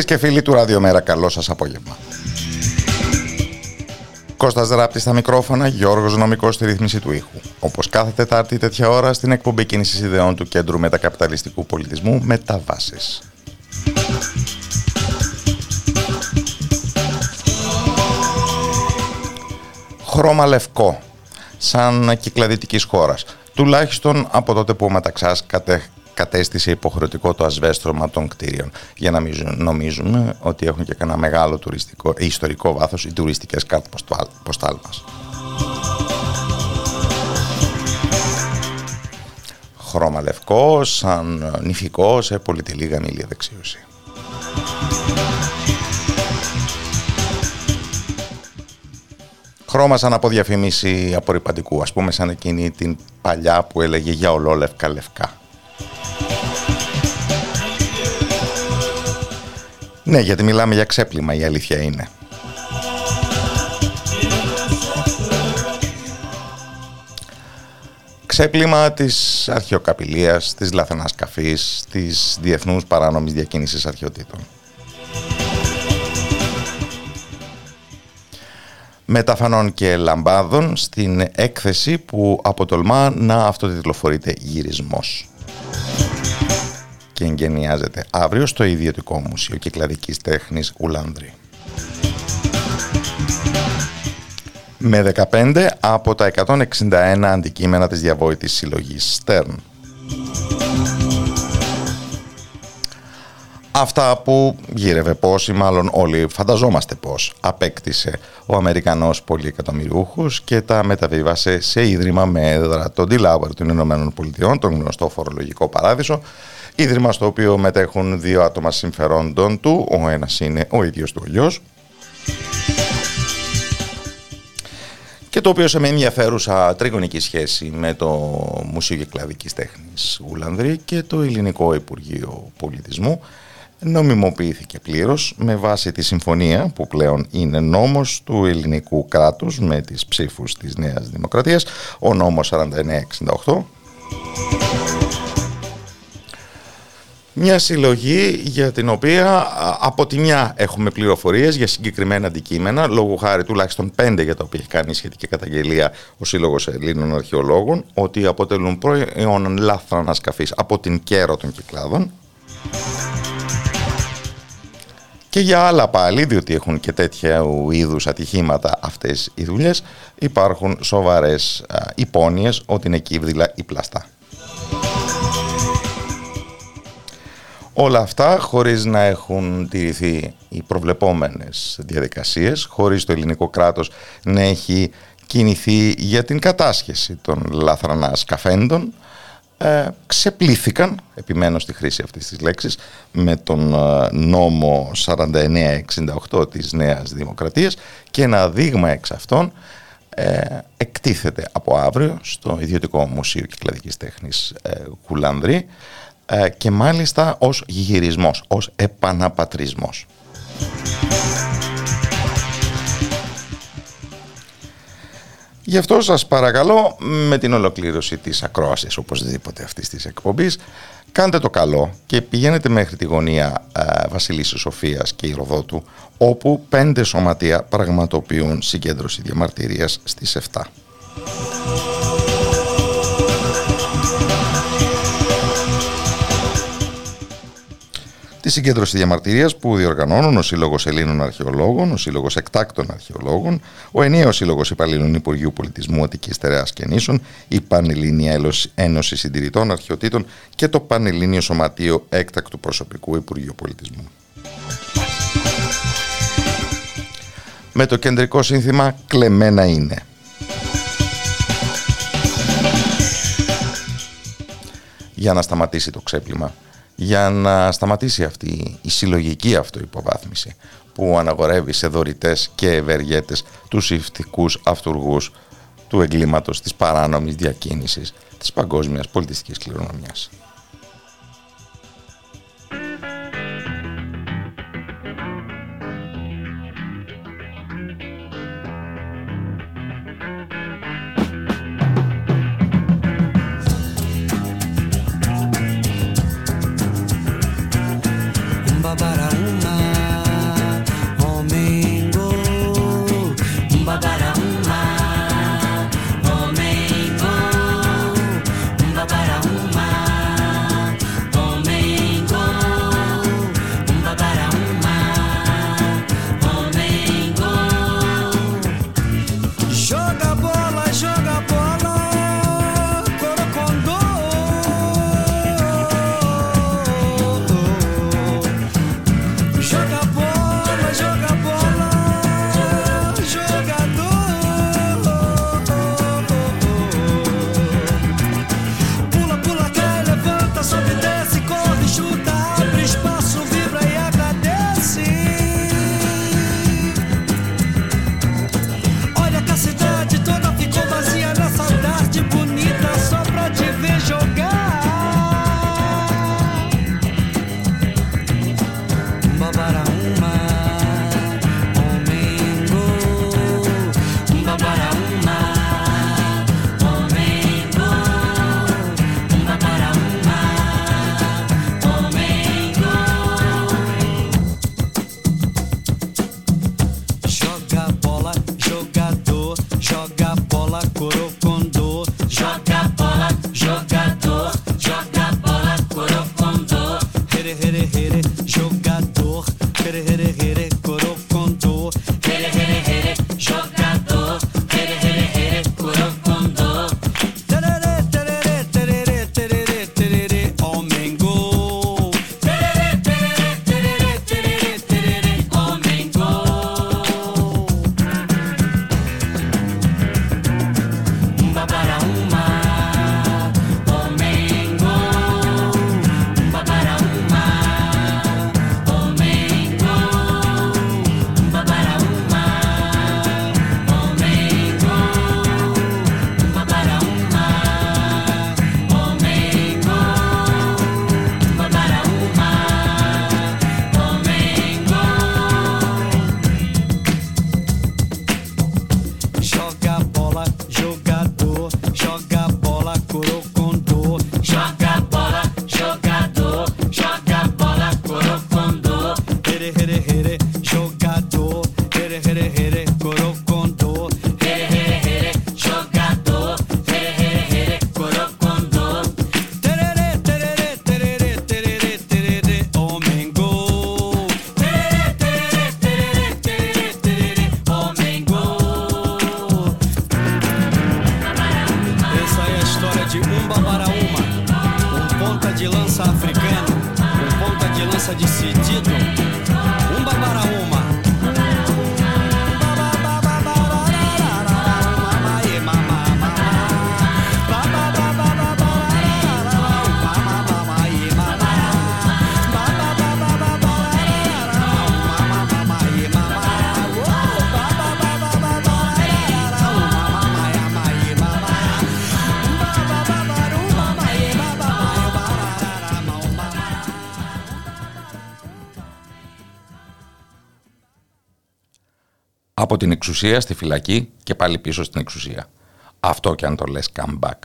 Φίλες και φίλοι του Ραδιομέρα, καλό σας απόγευμα. Κώστας Δράπτης στα μικρόφωνα, Γιώργος Νομικός στη ρύθμιση του ήχου. Όπως κάθε Τετάρτη τέτοια ώρα στην εκπομπή κίνησης ιδεών του Κέντρου Μετακαπιταλιστικού Πολιτισμού Μεταβάσεις. Χρώμα λευκό, σαν κυκλαδιτικής χώρας. Τουλάχιστον από τότε που ο Μεταξάς κατέστησε υποχρεωτικό το ασβέστρωμα των κτίριων για να νομίζουμε ότι έχουν και κανένα μεγάλο τουριστικό, ιστορικό βάθος οι τουριστικές κάρτες ποστάλ μας. Χρώμα λευκός, σαν νηφικός σε πολυτελή γαμήλια δεξίωση. Χρώμα σαν από διαφημίση απορριπαντικού, ας πούμε σαν εκείνη την παλιά που έλεγε για ολόλευκα λευκά. Ναι, γιατί μιλάμε για ξέπλυμα, η αλήθεια είναι. Ξέπλυμα της αρχαιοκαπηλείας, της λαθανάς καφής, της διεθνούς παράνομης διακίνησης αρχαιοτήτων. Μεταφανών και λαμπάδων στην έκθεση που αποτολμά να αυτοτιτλοφορείται γυρισμός και εγγενιάζεται αύριο στο Ιδιωτικό Μουσείο Κυκλαδικής Τέχνης Ουλάνδρη. Με 15 από τα 161 αντικείμενα της διαβόητης συλλογής Stern. Αυτά που γύρευε πώς ή μάλλον όλοι φανταζόμαστε πώς απέκτησε ο Αμερικανός πολυεκατομμυριούχος και τα μεταβίβασε σε ίδρυμα με έδρα τον Delaware των Ηνωμένων Πολιτειών, τον γνωστό φορολογικό παράδεισο, Ίδρυμα στο οποίο μετέχουν δύο άτομα συμφερόντων του, ο ένας είναι ο ίδιος του ο και το οποίο σε με ενδιαφέρουσα τριγωνική σχέση με το Μουσείο Κυκλαδικής Τέχνης Γουλανδρή και το Ελληνικό Υπουργείο Πολιτισμού νομιμοποιήθηκε πλήρως με βάση τη συμφωνία που πλέον είναι νόμος του ελληνικού κράτους με τις ψήφους της Νέας Δημοκρατίας, ο νόμος 4968 μια συλλογή για την οποία από τη μια έχουμε πληροφορίες για συγκεκριμένα αντικείμενα, λόγω χάρη τουλάχιστον πέντε για τα οποία έχει κάνει σχετική καταγγελία ο Σύλλογος Ελλήνων Αρχαιολόγων, ότι αποτελούν προϊόν λάθρα ανασκαφής από την κέρο των κυκλάδων. Και για άλλα πάλι, διότι έχουν και τέτοια είδους ατυχήματα αυτές οι δουλειές, υπάρχουν σοβαρές υπόνοιες ότι είναι κύβδηλα ή πλαστά. Όλα αυτά χωρίς να έχουν τηρηθεί οι προβλεπόμενες διαδικασίες, χωρίς το ελληνικό κράτος να έχει κινηθεί για την κατάσχεση των λάθρανα σκαφέντων, ε, ξεπλήθηκαν, επιμένω στη χρήση αυτής της λέξης, με τον ε, νόμο 4968 της Νέας Δημοκρατίας και ένα δείγμα εξ αυτών ε, εκτίθεται από αύριο στο Ιδιωτικό Μουσείο Κυκλαδικής Τέχνης ε, Κουλάνδρη ε, και μάλιστα ως γυρισμός, ως επαναπατρισμός. Γι' αυτό σας παρακαλώ με την ολοκλήρωση της ακρόασης οπωσδήποτε αυτής της εκπομπής κάντε το καλό και πηγαίνετε μέχρι τη γωνία ε, Βασιλίσσης Σοφίας και Ηροδότου όπου πέντε σωματεία πραγματοποιούν συγκέντρωση διαμαρτυρίας στις 7. Τη συγκέντρωση διαμαρτυρίας που διοργανώνουν ο Σύλλογος Ελλήνων Αρχαιολόγων, ο Σύλλογος Εκτάκτων Αρχαιολόγων, ο Ενιαίος Σύλλογος Υπαλλήλων Υπουργείου Πολιτισμού Αττικής Τερέας και Νήσων, η Πανελλήνια Ένωση Συντηρητών Αρχαιοτήτων και το Πανελλήνιο Σωματείο Έκτακτου Προσωπικού Υπουργείου Πολιτισμού. Με το κεντρικό σύνθημα «Κλεμμένα είναι». Για να σταματήσει το ξέπλυμα για να σταματήσει αυτή η συλλογική αυτοϋποβάθμιση που αναγορεύει σε δωρητές και ευεργέτες τους ηφτικούς αυτούργους του εγκλήματος της παράνομης διακίνησης της παγκόσμιας πολιτιστικής κληρονομιάς. Από την εξουσία στη φυλακή και πάλι πίσω στην εξουσία. Αυτό και αν το λες comeback.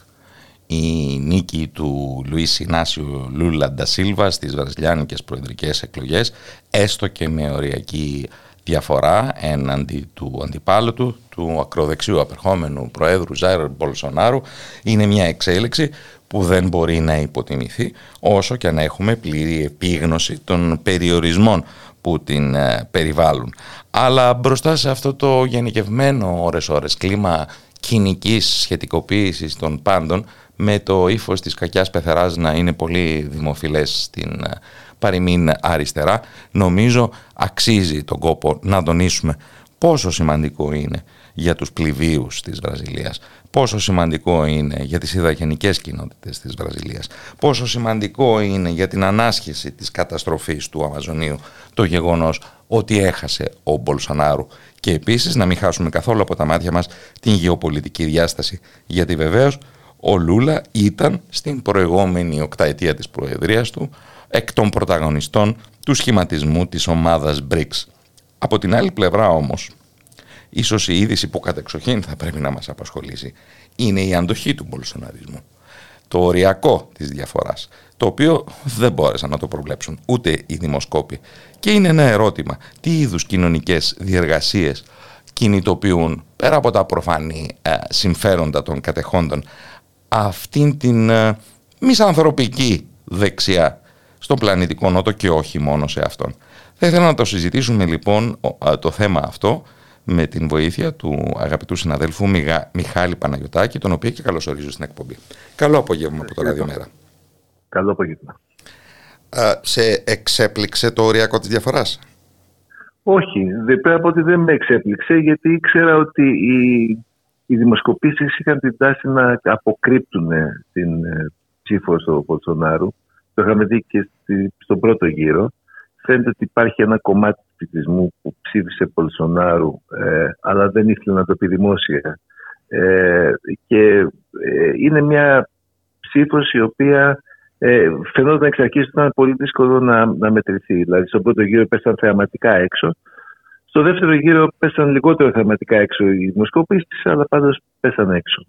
Η νίκη του Λουίς Ινάσιου Λούλα Ντασίλβα στις βραζιλιάνικες προεδρικές εκλογές, έστω και με οριακή διαφορά έναντι του αντιπάλου του, του ακροδεξιού απερχόμενου Προέδρου Ζάιρ Μπολσονάρου, είναι μια εξέλιξη που δεν μπορεί να υποτιμηθεί όσο και αν έχουμε πλήρη επίγνωση των περιορισμών που την ε, περιβάλλουν. Αλλά μπροστά σε αυτό το γενικευμένο ώρες-ώρες κλίμα κοινικής σχετικοποίησης των πάντων με το ύφος της κακιάς πεθεράς να είναι πολύ δημοφιλές στην ε, παροιμήν αριστερά νομίζω αξίζει τον κόπο να τονίσουμε πόσο σημαντικό είναι για τους πληβίους της Βραζιλίας, πόσο σημαντικό είναι για τις ιδαγενικές κοινότητες της Βραζιλίας, πόσο σημαντικό είναι για την ανάσχεση της καταστροφής του Αμαζονίου το γεγονός ότι έχασε ο Μπολσονάρου. Και επίσης να μην χάσουμε καθόλου από τα μάτια μας την γεωπολιτική διάσταση. Γιατί βεβαίως ο Λούλα ήταν στην προηγούμενη οκταετία της προεδρίας του εκ των πρωταγωνιστών του σχηματισμού της ομάδας BRICS. Από την άλλη πλευρά όμως, ίσως η είδηση που κατεξοχήν θα πρέπει να μας απασχολήσει είναι η αντοχή του μπολσοναρισμού. Το οριακό της διαφοράς, το οποίο δεν μπόρεσαν να το προβλέψουν ούτε οι δημοσκόποι. Και είναι ένα ερώτημα, τι είδους κοινωνικές διεργασίες κινητοποιούν πέρα από τα προφανή ε, συμφέροντα των κατεχόντων αυτήν την ε, μισανθρωπική δεξιά στον πλανητικό νότο και όχι μόνο σε αυτόν. Θα ήθελα να το συζητήσουμε λοιπόν το θέμα αυτό με την βοήθεια του αγαπητού συναδέλφου Μιχάλη Παναγιωτάκη, τον οποίο και καλωσορίζω στην εκπομπή. Καλό απόγευμα από το Ραδιομέρα. Καλό απόγευμα. σε εξέπληξε το οριακό της διαφοράς; Όχι, πρέπει να πω ότι δεν με εξέπληξε γιατί ήξερα ότι οι, οι δημοσκοπήσεις είχαν την τάση να αποκρύπτουν την ε, ψήφο στο Πολσονάρου το είχαμε δει και στον πρώτο γύρο. Φαίνεται ότι υπάρχει ένα κομμάτι του πληθυσμού που ψήφισε Πολσονάρου, ε, αλλά δεν ήθελε να το πει δημόσια. Ε, και ε, είναι μια ψήφος η οποία ε, φαινόταν εξ αρχής ότι ήταν πολύ δύσκολο να, να μετρηθεί. Δηλαδή, στον πρώτο γύρο πέσαν θεαματικά έξω. Στο δεύτερο γύρο πέσαν λιγότερο θεαματικά έξω οι δημοσκοπήσει, αλλά πάντως πέσαν έξω.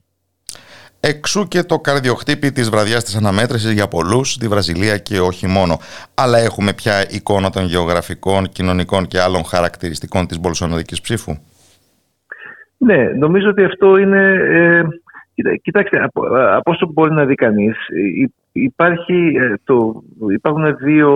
Εξού και το καρδιοχτύπη της βραδιάς της αναμέτρησης για πολλούς, τη Βραζιλία και όχι μόνο. Αλλά έχουμε πια εικόνα των γεωγραφικών, κοινωνικών και άλλων χαρακτηριστικών της μπολσονοδικής ψήφου; Ναι, νομίζω ότι αυτό είναι... Ε, κοιτάξτε, από, από όσο μπορεί να δει κανείς, υπάρχει, ε, το, υπάρχουν δύο,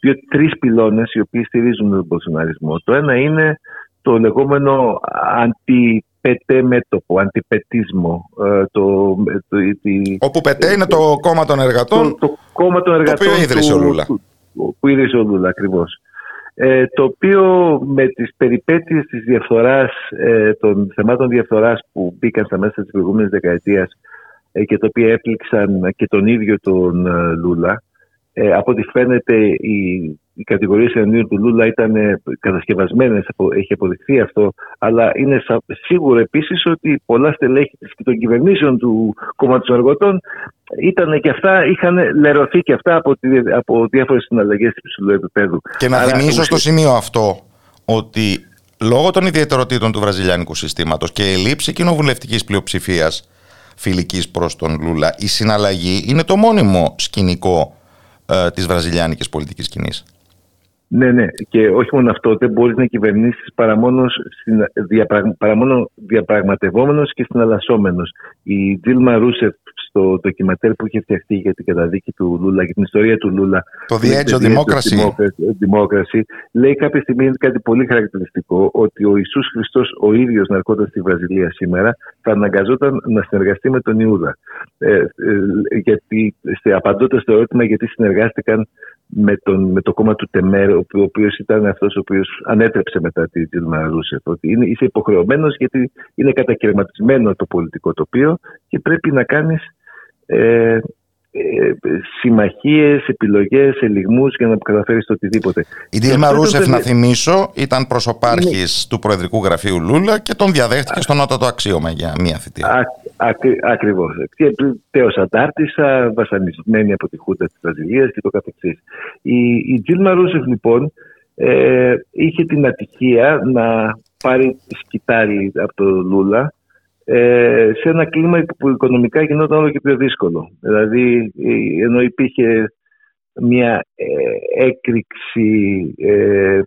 δύο τρεις πυλώνες οι οποίοι στηρίζουν τον μπολσοναρισμό. Το ένα είναι το λεγόμενο αντι πετέ μέτωπο, αντιπετίσμο. Ε, το, το, Όπου πετέ είναι το κόμμα των εργατών, το, το κόμμα των εργατών το οποίο ίδρυσε ο Λούλα. Που ίδρυσε ο Λούλα, ακριβώς. Ε, το οποίο με τις περιπέτειες της διαφθοράς, ε, των θεμάτων διαφθοράς που μπήκαν στα μέσα της προηγούμενης δεκαετίας ε, και το οποίο έπληξαν και τον ίδιο τον ε, Λούλα, ε, από ό,τι φαίνεται οι, οι κατηγορίες εναντίον του Λούλα ήταν ε, κατασκευασμένες, έχει αποδειχθεί αυτό, αλλά είναι σίγουρο επίσης ότι πολλά στελέχη και των κυβερνήσεων του κόμματος εργοτών ήταν και αυτά, είχαν λερωθεί και αυτά από, από διάφορες συναλλαγές υψηλού επίπεδου. Και να θυμίσω στο σημείο αυτό ότι λόγω των ιδιαιτεροτήτων του βραζιλιάνικου συστήματος και ελλείψη κοινοβουλευτικής πλειοψηφίας φιλικής προς τον Λούλα, η συναλλαγή είναι το μόνιμο σκηνικό ε, της βραζιλιάνικης πολιτικής κοινής. Ναι, ναι. Και όχι μόνο αυτό, δεν μπορείς να κυβερνήσεις παρά μόνος, διαπραγ... μόνο διαπραγματευόμενος και συναλλασσόμενος. Η Δίλμα Ρούσεφ στο ντοκιματέρ που είχε φτιαχτεί για την καταδίκη του Λούλα, για την ιστορία του Λούλα. Το The Edge of Democracy. Democracy. Λέει κάποια στιγμή κάτι πολύ χαρακτηριστικό, ότι ο Ιησούς Χριστός ο ίδιος να έρχονταν στη Βραζιλίας σήμερα θα αναγκαζόταν να συνεργαστεί με τον Ιούδα. Ε, ε, γιατί, απαντώντας στο ερώτημα γιατί συνεργάστηκαν με, τον, με το κόμμα του Τεμέρ, ο οποίος ήταν αυτός ο οποίος ανέτρεψε μετά τη Τζίλμα Ρούσεφ. Ότι είναι, είσαι υποχρεωμένος γιατί είναι κατακαιρματισμένο το πολιτικό τοπίο και πρέπει να κάνεις ε, ε, συμμαχίες, επιλογές, ελιγμούς για να καταφέρεις το οτιδήποτε. Η Δίλμα Ρούσεφ, να θυμίσω, ήταν προσωπάρχης είναι... του Προεδρικού Γραφείου Λούλα και τον διαδέχτηκε στον νότατο αξίωμα για μία θητεία. Ακριβώς. Και τέο αντάρτησα, βασανισμένη από τη Χούντα της Βραζιλίας και το καθεξής. Η, η Ρούσεφ, λοιπόν, ε, είχε την ατυχία να πάρει σκητάρι από το Λούλα ε, σε ένα κλίμα που οικονομικά γινόταν όλο και πιο δύσκολο. Δηλαδή, ε, ενώ υπήρχε μια ε, έκρηξη ε,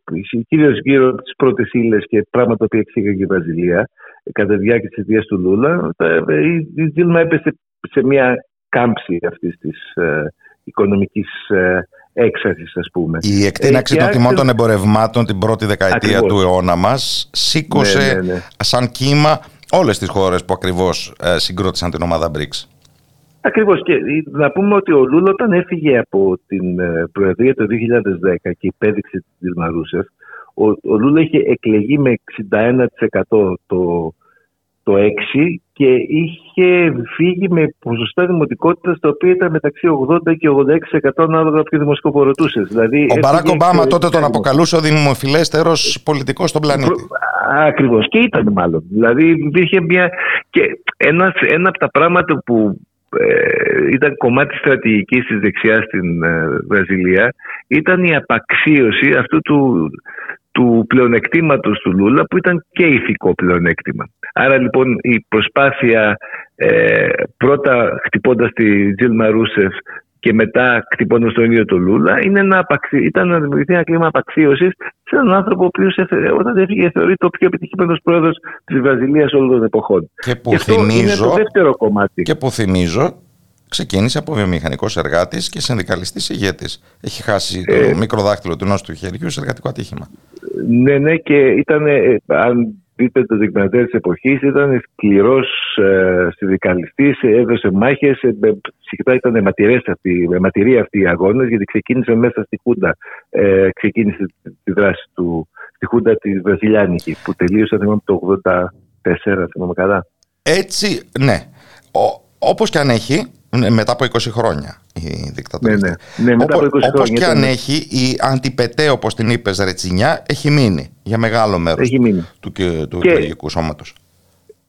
κυρίως γύρω από τις πρώτες ύλες και πράγματα που εξήγαγε η Βραζιλία κατά τη διάρκεια της αιτίας του Λούλα η Δίλμα έπεσε σε μια κάμψη αυτής της ε, οικονομικής ε, έξαρσης ας πούμε. Η εκτείναξη ε, των τιμών των εμπορευμάτων την πρώτη δεκαετία του αιώνα μας σήκωσε ναι, ναι, ναι. σαν κύμα όλες τις χώρες που ακριβώς ε, συγκρότησαν την ομάδα BRICS. Ακριβώς και να πούμε ότι ο Λούλο όταν έφυγε από την ε, Προεδρία το 2010 και υπέδειξε την Δίλμα ο, ο Λούλο είχε εκλεγεί με 61% το, το 6 και είχε φύγει με ποσοστά δημοτικότητας τα οποία ήταν μεταξύ 80 και 86% ανάλογα ποιο δημοσκόπο ρωτούσε. Δηλαδή, ο Μπαράκ Ομπάμα τότε τον αποκαλούσε ο δημοφιλέστερος πολιτικός στον πλανήτη. Ακριβώς. Και ήταν μάλλον. Δηλαδή υπήρχε μια. Και ένα, ένα από τα πράγματα που ε, ήταν κομμάτι στρατηγικής της δεξιάς στην ε, Βραζιλία ήταν η απαξίωση αυτού του, του πλεονεκτήματος του Λούλα που ήταν και ηθικό πλεονέκτημα. Άρα λοιπόν η προσπάθεια ε, πρώτα χτυπώντας τη Τζιλ Ρούσεφ και μετά χτυπώντας τον ίδιο τον Λούλα, είναι να απαξι... ήταν να δημιουργηθεί ένα κλίμα απαξίωσης σε έναν άνθρωπο ο οποίος όταν έφυγε θεωρεί το πιο επιτυχημένος πρόεδρος της Βραζιλίας όλων των εποχών. Και που, θυμίζω, είναι το δεύτερο κομμάτι. Και που θυμίζω ξεκίνησε από βιομηχανικός εργάτης και συνδικαλιστής ηγέτης. Έχει χάσει το ε, μικρό δάχτυλο του νόστου χεριού σε εργατικό ατύχημα. Ναι, ναι, και ήταν, ε, αν δείτε το δειγματέρ της εποχής, ήταν σκληρός ε, συνδικαλιστής, έδωσε μάχες. Ε, συχνά ήταν αιματηροί αυτοί οι αγώνες, γιατί ξεκίνησε μέσα στη Χούντα. Ε, ξεκίνησε τη δράση του στη Χούντα τη Βραζιλιάνικη, που τελείωσε το 1984, θυμάμαι καλά. Έτσι, ναι. Όπως και αν έχει, ναι, μετά από 20 χρόνια η δικτατορία. Ναι, ναι. ναι μετά από 20 όπως χρόνια. και αν έχει, η αντιπετέ, όπως την είπε, Ρετσινιά, έχει μείνει για μεγάλο μέρος του, του και... εκλογικού σώματος.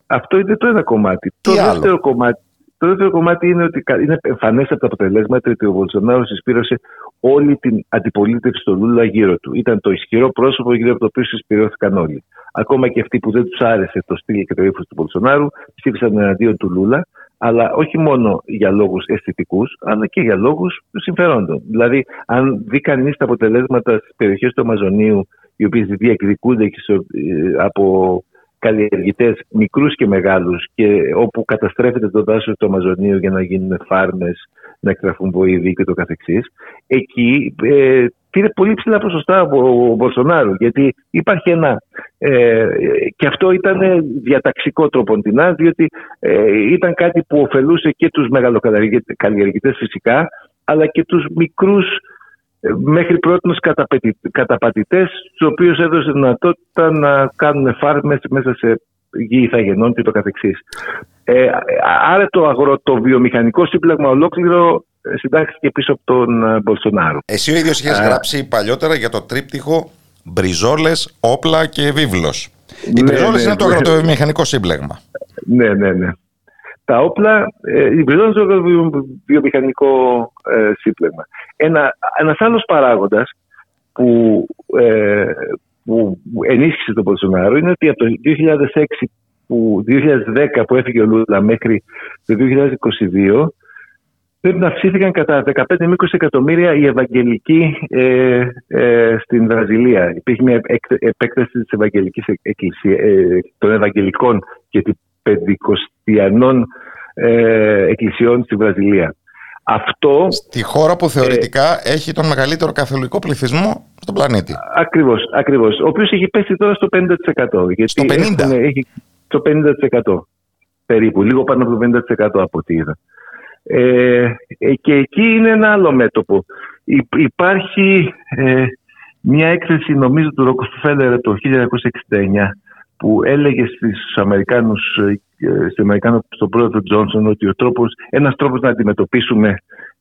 Αυτό είναι το ένα κομμάτι. το δεύτερο κομμάτι, το δεύτερο κομμάτι είναι ότι είναι εμφανές από τα αποτελέσματα ότι ο Βολσονάρος συσπήρωσε όλη την αντιπολίτευση του Λούλα γύρω του. Ήταν το ισχυρό πρόσωπο γύρω από το οποίο συσπηρώθηκαν όλοι. Ακόμα και αυτοί που δεν τους άρεσε το στυλ και το ύφος του Βολσονάρου ψήφισαν εναντίον του Λούλα αλλά όχι μόνο για λόγους αισθητικούς, αλλά και για λόγους συμφερόντων. Δηλαδή, αν δει κανείς τα αποτελέσματα στις περιοχές του Αμαζονίου, οι οποίες διεκδικούνται ε, από καλλιεργητές μικρούς και μεγάλους και όπου καταστρέφεται το δάσος του Αμαζονίου για να γίνουν φάρμες, να εκτραφούν βοήδη και το καθεξής, εκεί ε, πήρε πολύ ψηλά ποσοστά από ο Μπολσονάρου. Γιατί υπάρχει ένα. Ε, και αυτό ήταν διαταξικό τροποντινά, διότι ε, ήταν κάτι που ωφελούσε και τους μεγαλοκαλλιεργητέ φυσικά, αλλά και τους μικρούς ε, μέχρι πρώτη καταπατητές, τους οποίους έδωσε δυνατότητα να κάνουν φάρμες μέσα σε γη ηθαγενών και το καθεξής. Ε, άρα το αγροτοβιομηχανικό σύμπλεγμα ολόκληρο συντάχθηκε πίσω από τον ε, Μπολσονάρο. Εσύ ο ίδιος είχες γράψει παλιότερα για το τρίπτυχο Μπριζόλες, όπλα και βίβλος. Οι ναι, Μπριζόλες ναι, είναι το αγροτοβιομηχανικό σύμπλεγμα. Ναι, ναι, ναι. Τα όπλα, ε, οι Μπριζόλε είναι το αγροτοβιομηχανικό ε, σύμπλεγμα. Ένα ένας άλλος παράγοντας που, ε, που ενίσχυσε τον Μπολσονάρο είναι ότι από το 2006 που, 2010 που έφυγε ο Λούλα μέχρι το 2022 πρέπει να αυξήθηκαν κατά 15 με 20 εκατομμύρια οι Ευαγγελικοί ε, ε, στην Βραζιλία. Υπήρχε μια επέκταση της Ευαγγελικής εκκλησία, ε, των Ευαγγελικών και των Πεντηκοστιανών ε, εκκλησιών στη Βραζιλία. Αυτό, Στη χώρα που θεωρητικά έχει τον μεγαλύτερο καθολικό πληθυσμό στον πλανήτη. Ακριβώς, ακριβώς. Ο οποίος έχει πέσει τώρα στο 50%. Γιατί στο 50%? έχει, στο 50% περίπου, λίγο πάνω από το 50% από ό,τι είδα. Ε, ε, και εκεί είναι ένα άλλο μέτωπο. υπάρχει ε, μια έκθεση νομίζω του Ροκοφέλερ το 1969 που έλεγε στους Αμερικάνους, ε, στον Αμερικάνο, στον πρόεδρο Τζόνσον ότι ο τρόπος, ένας τρόπος να αντιμετωπίσουμε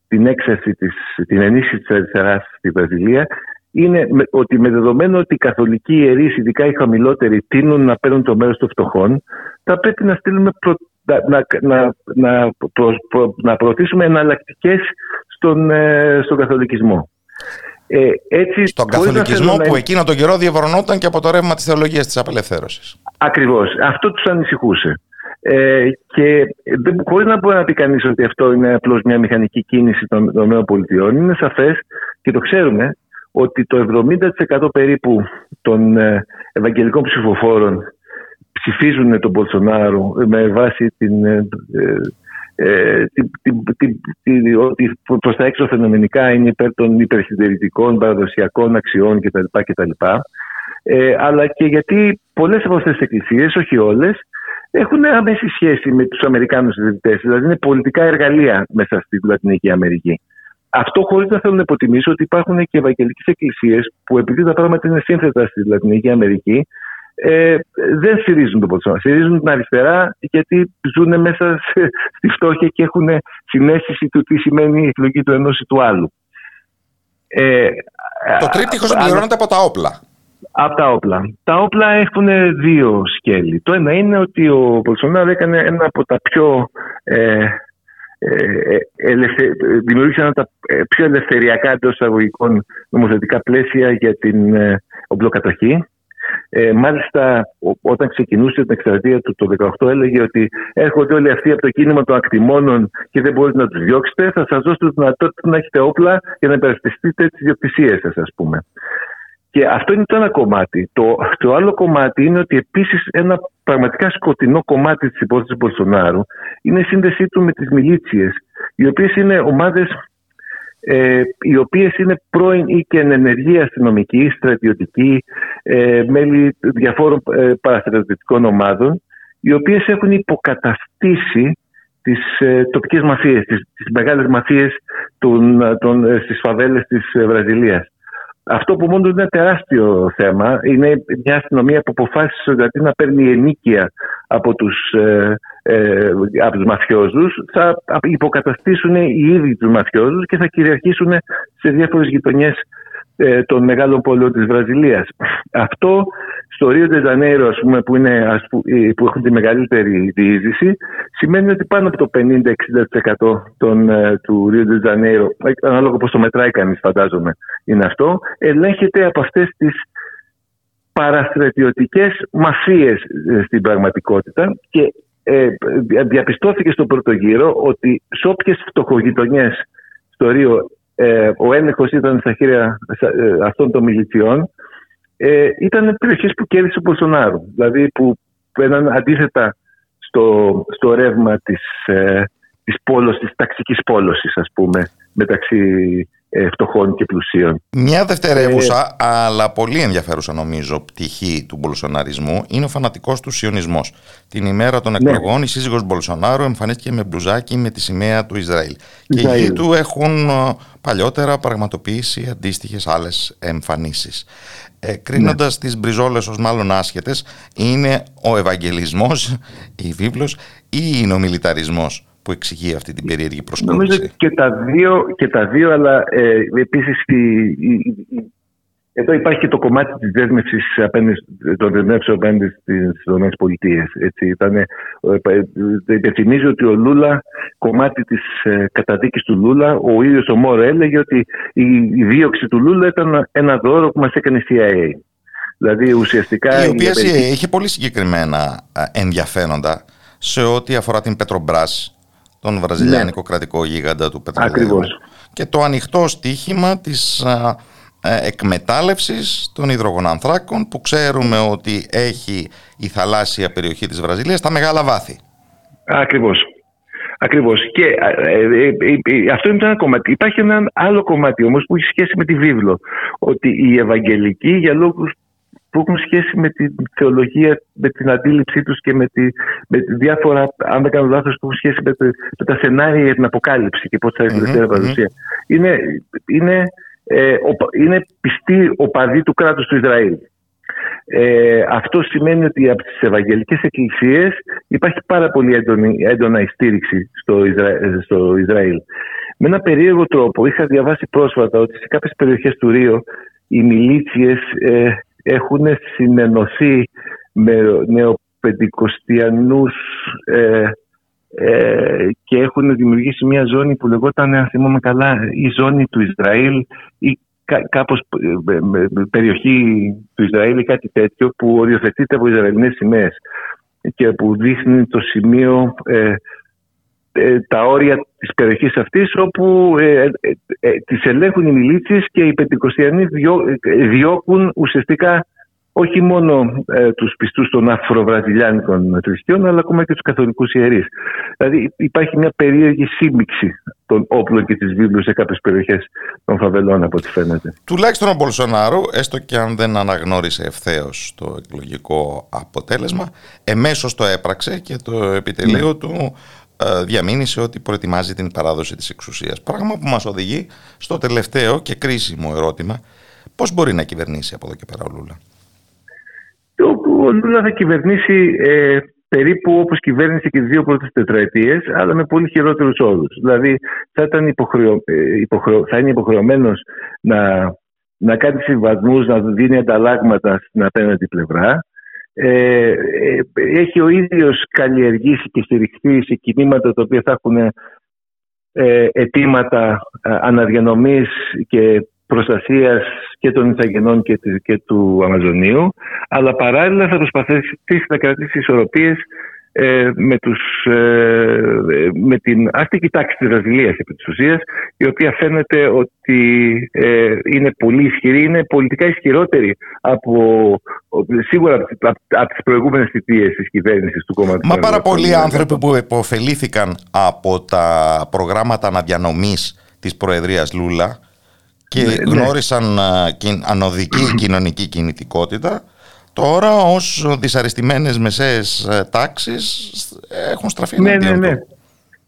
την έξαρση, της, την ενίσχυση της αριστεράς στη Βραζιλία είναι ότι με δεδομένο ότι οι καθολικοί ιερείς, ειδικά οι χαμηλότεροι, τείνουν να παίρνουν το μέρος των φτωχών, θα πρέπει να στείλουμε προ, να, να, να, να προωθήσουμε εναλλακτικές στον, ε, στον καθολικισμό. Ε, έτσι, Στον καθολικισμό που εκείνο τον καιρό διαβρονόταν και από το ρεύμα της θεολογίας της απελευθέρωσης. Ακριβώς. Αυτό τους ανησυχούσε. Ε, και δεν, χωρίς να μπορεί να πει κανείς ότι αυτό είναι απλώς μια μηχανική κίνηση των, των ΗΠΑ, είναι σαφές και το ξέρουμε ότι το 70% περίπου των ε, ευαγγελικών ψηφοφόρων ψηφίζουν τον Μπολσονάρο με βάση την, ε, ε, την, ότι προς τα έξω φαινομενικά είναι υπέρ των υπερσυντηρητικών παραδοσιακών αξιών κτλ. κτλ. Ε, αλλά και γιατί πολλές από αυτές τις εκκλησίες, όχι όλες, έχουν άμεση σχέση με τους Αμερικάνους συζητητές. Δηλαδή είναι πολιτικά εργαλεία μέσα στην Λατινική Αμερική. Αυτό χωρίς να θέλω να υποτιμήσω ότι υπάρχουν και ευαγγελικές εκκλησίες που επειδή τα πράγματα είναι σύνθετα στη Λατινική Αμερική, ε, δεν στηρίζουν τον Ποτσόνα. Στηρίζουν την αριστερά γιατί ζουν μέσα στη φτώχεια και έχουν συνέστηση του τι σημαίνει η εκλογή του ενός ή του άλλου. Ε, το τρίπτυχο συμπληρώνεται από τα όπλα. Από τα όπλα. Τα όπλα έχουν δύο σκέλη. Το ένα είναι ότι ο Πολσονάρ έκανε ένα από τα πιο ε, ε, ελευθε... δημιούργησε ένα από τα πιο ελευθεριακά εντός εισαγωγικών νομοθετικά πλαίσια για την ε, οπλοκατοχή. Ε, μάλιστα, όταν ξεκινούσε την εκστρατεία του το 2018, έλεγε ότι έρχονται όλοι αυτοί από το κίνημα των ακτιμώνων και δεν μπορείτε να τους διώξετε. Θα σας δώσω τη δυνατότητα να έχετε όπλα για να υπερασπιστείτε τις διοκτησίες σας, ας πούμε. Και αυτό είναι το ένα κομμάτι. Το, το άλλο κομμάτι είναι ότι επίσης ένα πραγματικά σκοτεινό κομμάτι της υπόθεσης Μπολσονάρου είναι η σύνδεσή του με τις μιλίτσιες, οι οποίες είναι ομάδες ε, οι οποίες είναι πρώην ή και ενεργοί αστυνομικοί, στρατιωτικοί, ε, μέλη διαφόρων ε, παραστρατιωτικών ομάδων, οι οποίες έχουν υποκαταστήσει τις ε, τοπικές μαφίες, τις, τις μεγάλες μαφίες των, των, ε, στις φαβέλες της Βραζιλίας. Αυτό που μόνο είναι ένα τεράστιο θέμα είναι μια αστυνομία που αποφάσισε ότι να παίρνει ενίκεια από τους, ε, ε, από τους μαφιόζους θα υποκαταστήσουν οι ίδιοι τους μαφιόζους και θα κυριαρχήσουν σε διάφορες γειτονιές ε, των μεγάλων πόλεων της Βραζιλίας. Αυτό στο Ρίο Τζανέιρο, ας πούμε, που, είναι, ε, που έχουν τη μεγαλύτερη διείσδυση, σημαίνει ότι πάνω από το 50-60% των, ε, του Ρίο Τζανέιρο, ανάλογα πώς το μετράει κανείς φαντάζομαι, είναι αυτό, ελέγχεται από αυτές τις παραστρατιωτικές μαφίες στην πραγματικότητα και ε, διαπιστώθηκε στο πρώτο γύρο ότι σε όποιες φτωχογειτονιές στο Ρίο ε, ο έλεγχος ήταν στα χέρια ε, αυτών των μιλητιών ε, ήταν περιοχές που κέρδισε ο Μπολσονάρου. Δηλαδή που έναν αντίθετα στο, στο ρεύμα της, ε, της, πόλος, της ταξικής πόλωσης ας πούμε μεταξύ ε, φτωχών και πλουσίων. Μια δευτερεύουσα, ε, αλλά πολύ ενδιαφέρουσα νομίζω πτυχή του μπολσοναρισμού είναι ο φανατικός του σιωνισμός. Την ημέρα των ναι. εκλογών η σύζυγος Μπολσονάρου εμφανίστηκε με μπλουζάκι με τη σημαία του Ισραήλ. Και οι γη του έχουν ε, παλιότερα πραγματοποιήσει αντίστοιχες άλλες εμφανίσεις. Ε, κρίνοντας ναι. τις μπριζόλες ως μάλλον άσχετες, είναι ο Ευαγγελισμός, η βίβλος ή ο μιλιταρισμός; Που εξηγεί αυτή την περίεργη προσκόμιση. Νομίζω και τα δύο, και τα δύο αλλά ε, επίσης εδώ υπάρχει και το κομμάτι της δέσμευσης των δεσμεύσεων απέναντι στις ΗΠΑ. Έτσι, ήταν, ε, υπενθυμίζω ότι ο Λούλα, κομμάτι της ε, καταδίκης του Λούλα, ο ίδιος ο Μόρο έλεγε ότι η, η δίωξη του Λούλα ήταν ένα δώρο που μας έκανε η CIA. Δηλαδή ουσιαστικά... Η οποία είχε πολύ συγκεκριμένα ε, ενδιαφέροντα σε ό,τι αφορά την Πετρομπράς τον βραζιλιάνικο ναι. κρατικό γίγαντα του πετρελαίου και το ανοιχτό στίχημα της α, ε, εκμετάλλευσης των υδρογονανθράκων που ξέρουμε ότι έχει η θαλάσσια περιοχή της Βραζιλίας τα μεγάλα βάθη. Ακριβώς. Ακριβώς. Και ε, ε, αυτό είναι το ένα κομμάτι. Υπάρχει ένα άλλο κομμάτι όμως που έχει σχέση με τη βίβλο. Ότι οι Ευαγγελικοί για λόγους που έχουν σχέση με τη θεολογία, με την αντίληψή τους και με, τη, με διάφορα, αν δεν κάνω λάθος, που έχουν σχέση με, με τα σενάρια για την αποκάλυψη και πώς θα έρθει η τελευταία παρουσία. Είναι, είναι, ε, είναι πιστοί οπαδοί του κράτους του Ισραήλ. Ε, αυτό σημαίνει ότι από τις Ευαγγελικές Εκκλησίες υπάρχει πάρα πολύ έντονη, έντονα στήριξη στο, στο Ισραήλ. Με ένα περίεργο τρόπο είχα διαβάσει πρόσφατα ότι σε κάποιες περιοχές του Ρίο οι μιλίτσιες ε, έχουν συνενωθεί με νεοπεντηκοστιανούς ε, ε, και έχουν δημιουργήσει μια ζώνη που λεγόταν, αν θυμάμαι καλά, η ζώνη του Ισραήλ ή κάπως περιοχή του Ισραήλ ή κάτι τέτοιο που οριοθετείται από Ισραηλινές σημαίες και που δείχνει το σημείο ε, τα όρια της περιοχής αυτής όπου ε, ε, ε τις ελέγχουν οι μιλίτσες και οι πεντηκοστιανοί διώκουν ουσιαστικά όχι μόνο ε, τους πιστούς των αφροβραζιλιάνικων θρησκειών αλλά ακόμα και τους καθολικούς ιερείς. Δηλαδή υπάρχει μια περίεργη σύμπηξη των όπλων και της βίβλου σε κάποιες περιοχές των φαβελών από ό,τι φαίνεται. Τουλάχιστον ο Μπολσονάρο, έστω και αν δεν αναγνώρισε ευθέως το εκλογικό αποτέλεσμα, εμέσως το έπραξε και το επιτελείο ναι. του ε, διαμήνυσε ότι προετοιμάζει την παράδοση της εξουσίας. Πράγμα που μας οδηγεί στο τελευταίο και κρίσιμο ερώτημα. Πώς μπορεί να κυβερνήσει από εδώ και πέρα ο Λούλα; Ο Λούλα θα κυβερνήσει ε, περίπου όπως κυβέρνησε και τις δύο πρώτες τετραετίες, αλλά με πολύ χειρότερους όρους. Δηλαδή θα, ήταν υποχρεω, ε, υποχρεω, θα είναι υποχρεωμένος να, να κάνει συμβασμούς, να δίνει ανταλλάγματα στην απέναντι πλευρά, ε, ε, έχει ο ίδιος καλλιεργήσει και στηριχθεί σε κινήματα τα οποία θα έχουν ε, αιτήματα ε, αναδιανομής και προστασίας και των Ιθαγενών και, και του Αμαζονίου. Αλλά παράλληλα θα προσπαθήσει να κρατήσει ισορροπίες ε, με, τους, ε, με την άστικη τάξη της Βραζιλίας επί της ουσίας, η οποία φαίνεται ότι ε, είναι πολύ ισχυρή, είναι πολιτικά ισχυρότερη από, σίγουρα από, από τις προηγούμενες θητείες της κυβέρνησης του κόμματος. Μα πάρα πολλοί άνθρωποι που υποφελήθηκαν από τα προγράμματα αναδιανομής της Προεδρίας Λούλα και ναι, ναι. γνώρισαν ανωδική κοινωνική κινητικότητα τώρα ως δυσαρεστημένες μεσαίες ε, τάξεις έχουν στραφεί ναι, ναι, ναι.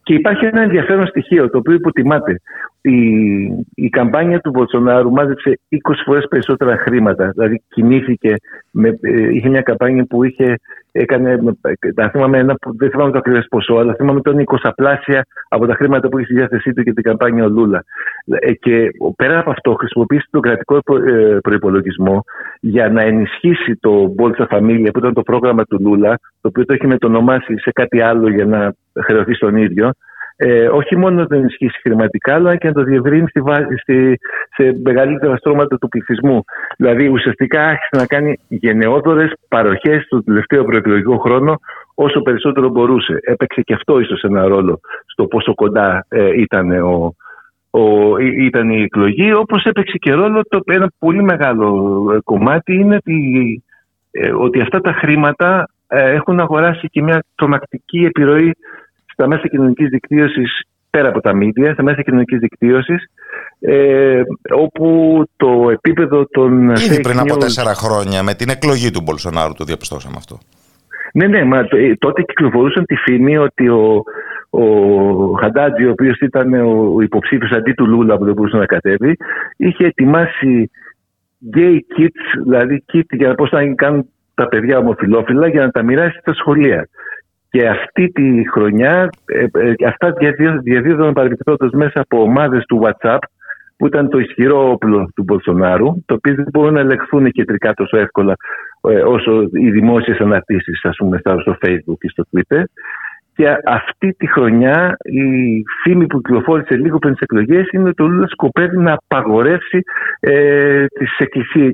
Και υπάρχει ένα ενδιαφέρον στοιχείο το οποίο υποτιμάται. Η, η καμπάνια του Μποτσονάρου μάζεψε 20 φορές περισσότερα χρήματα. Δηλαδή κινήθηκε, με, ε, είχε μια καμπάνια που είχε έκανε, θα θυμάμαι ένα, δεν θυμάμαι το ακριβές ποσό, αλλά θυμάμαι τον 20 πλάσια από τα χρήματα που είχε στη διάθεσή του και την καμπάνια ο Λούλα. Ε, και πέρα από αυτό, χρησιμοποίησε τον κρατικό ε, προπολογισμό για να ενισχύσει το Bolsa Familia, που ήταν το πρόγραμμα του Λούλα, το οποίο το έχει μετονομάσει σε κάτι άλλο για να χρεωθεί στον ίδιο ε, όχι μόνο να τον ενισχύσει χρηματικά, αλλά και να το διευρύνει στη, στη, σε μεγαλύτερα στρώματα του πληθυσμού. Δηλαδή, ουσιαστικά άρχισε να κάνει γενναιόδορε παροχές στο τελευταίο προεκλογικό χρόνο όσο περισσότερο μπορούσε. Έπαιξε και αυτό ίσως ένα ρόλο στο πόσο κοντά ε, ήταν ο, ο, ήταν η εκλογή, όπως έπαιξε και ρόλο το, ένα πολύ μεγάλο ε, κομμάτι είναι ότι, ε, ότι αυτά τα χρήματα έχουν αγοράσει και μια τρομακτική επιρροή στα μέσα κοινωνικής δικτύωσης, πέρα από τα μίδια, στα μέσα κοινωνικής δικτύωσης, ε, όπου το επίπεδο των. Ήδη πριν από τέσσερα χρόνια, με την εκλογή του Μπολσονάρου, το διαπιστώσαμε αυτό. Ναι, ναι, μα ε, τότε κυκλοφορούσαν τη φήμη ότι ο, ο Χαντάτζη, ο οποίος ήταν ο υποψήφιος αντί του Λούλα που δεν μπορούσε να κατέβει, είχε ετοιμάσει gay kits, δηλαδή kit για πώς να κάνουν τα παιδιά ομοφυλόφιλα για να τα μοιράσει στα σχολεία. Και αυτή τη χρονιά ε, ε, αυτά διαδίδονταν παρεμπιπτόντως μέσα από ομάδες του WhatsApp που ήταν το ισχυρό όπλο του Μπολσονάρου, το οποίο δεν μπορούν να ελεγχθούν κεντρικά τόσο εύκολα ε, όσο οι δημόσιες αναρτήσεις, ας πούμε, στο Facebook και στο Twitter. Και αυτή τη χρονιά η φήμη που κυκλοφόρησε λίγο πριν τις εκλογές είναι ότι ο Λούλας σκοπεύει να απαγορεύσει ε,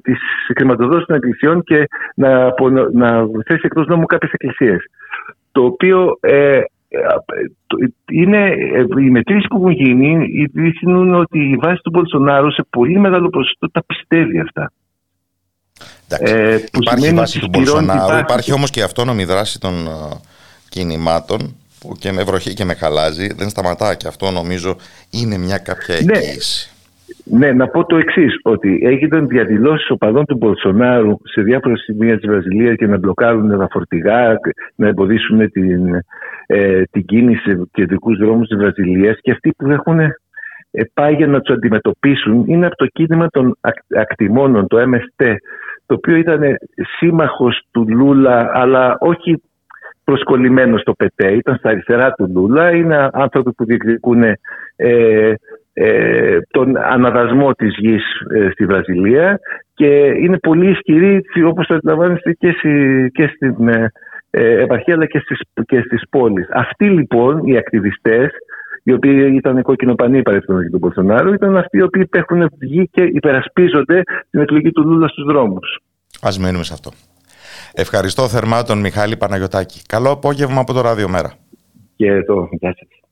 τις, χρηματοδότηση των εκκλησιών και να, να θέσει εκτός νόμου κάποιες εκκλησίες το οποίο ε, ε είναι, ε, οι μετρήσει που έχουν γίνει δείχνουν ότι η βάση του Μπολσονάρου σε πολύ μεγάλο ποσοστό τα πιστεύει αυτά. Ε, υπάρχει η βάση του Μπολσονάρου, υπάρχει... υπάρχει όμως και η αυτόνομη δράση των uh, κινημάτων που και με βροχή και με χαλάζει, δεν σταματά και αυτό νομίζω είναι μια κάποια ναι. εγγύηση. Ναι, να πω το εξής, ότι έγιναν διαδηλώσεις οπαδών του Μπολσονάρου σε διάφορα σημεία της Βραζιλίας για να μπλοκάρουν τα φορτηγά, να εμποδίσουν την, ε, την κίνηση σε κεντρικού δρόμους της Βραζιλίας και αυτοί που έχουν ε, πάει για να τους αντιμετωπίσουν είναι από το κίνημα των ακτιμώνων, το MST, το οποίο ήταν σύμμαχος του Λούλα, αλλά όχι προσκολλημένος στο ΠΕΤΕ, ήταν στα αριστερά του Λούλα, είναι άνθρωποι που διεκδικούν ε, ε, τον αναδασμό της γης ε, στη Βραζιλία και είναι πολύ ισχυρή όπως το αντιλαμβάνεστε και, και στην ε, ε, επαρχία αλλά και στις, και στις πόλεις. Αυτοί λοιπόν οι ακτιβιστές οι οποίοι ήταν κόκκινο-πανί παρελθόν του Μπολσονάρου, ήταν αυτοί οι οποίοι έχουν βγει και υπερασπίζονται την εκλογή του Λούλα στους δρόμους. Α μένουμε σε αυτό. Ευχαριστώ θερμά τον Μιχάλη Παναγιωτάκη. Καλό απόγευμα από το Ράδιο Μέρα. Και το γεια σας.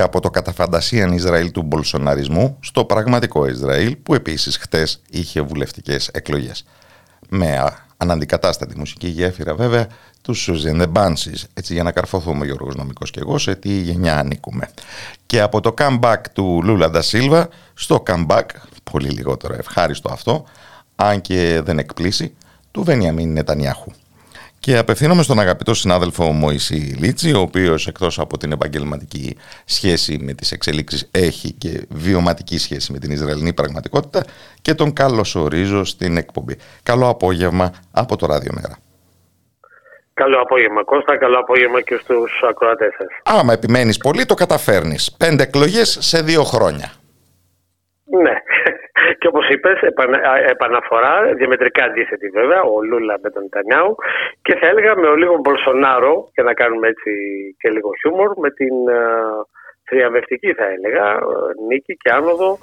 Και από το καταφαντασίαν Ισραήλ του μπολσοναρισμού στο πραγματικό Ισραήλ που επίσης χτες είχε βουλευτικές εκλογές. Με αναντικατάστατη μουσική γέφυρα βέβαια τους Σουζένε Μπάνσις, έτσι για να καρφωθούμε Γιώργος Νομικός και εγώ σε τι γενιά ανήκουμε. Και από το comeback του Λούλα Ντασίλβα στο comeback, πολύ λιγότερο ευχάριστο αυτό, αν και δεν εκπλήσει, του Βενιαμίν Νετανιάχου. Και απευθύνομαι στον αγαπητό συνάδελφο Μωυσή Λίτση, ο οποίος εκτός από την επαγγελματική σχέση με τις εξελίξεις έχει και βιωματική σχέση με την Ισραηλινή πραγματικότητα και τον καλωσορίζω στην εκπομπή. Καλό απόγευμα από το Ράδιο Μέρα. Καλό απόγευμα Κώστα, καλό απόγευμα και στους ακροατές σας. Άμα επιμένεις πολύ το καταφέρνεις. Πέντε εκλογές σε δύο χρόνια. Ναι, και όπως είπες, επαναφορά, διαμετρικά αντίθετη βέβαια, ο Λούλα με τον Νετανιάου. Και θα έλεγα με ο λίγο Μπολσονάρο, για να κάνουμε έτσι και λίγο χιούμορ, με την uh, θριαμβευτική θα έλεγα, νίκη και άνοδο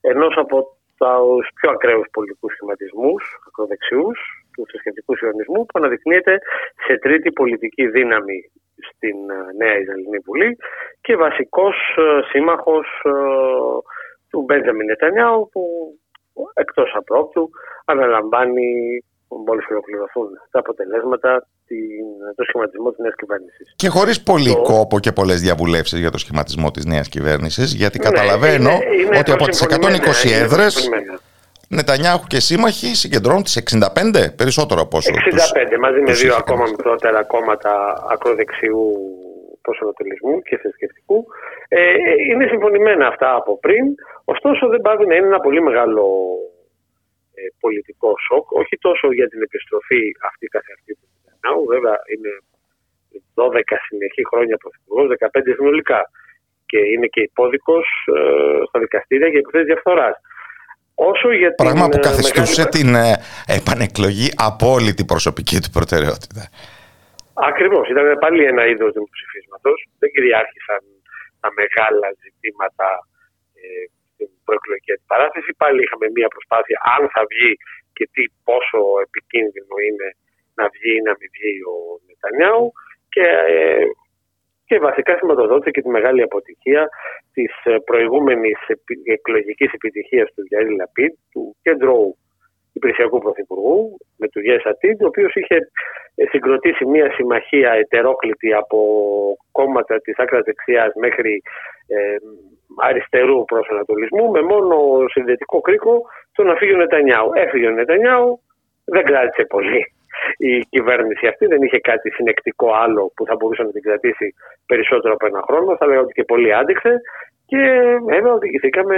ενός από τους πιο ακραίους πολιτικούς σχηματισμούς, ακροδεξιούς, του θρησκευτικού σιωνισμού, που αναδεικνύεται σε τρίτη πολιτική δύναμη στην νέα Ισραηλινή Βουλή. Και βασικός σύμμαχος του Μπέντζαμιν Νετανιάου που εκτός απρόπτου αναλαμβάνει μόλις ολοκληρωθούν τα αποτελέσματα την, το σχηματισμό της νέας κυβέρνησης. Και χωρίς πολύ το... κόπο και πολλές διαβουλεύσεις για το σχηματισμό της νέας κυβέρνησης γιατί ναι, καταλαβαίνω είναι, είναι ότι από τις 120 έδρες Νετανιάχου και σύμμαχοι συγκεντρώνουν τις 65 περισσότερο από όσο 65 τους, μαζί με δύο ακόμα μικρότερα κόμματα ακροδεξιού προσανατολισμού και θρησκευτικού. Ε, είναι συμφωνημένα αυτά από πριν, ωστόσο δεν πάει να είναι ένα πολύ μεγάλο ε, πολιτικό σοκ, όχι τόσο για την επιστροφή αυτή καθεαυτή του Νετανιάου, βέβαια είναι 12 συνεχή χρόνια πρωθυπουργός, 15 συνολικά και είναι και υπόδικος ε, στα δικαστήρια για υποθέσεις διαφθοράς. Όσο για Πράγμα την, που ε, καθιστούσε μεγάλη... την ε, επανεκλογή απόλυτη προσωπική του προτεραιότητα. Ακριβώς. Ήταν πάλι ένα είδος δημοψηφίσματος. Δεν κυριάρχησαν τα μεγάλα ζητήματα ε, στην προεκλογική αντιπαράθεση. Πάλι είχαμε μία προσπάθεια αν θα βγει και τι πόσο επικίνδυνο είναι να βγει ή να μην βγει ο Νετανιάου. Και, ε, και βασικά σηματοδότησε και τη μεγάλη αποτυχία της ε, προηγούμενης εκλογικής επιτυχίας του Γιάννη Λαπίτ, του κέντρου υπηρεσιακού πρωθυπουργού, με του Γέσα Τιντ, ο οποίος είχε ε, συγκροτήσει μια συμμαχία ετερόκλητη από κόμματα της άκρας δεξιάς μέχρι ε, αριστερού προσανατολισμού με μόνο συνδετικό κρίκο το να φύγει ο Νετανιάου. Έφυγε ο Νετανιάου, δεν κράτησε πολύ η κυβέρνηση αυτή, δεν είχε κάτι συνεκτικό άλλο που θα μπορούσε να την κρατήσει περισσότερο από ένα χρόνο. Θα λέγαμε ότι και πολύ άντεξε και βέβαια οδηγηθήκαμε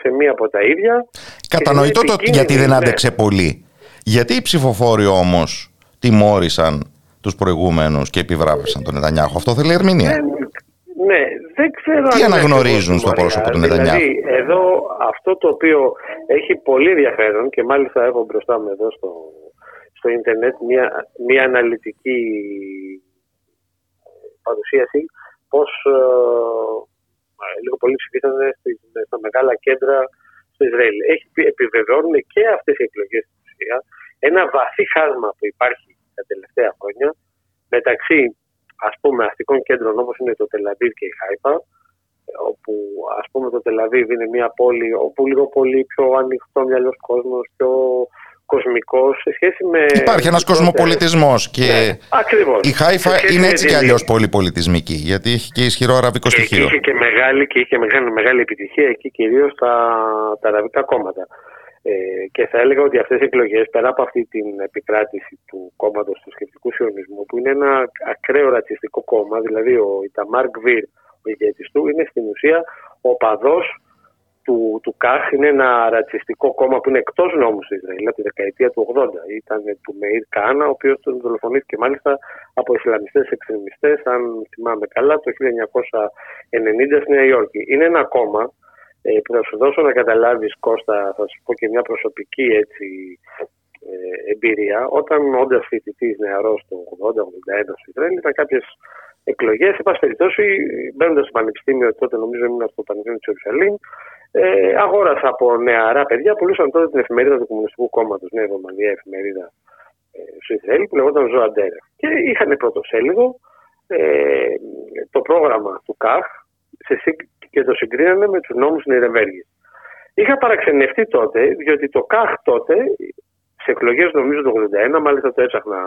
σε μία από τα ίδια. Κατανοητό το γιατί δεν άντεξε πολύ. Γιατί οι ψηφοφόροι όμως τιμώρησαν τους προηγούμενους και επιβράβευσαν τον Νετανιάχο. Αυτό θέλει ερμηνεία. Ναι, ναι, δεν ξέρω Τι αναγνωρίζουν στο πρόσωπο του Νετανιάχου. Δηλαδή, εδώ αυτό το οποίο έχει πολύ ενδιαφέρον και μάλιστα έχω μπροστά μου εδώ στο, στο ίντερνετ μια, μια αναλυτική παρουσίαση πώς ε, λίγο πολύ ψηφίσαν στα μεγάλα κέντρα στο Ισραήλ. Έχει, επιβεβαιώνουν και αυτές οι εκλογές στην ουσία ένα βαθύ χάσμα που υπάρχει τα τελευταία χρόνια μεταξύ ας πούμε αστικών κέντρων όπως είναι το Τελαβίβ και η Χάιπα όπου ας πούμε το Τελαβίβ είναι μια πόλη όπου λίγο πολύ πιο ανοιχτό μυαλός κόσμος, πιο κοσμικός σε σχέση με. Υπάρχει ένας κοσμοπολιτισμός και ναι, ακριβώς. η Χάιφα είναι έτσι κι αλλιώς πολυπολιτισμική, γιατί έχει και ισχυρό αραβικό στοιχείο. Είχε και μεγάλη, και είχε μεγάλη, μεγάλη επιτυχία εκεί κυρίως τα, τα αραβικά κόμματα. Ε, και θα έλεγα ότι αυτές οι εκλογές, πέρα από αυτή την επικράτηση του κόμματος του σκεπτικού σιωνισμού, που είναι ένα ακραίο ρατσιστικό κόμμα, δηλαδή ο Ιταμάρ Γκβίρ, ο ηγέτης του, είναι στην ουσία ο παδός του, του ΚΑΧ είναι ένα ρατσιστικό κόμμα που είναι εκτός νόμου του Ισραήλ από τη δεκαετία του 80. Ήταν του Μεϊρ Κάνα, ο οποίος τον δολοφονήθηκε μάλιστα από Ισλαμιστές εξτρεμιστές, αν θυμάμαι καλά, το 1990 στη Νέα Υόρκη. Είναι ένα κόμμα ε, που θα σου δώσω να καταλάβεις, Κώστα, θα σου πω και μια προσωπική έτσι, ε, εμπειρία. Όταν όντα φοιτητή νεαρός το 80-81 στο Ισραήλ, ήταν κάποιες εκλογές. Εν πάση περιπτώσει, μπαίνοντας στο Πανεπιστήμιο, τότε νομίζω ήμουν στο Πανεπιστήμιο της Ιερουσαλήμ, ε, αγόρασα από νεαρά παιδιά, πουλούσαν τότε την εφημερίδα του Κομμουνιστικού Κόμματος, Νέα Ρωμανία, εφημερίδα ε, στο Ισραήλ, που λεγόταν Ζωαντέρα. Και είχαν πρωτοσέλιδο ε, το πρόγραμμα του ΚΑΧ, και το συγκρίνανε με τους νόμους Νιρεμβέργης. Είχα παραξενευτεί τότε, διότι το ΚΑΧ τότε, σε εκλογές νομίζω το 81, μάλιστα το έψαχνα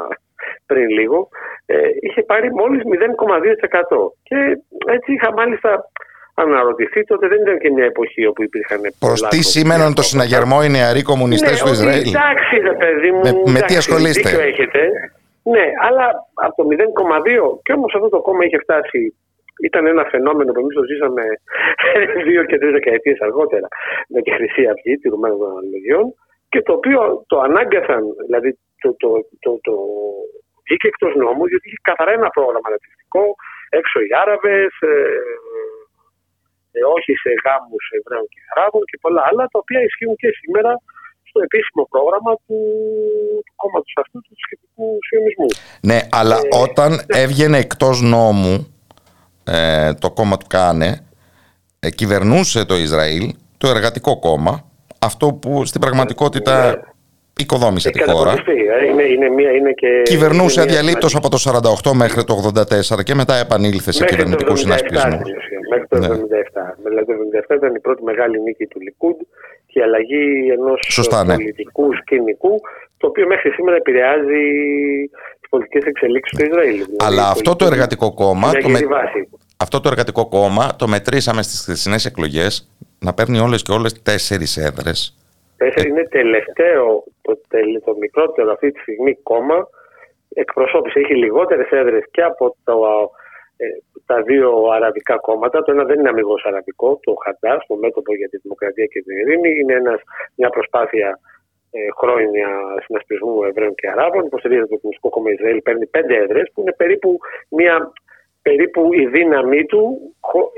πριν λίγο, ε, είχε πάρει μόλις 0,2%. Και έτσι είχα μάλιστα αναρωτηθεί, τότε δεν ήταν και μια εποχή όπου υπήρχαν. Προς τι σήμαιναν το συναγερμό οι νεαροί κομμουνιστές ναι, του Ισραήλ; Εντάξει, ρε παιδί μου. Με, με τι ασχολείστε; Έχετε. Ναι, αλλά από το 0,2 και όμως αυτό το κόμμα είχε φτάσει. Ήταν ένα φαινόμενο που εμεί το ζήσαμε δύο και τρεις δεκαετίες αργότερα με τη Χρυσή Αυγή, τη Ρουμάνα των Αλληλεγγύων και το οποίο το ανάγκασαν, δηλαδή το, το, το, το, βγήκε εκτός νόμου, γιατί είχε καθαρά ένα πρόγραμμα ρατσιστικό, έξω οι Άραβες, ε, ε, όχι σε γάμους Εβραίων και Αράβων και πολλά άλλα, τα οποία ισχύουν και σήμερα στο επίσημο πρόγραμμα του, του κόμματος αυτού του σχετικού σιωνισμού. Ναι, αλλά ε, όταν ναι. έβγαινε εκτός νόμου ε, το κόμμα του Κάνε, ε, κυβερνούσε το Ισραήλ, το εργατικό κόμμα, αυτό που στην πραγματικότητα ναι. οικοδόμησε τη χώρα. Είναι, είναι μία, είναι και, Κυβερνούσε αδιαλείπτως από το 48 μέχρι το 84 και μετά επανήλθε σε κυβερνητικού συνασπισμού. Μέχρι το 1977. Ναι. Δηλαδή το 1977 ήταν η πρώτη μεγάλη νίκη του Λικούντ και η αλλαγή ενός ναι. πολιτικού σκηνικού, το οποίο μέχρι σήμερα επηρεάζει τι πολιτικές εξελίξεις του Ισραήλ. Δηλαδή Αλλά αυτό το εργατικό κόμμα. Το με... Αυτό το εργατικό κόμμα το μετρήσαμε στις χθεσινές εκλογές να παίρνει όλες και όλες τέσσερις έδρες. Τέσσερις είναι τελευταίο, το, το μικρότερο αυτή τη στιγμή κόμμα εκπροσώπηση. Έχει λιγότερες έδρες και από το ε, τα δύο αραβικά κόμματα. Το ένα δεν είναι αμυγός αραβικό, το Χαντάς, το μέτωπο για τη δημοκρατία και την ειρήνη. Είναι ένας, μια προσπάθεια ε, χρόνια συνασπισμού Εβραίων και Αράβων. Υποστηρίζεται το Κομμουνιστικό Κόμμα Ισραήλ, παίρνει πέντε έδρες, που είναι περίπου, μια, περίπου η δύναμή του,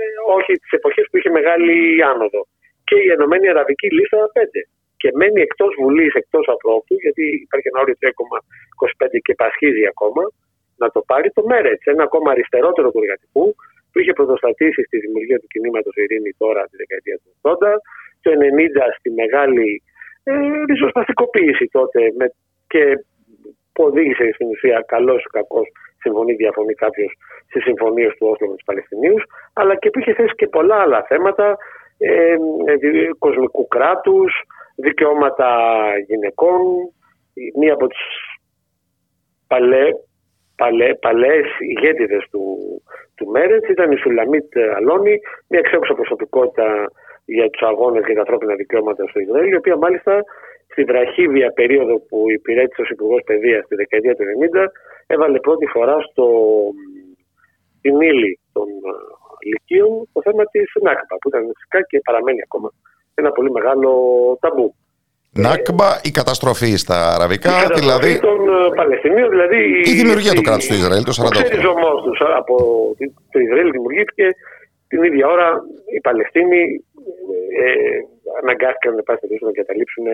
ε, όχι τις εποχές που είχε μεγάλη άνοδο. Και η Ενωμένη Αραβική Λίστα πέντε. Και μένει εκτός Βουλής, εκτός Απρόπτου, γιατί υπάρχει ένα όριο 3,25 και πασχίζει ακόμα να το πάρει το ΜΕΡΕΤ, ένα ακόμα αριστερότερο του εργατικού, που είχε πρωτοστατήσει στη δημιουργία του κινήματος Ειρήνη τώρα τη δεκαετία του 80, το 90 στη μεγάλη ε, ριζοσπαστικοποίηση τότε με, και που οδήγησε στην ουσία καλός ή κακός, συμφωνεί διαφωνεί κάποιος στις συμφωνίες του Όσλο με τους Παλαιστινίους, αλλά και που είχε θέσει και πολλά άλλα θέματα ε, ε, κοσμικού κράτους, δικαιώματα γυναικών. Μία από τις παλέ, παλέ, παλαιές ηγέτιδες του, του Μέρετ ήταν η Σουλαμίτ Αλόνη, μια εξέχουσα προσωπικότητα για τους αγώνες για τα ανθρώπινα δικαιώματα στο Ισραήλ, η οποία μάλιστα στην βραχύβια περίοδο που υπηρέτησε ως Υπουργός Παιδείας στη δεκαετία του 90 έβαλε πρώτη φορά στο, στην ύλη των ε, λυκείων το θέμα της ΝΑΚΠΑ που ήταν φυσικά και παραμένει ακόμα ένα πολύ μεγάλο ταμπού. Νάκμπα, η καταστροφή στα αραβικά, η δηλαδή. των ε, Παλαιστινίων, δηλαδή. Η δημιουργία του κράτους του Ισραήλ το 1948. Ο ξεριζωμό του από το Ισραήλ δημιουργήθηκε την ίδια ώρα οι Παλαιστίνοι ε, αναγκάστηκαν να να καταλήψουν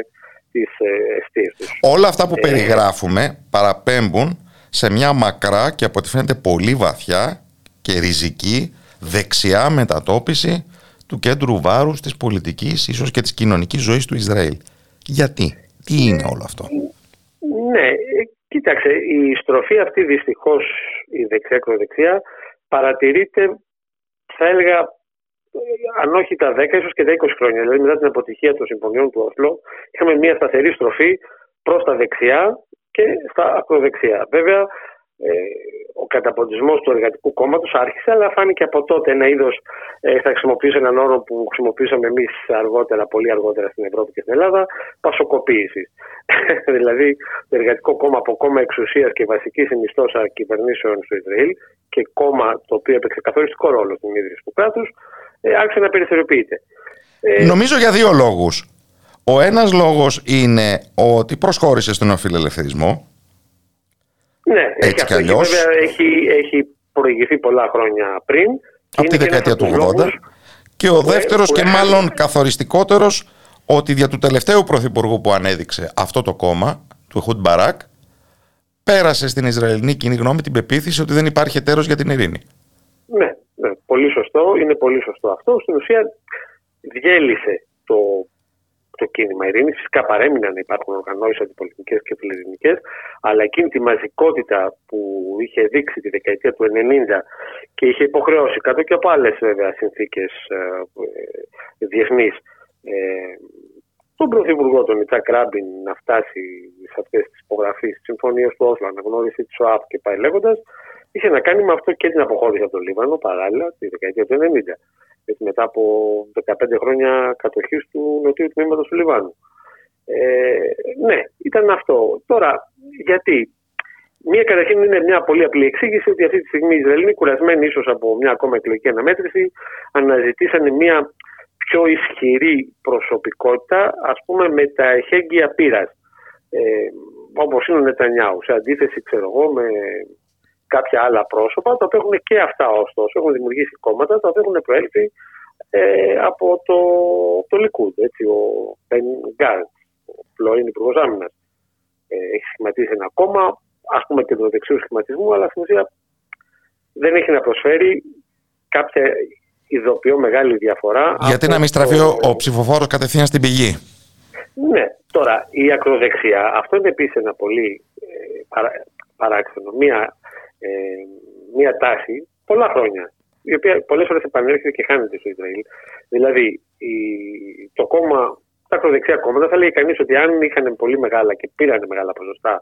τις ε, αιστείες τους. Όλα αυτά που ε, περιγράφουμε παραπέμπουν σε μια μακρά και από ό,τι φαίνεται πολύ βαθιά και ριζική δεξιά μετατόπιση του κέντρου βάρους της πολιτικής, ίσως και της κοινωνικής ζωής του Ισραήλ. Γιατί, τι είναι όλο αυτό; Ναι, κοίταξε, η στροφή αυτή δυστυχώς η δεξιά-ακροδεξιά παρατηρείται, θα έλεγα, αν όχι τα 10, ίσως και τα 20 χρόνια. Δηλαδή μετά την αποτυχία των συμφωνιών του Όσλο, είχαμε μια σταθερή στροφή προς τα δεξιά και στα ακροδεξιά. Βέβαια, ε, ο καταποντισμός του εργατικού κόμματος άρχισε, αλλά φάνηκε από τότε ένα είδος, ε, θα χρησιμοποιήσω έναν όρο που χρησιμοποιήσαμε εμείς αργότερα, πολύ αργότερα στην Ευρώπη και στην Ελλάδα, πασοκοποίησης. δηλαδή το εργατικό κόμμα από κόμμα εξουσίας και βασικής συνιστόσα κυβερνήσεων στο Ισραήλ και κόμμα το οποίο έπαιξε καθοριστικό ρόλο στην ίδρυση του κράτους, ε, άρχισε να περιθωριοποιείται. Ε, Νομίζω για δύο λόγους. Ο ένας λόγος είναι ότι προσχώρησε στον οφειλελευθερισμό ναι, Έτσι έχει, βέβαια έχει, έχει προηγηθεί πολλά χρόνια πριν. Από τη δεκαετία του 80. Και ο δεύτερος και μάλλον καθοριστικότερος ότι δια του τελευταίου πρωθυπουργού που ανέδειξε αυτό το κόμμα, του Χουντ Μπαράκ, πέρασε στην Ισραηλινή κοινή γνώμη την πεποίθηση ότι δεν υπάρχει εταίρος για την ειρήνη. Ναι, ναι, πολύ σωστό. Είναι πολύ σωστό αυτό. Στην ουσία διέλυσε το το κίνημα ειρήνης. Φυσικά παρέμειναν να υπάρχουν οργανώσεις αντιπολιτικές και φιλελληνικές, αλλά εκείνη τη μαζικότητα που είχε δείξει τη δεκαετία του 90 και είχε υποχρεώσει κάτω και από άλλες συνθήκες ε, ε διεθνείς ε, τον Πρωθυπουργό τον Ιτσάκ Ράμπιν να φτάσει σε αυτές τις υπογραφές της Συμφωνίας του Όσλο, αναγνώριση της ΟΑΠ και πάει λέγοντας, είχε να κάνει με αυτό και την αποχώρηση από το Λίβανο παράλληλα τη δεκαετία του 90. Έτσι, μετά από 15 χρόνια κατοχής του νοτιού τμήματος του Λιβάνου. Ε, ναι, ήταν αυτό. Τώρα, γιατί; Μία καταρχήν είναι μια πολύ απλή εξήγηση ότι αυτή τη στιγμή οι Ισραηλοί, κουρασμένοι ίσως από μια ακόμα εκλογική αναμέτρηση, αναζητήσανε μια πιο ισχυρή προσωπικότητα, ας πούμε, με τα εχέγγυα πείρας. Ε, όπως είναι ο Νετανιάου, σε αντίθεση, ξέρω εγώ, με κάποια άλλα πρόσωπα, τα οποία έχουν και αυτά ωστόσο, έχουν δημιουργήσει κόμματα, τα οποία έχουν προέλθει ε, από το, το Λικούντ, έτσι, ο Μπεν Γκάρτ, ο πρώην Υπουργός Άμυνας. Ε, έχει σχηματίσει ένα κόμμα, ας πούμε και του δεξιού σχηματισμού, αλλά στην ουσία δεν έχει να προσφέρει κάποια ειδοποιώ μεγάλη διαφορά. Γιατί να μην στραφεί ο, ο ψηφοφόρος κατευθείαν στην πηγή; Ναι, τώρα η ακροδεξιά, αυτό είναι επίσης ένα πολύ ε, παρά, παράξενο. Μία, ε, μία τάση πολλά χρόνια, η οποία πολλές φορές επανέρχεται και χάνεται στο Ισραήλ. Δηλαδή, η, το κόμμα, τα ακροδεξιά κόμματα, θα λέει κανείς ότι αν είχαν πολύ μεγάλα και πήραν μεγάλα ποσοστά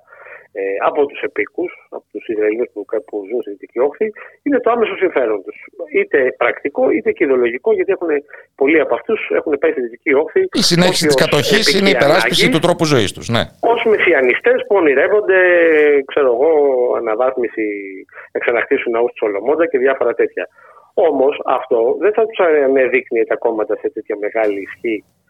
ε, από τους επίκους, από τους Ισραηλινούς που, που ζουν στη Δυτική Όχθη, είναι το άμεσο συμφέρον τους. Είτε πρακτικό είτε και ιδεολογικό, γιατί έχουν, πολλοί από αυτούς έχουν πάει στη Δυτική Όχθη. Η συνέχιση της κατοχής είναι η υπεράσπιση του τρόπου ζωής τους. Ναι. Ω μεσιανιστές που ονειρεύονται, ξέρω εγώ, αναβάθμιση, εξαναχτήσουν ναούς του Σολομόντα και διάφορα τέτοια. Όμως αυτό δεν θα τους ανεδείκνυε τα κόμματα σε τέτοια μεγάλη ισχύ ε,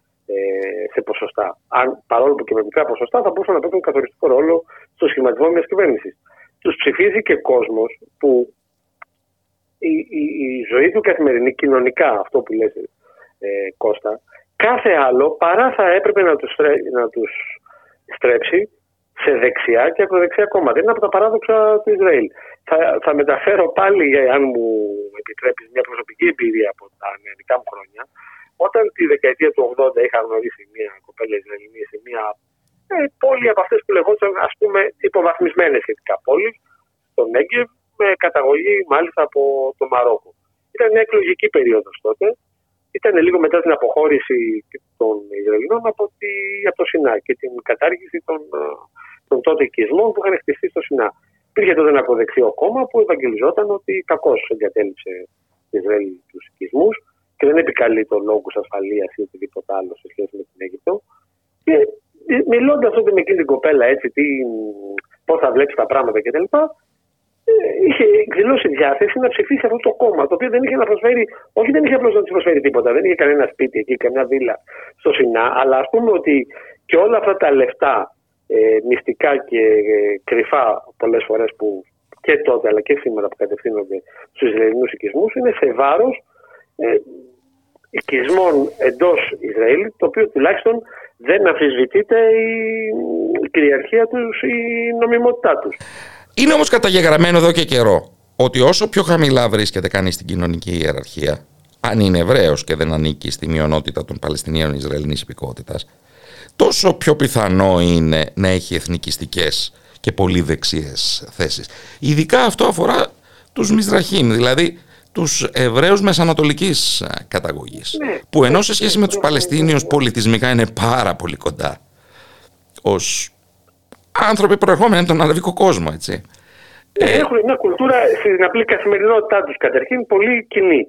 σε ποσοστά. Αν, παρόλο που και με μικρά ποσοστά θα μπορούσαν να παίξουν καθοριστικό ρόλο στο σχηματισμό μιας κυβέρνησης. Τους ψηφίζει και κόσμος που η, η, η, ζωή του καθημερινή, κοινωνικά, αυτό που λες ε, Κώστα, κάθε άλλο παρά θα έπρεπε να τους, να τους στρέψει σε δεξιά και ακροδεξιά κόμματα. Είναι από τα παράδοξα του Ισραήλ. Θα, θα μεταφέρω πάλι, αν μου επιτρέπεις, μια προσωπική εμπειρία από τα νεανικά μου χρόνια. Όταν τη δεκαετία του 80 είχα γνωρίσει μια κοπέλα Ισραηλινή σε μια ε, πόλη από αυτές που λεγόταν ας πούμε υποβαθμισμένες σχετικά πόλεις, στον Έγκεβ, με καταγωγή μάλιστα από το Μαρόκο. Ήταν μια εκλογική περίοδος τότε. Ήταν λίγο μετά την αποχώρηση των Ισραηλινών από, τη, από το Σινά και την κατάργηση των, των τότε οικισμών που είχαν χτιστεί στο Σινά. Υπήρχε τότε ένα αποδεξιό κόμμα που ευαγγελιζόταν ότι κακώς εγκατέλειψε Ισραήλ τους οικισμούς και δεν επικαλεί τον λόγο ασφαλείας ή οτιδήποτε άλλο σε σχέση με την Αίγυπτο. Και ε, μιλώντας τότε με εκείνη την κοπέλα, έτσι, πώς θα βλέπει τα πράγματα κτλ., ε, είχε εκδηλώσει διάθεση να ψηφίσει αυτό το κόμμα, το οποίο δεν είχε να προσφέρει, όχι δεν είχε απλώς να της προσφέρει τίποτα, δεν είχε κανένα σπίτι εκεί, καμιά βίλα στο Σινά, αλλά ας πούμε ότι και όλα αυτά τα λεφτά ε, μυστικά και ε, κρυφά πολλές φορές που και τότε αλλά και σήμερα που κατευθύνονται στους Ισραηλινούς οικισμούς είναι σε βάρος ε, οικισμών εντός Ισραήλ, το οποίο τουλάχιστον δεν αμφισβητείται η κυριαρχία τους, η νομιμότητά τους. Είναι όμως καταγεγραμμένο εδώ και καιρό ότι όσο πιο χαμηλά βρίσκεται κανείς στην κοινωνική ιεραρχία, αν είναι Εβραίος και δεν ανήκει στη μειονότητα των Παλαιστινίων Ισραηλινής υπηκότητας, τόσο πιο πιθανό είναι να έχει εθνικιστικές και πολύ δεξιέ θέσεις. Ειδικά αυτό αφορά τους Μισραχήμ, δηλαδή τους Εβραίους μεσανατολικής καταγωγής. Ναι, που ενώ σε σχέση με τους Παλαιστίνιους πολιτισμικά είναι πάρα πολύ κοντά. Ω άνθρωποι προερχόμενοι από τον αραβικό κόσμο, έτσι. Ναι, ε, έχουν μια κουλτούρα στην απλή καθημερινότητά τους καταρχήν πολύ κοινή.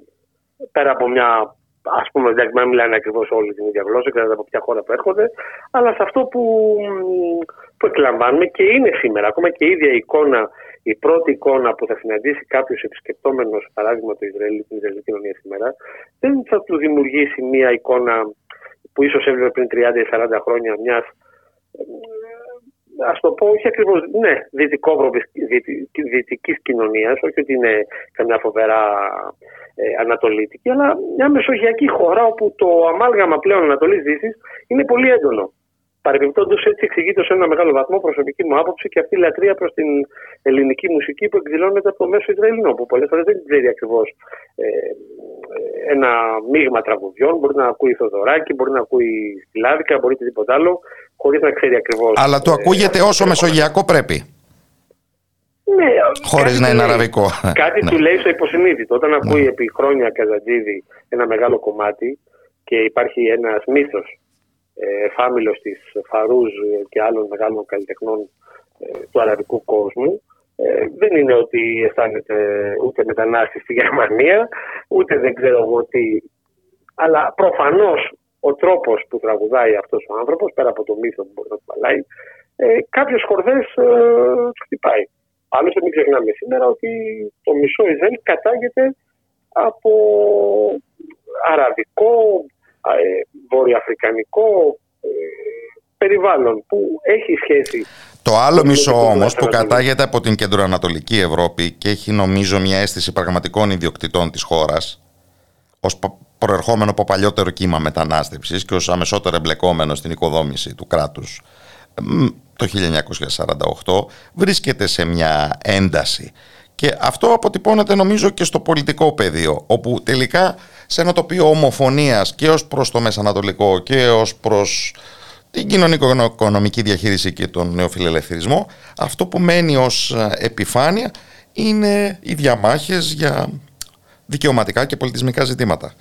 Πέρα από μια, ας πούμε, δεν μιλάνε ακριβώς όλη την ίδια γλώσσα, ξέρετε από ποια χώρα προέρχονται, αλλά σε αυτό που, που εκλαμβάνουμε και είναι σήμερα, ακόμα και η ίδια εικόνα η πρώτη εικόνα που θα συναντήσει κάποιος επισκεπτόμενος, παράδειγμα το Ισραήλ, την Ισραηλική κοινωνία σήμερα, δεν θα του δημιουργήσει μια εικόνα που ίσως έβλεπε πριν 30 ή 40 χρόνια μιας. Α το πω, όχι ακριβώς, ναι, δυτικής κοινωνίας, όχι ότι είναι καμιά φοβερά ε, ανατολίτικη, αλλά μια μεσογειακή χώρα όπου το αμάλγαμα πλέον Ανατολή-Δύση είναι πολύ έντονο. Παρεμπιπτόντως, έτσι εξηγείται σε ένα μεγάλο βαθμό προσωπική μου άποψη και αυτή η λατρεία προς την ελληνική μουσική που εκδηλώνεται από το μέσο Ισραηλινό, που πολλές φορές δεν ξέρει ακριβώς ε, ένα μείγμα τραγουδιών. Μπορεί να ακούει Θοδωράκη, μπορεί να ακούει Λάδικα, μπορεί οτιδήποτε άλλο, χωρίς να ξέρει ακριβώς. Αλλά το ακούγεται όσο μεσογειακό πρέπει. Ναι, Χωρίς να είναι αραβικό. Κάτι ναι. του λέει στο υποσυνείδητο. Όταν ακούει ναι. επί χρόνια Καζαντζίδη ένα μεγάλο κομμάτι και υπάρχει ένας μύθος ε, εφάμιλος της Φαρούζ και άλλων μεγάλων καλλιτεχνών ε, του αραβικού κόσμου, ε, δεν είναι ότι αισθάνεται ούτε μετανάστης στη Γερμανία, ούτε δεν ξέρω εγώ τι. Αλλά προφανώς ο τρόπος που τραγουδάει αυτός ο άνθρωπος, πέρα από το μύθο που μπορεί να του παλάει, ε, κάποιες χορδές ε, χτυπάει. Άλλωστε μην ξεχνάμε σήμερα ότι το μισό Ισραήλ κατάγεται από αραβικό, ε, βορειοαφρικανικό ε, περιβάλλον που έχει σχέση. Το άλλο μισό όμως που κατάγεται από την κεντροανατολική Ευρώπη και έχει νομίζω μια αίσθηση πραγματικών ιδιοκτητών της χώρας ως προερχόμενο από παλιότερο κύμα μετανάστευσης και ως αμεσότερο εμπλεκόμενο στην οικοδόμηση του κράτους το 1948 βρίσκεται σε μια ένταση και αυτό αποτυπώνεται νομίζω και στο πολιτικό πεδίο όπου τελικά σε ένα τοπίο ομοφωνίας και ως προς το Μεσανατολικό και ως προς την κοινωνικο-οικονομική διαχείριση και τον νεοφιλελευθερισμό αυτό που μένει ως ε, επιφάνεια είναι οι διαμάχες για δικαιωματικά και πολιτισμικά ζητήματα.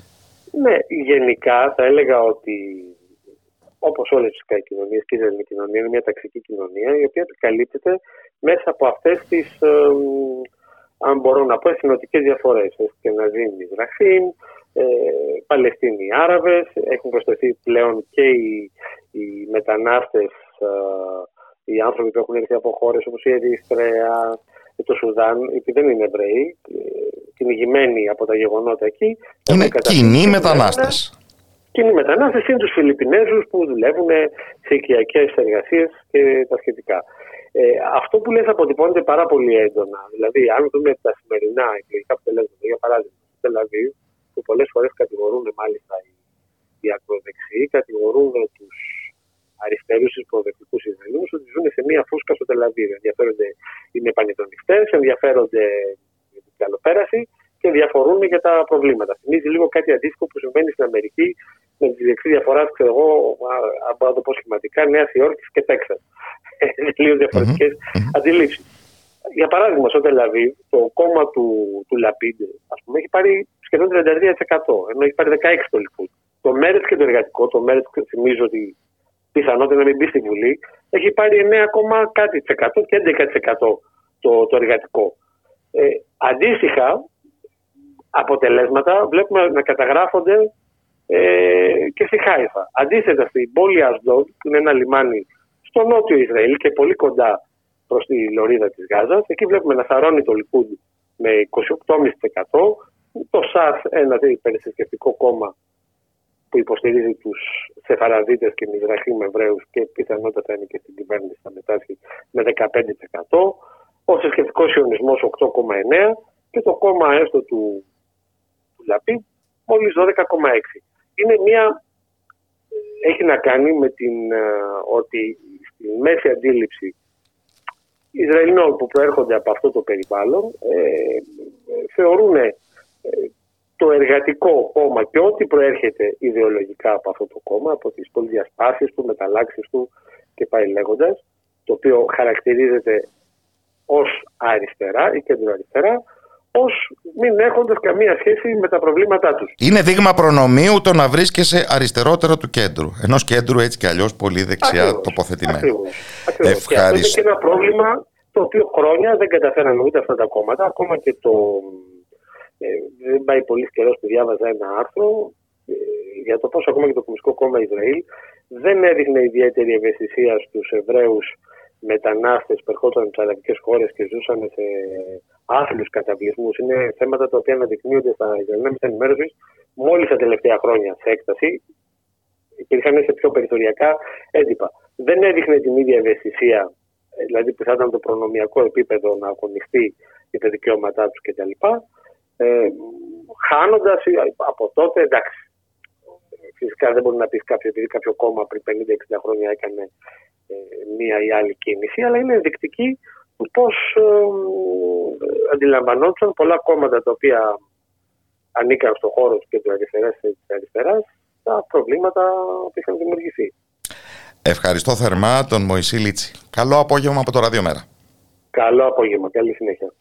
Ναι, γενικά θα έλεγα ότι όπως όλες τις κοινωνίες και η Ισραηλινή κοινωνία είναι μια ταξική κοινωνία η οποία επικαλύπτεται μέσα από αυτές τις, ε, αν μπορώ να πω, εθνοτικές διαφορές. Και να δει Μizrahim, ε, Παλαιστίνοι Άραβες, έχουν προσθεθεί πλέον και οι, οι μετανάστες, ε, οι άνθρωποι που έχουν έρθει από χώρες όπως η Ερυθρέα, το Σουδάν, επειδή δεν είναι Εβραίοι, ε, κυνηγημένοι από τα γεγονότα εκεί. Είναι κοινοί μετανάστες κοινοί μετανάστες είναι τους Φιλιππινέζους που δουλεύουν σε οικιακές εργασίες και τα σχετικά. Ε, αυτό που λες αποτυπώνεται πάρα πολύ έντονα. Δηλαδή, αν δούμε τα σημερινά εκλογικά αποτελέσματα, για παράδειγμα, στο Τελαβή, που πολλές φορές κατηγορούν μάλιστα οι, οι ακροδεξιοί, κατηγορούν τους αριστερούς τους προοδευτικού Ισραηλινού ότι ζουν σε μία φούσκα στο Τελαβή. Ενδιαφέρονται, είναι πανιδονιστέ, ενδιαφέρονται για την καλοπέραση και διαφορούν για τα προβλήματα. Θυμίζει λίγο κάτι αντίστοιχο που συμβαίνει στην Αμερική με τη διεξή διαφοράς, ξέρω εγώ, αν μπορώ να το πω σχηματικά, Νέα Υόρκης και Τέξας. Τελείω διαφορετικές mm-hmm. αντιλήψεις. Για παράδειγμα, στο Τελαβή, το κόμμα του, του Λαπίντ, ας πούμε, έχει πάρει σχεδόν 33%, ενώ έχει πάρει 16% το Λιφούτ. Το Μέρετ και το εργατικό, το Μέρετ θυμίζω ότι πιθανότητα να μην μπει στη Βουλή, έχει πάρει 9, κάτι και 11% το, το εργατικό. Ε, αντίστοιχα, αποτελέσματα βλέπουμε να καταγράφονται ε, και στη Χάιφα. Αντίθετα στην πόλη Ασδόντ, που είναι ένα λιμάνι στο νότιο Ισραήλ και πολύ κοντά προς τη λωρίδα της Γάζας, εκεί βλέπουμε να θαρώνει το Λικούντ με 28,5%. Το ΣΑΘ, ένα υπερθρησκευτικό κόμμα που υποστηρίζει τους Σεφαραδίτες και Μιζραχήμ Εβραίους και πιθανότατα είναι και στην κυβέρνηση θα μετάσχει με 15%. Ο θρησκευτικό Ιωνισμό 8,9% και το κόμμα έστω του, του Λαπί μόλι 12,6% είναι μια, έχει να κάνει με την, ε, ότι στη μέση αντίληψη Ισραηλινών που προέρχονται από αυτό το περιβάλλον ε, θεωρούν ε, το εργατικό κόμμα και ό,τι προέρχεται ιδεολογικά από αυτό το κόμμα, από τις πολυδιασπάσεις του, μεταλλάξεις του και πάει λέγοντας, το οποίο χαρακτηρίζεται ως αριστερά ή κεντροαριστερά, ως μην έχοντας καμία σχέση με τα προβλήματά τους. Είναι δείγμα προνομίου το να βρίσκεσαι αριστερότερο του κέντρου. Ενός κέντρου έτσι κι αλλιώς πολύ δεξιά Ακριβώς. τοποθετημένο. Ευχαριστώ. Και αυτό είναι και ένα πρόβλημα το οποίο χρόνια δεν καταφέραν ούτε αυτά τα κόμματα. Ακόμα και το. Ε, δεν πάει πολύ καιρός που διάβαζα ένα άρθρο ε, για το πώς ακόμα και το Κομμουνιστικό Κόμμα Ισραήλ δεν έδειχνε ιδιαίτερη ευαισθησία στους Εβραίους μετανάστες που ερχόταν από τις αραβικές χώρες και ζούσαν σε άθλιου καταβλισμούς. Είναι θέματα τα οποία αναδεικνύονται στα Ισραηλινά μέσα ενημέρωσης μόλις τα τελευταία χρόνια σε έκταση. Υπήρχαν σε πιο περιθωριακά έντυπα. Δεν έδειχνε την ίδια ευαισθησία, δηλαδή που θα ήταν το προνομιακό επίπεδο να αγωνιστεί για τα δικαιώματά τους κτλ. Ε, Χάνοντας από τότε, εντάξει, φυσικά δεν μπορεί να πεις κάποιο, επειδή κάποιο κόμμα πριν 50-60 χρόνια έκανε ε, μία ή άλλη κίνηση, αλλά είναι ενδεικτική του πώς ε, αντιλαμβανόντουσαν πολλά κόμματα τα οποία ανήκαν στον χώρο του κέντρου αριστεράς και της αριστεράς τα προβλήματα που είχαν δημιουργηθεί. Ευχαριστώ θερμά τον Μωυσή Λίτση. Καλό απόγευμα από το Ραδιομέρα. Καλό απόγευμα. Καλή συνέχεια.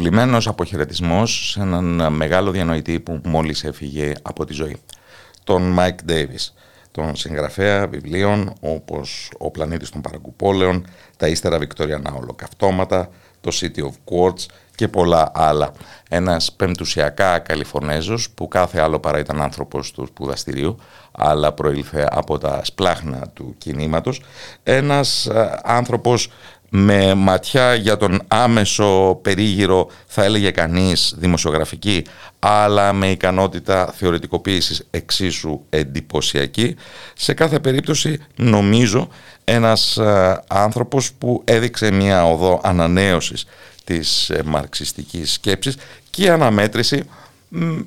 Επιβεβλημένος αποχαιρετισμός σε έναν μεγάλο διανοητή που μόλις έφυγε από τη ζωή. Τον Mike Davis, τον συγγραφέα βιβλίων όπως «Ο πλανήτης των παραγκουπόλεων», «Τα ύστερα Βικτωριανά ολοκαυτώματα», το City of Quartz και πολλά άλλα. Ένας πεμπτουσιακά Καλιφορνέζος που κάθε άλλο παρά ήταν άνθρωπος του σπουδαστηρίου αλλά προήλθε από τα σπλάχνα του κινήματος. Ένας ε, άνθρωπος με ματιά για τον άμεσο περίγυρο θα έλεγε κανείς δημοσιογραφική αλλά με ικανότητα θεωρητικοποίησης εξίσου εντυπωσιακή. Σε κάθε περίπτωση νομίζω ένας ε, άνθρωπος που έδειξε μια οδό ανανέωσης της ε, μαρξιστικής σκέψης και αναμέτρηση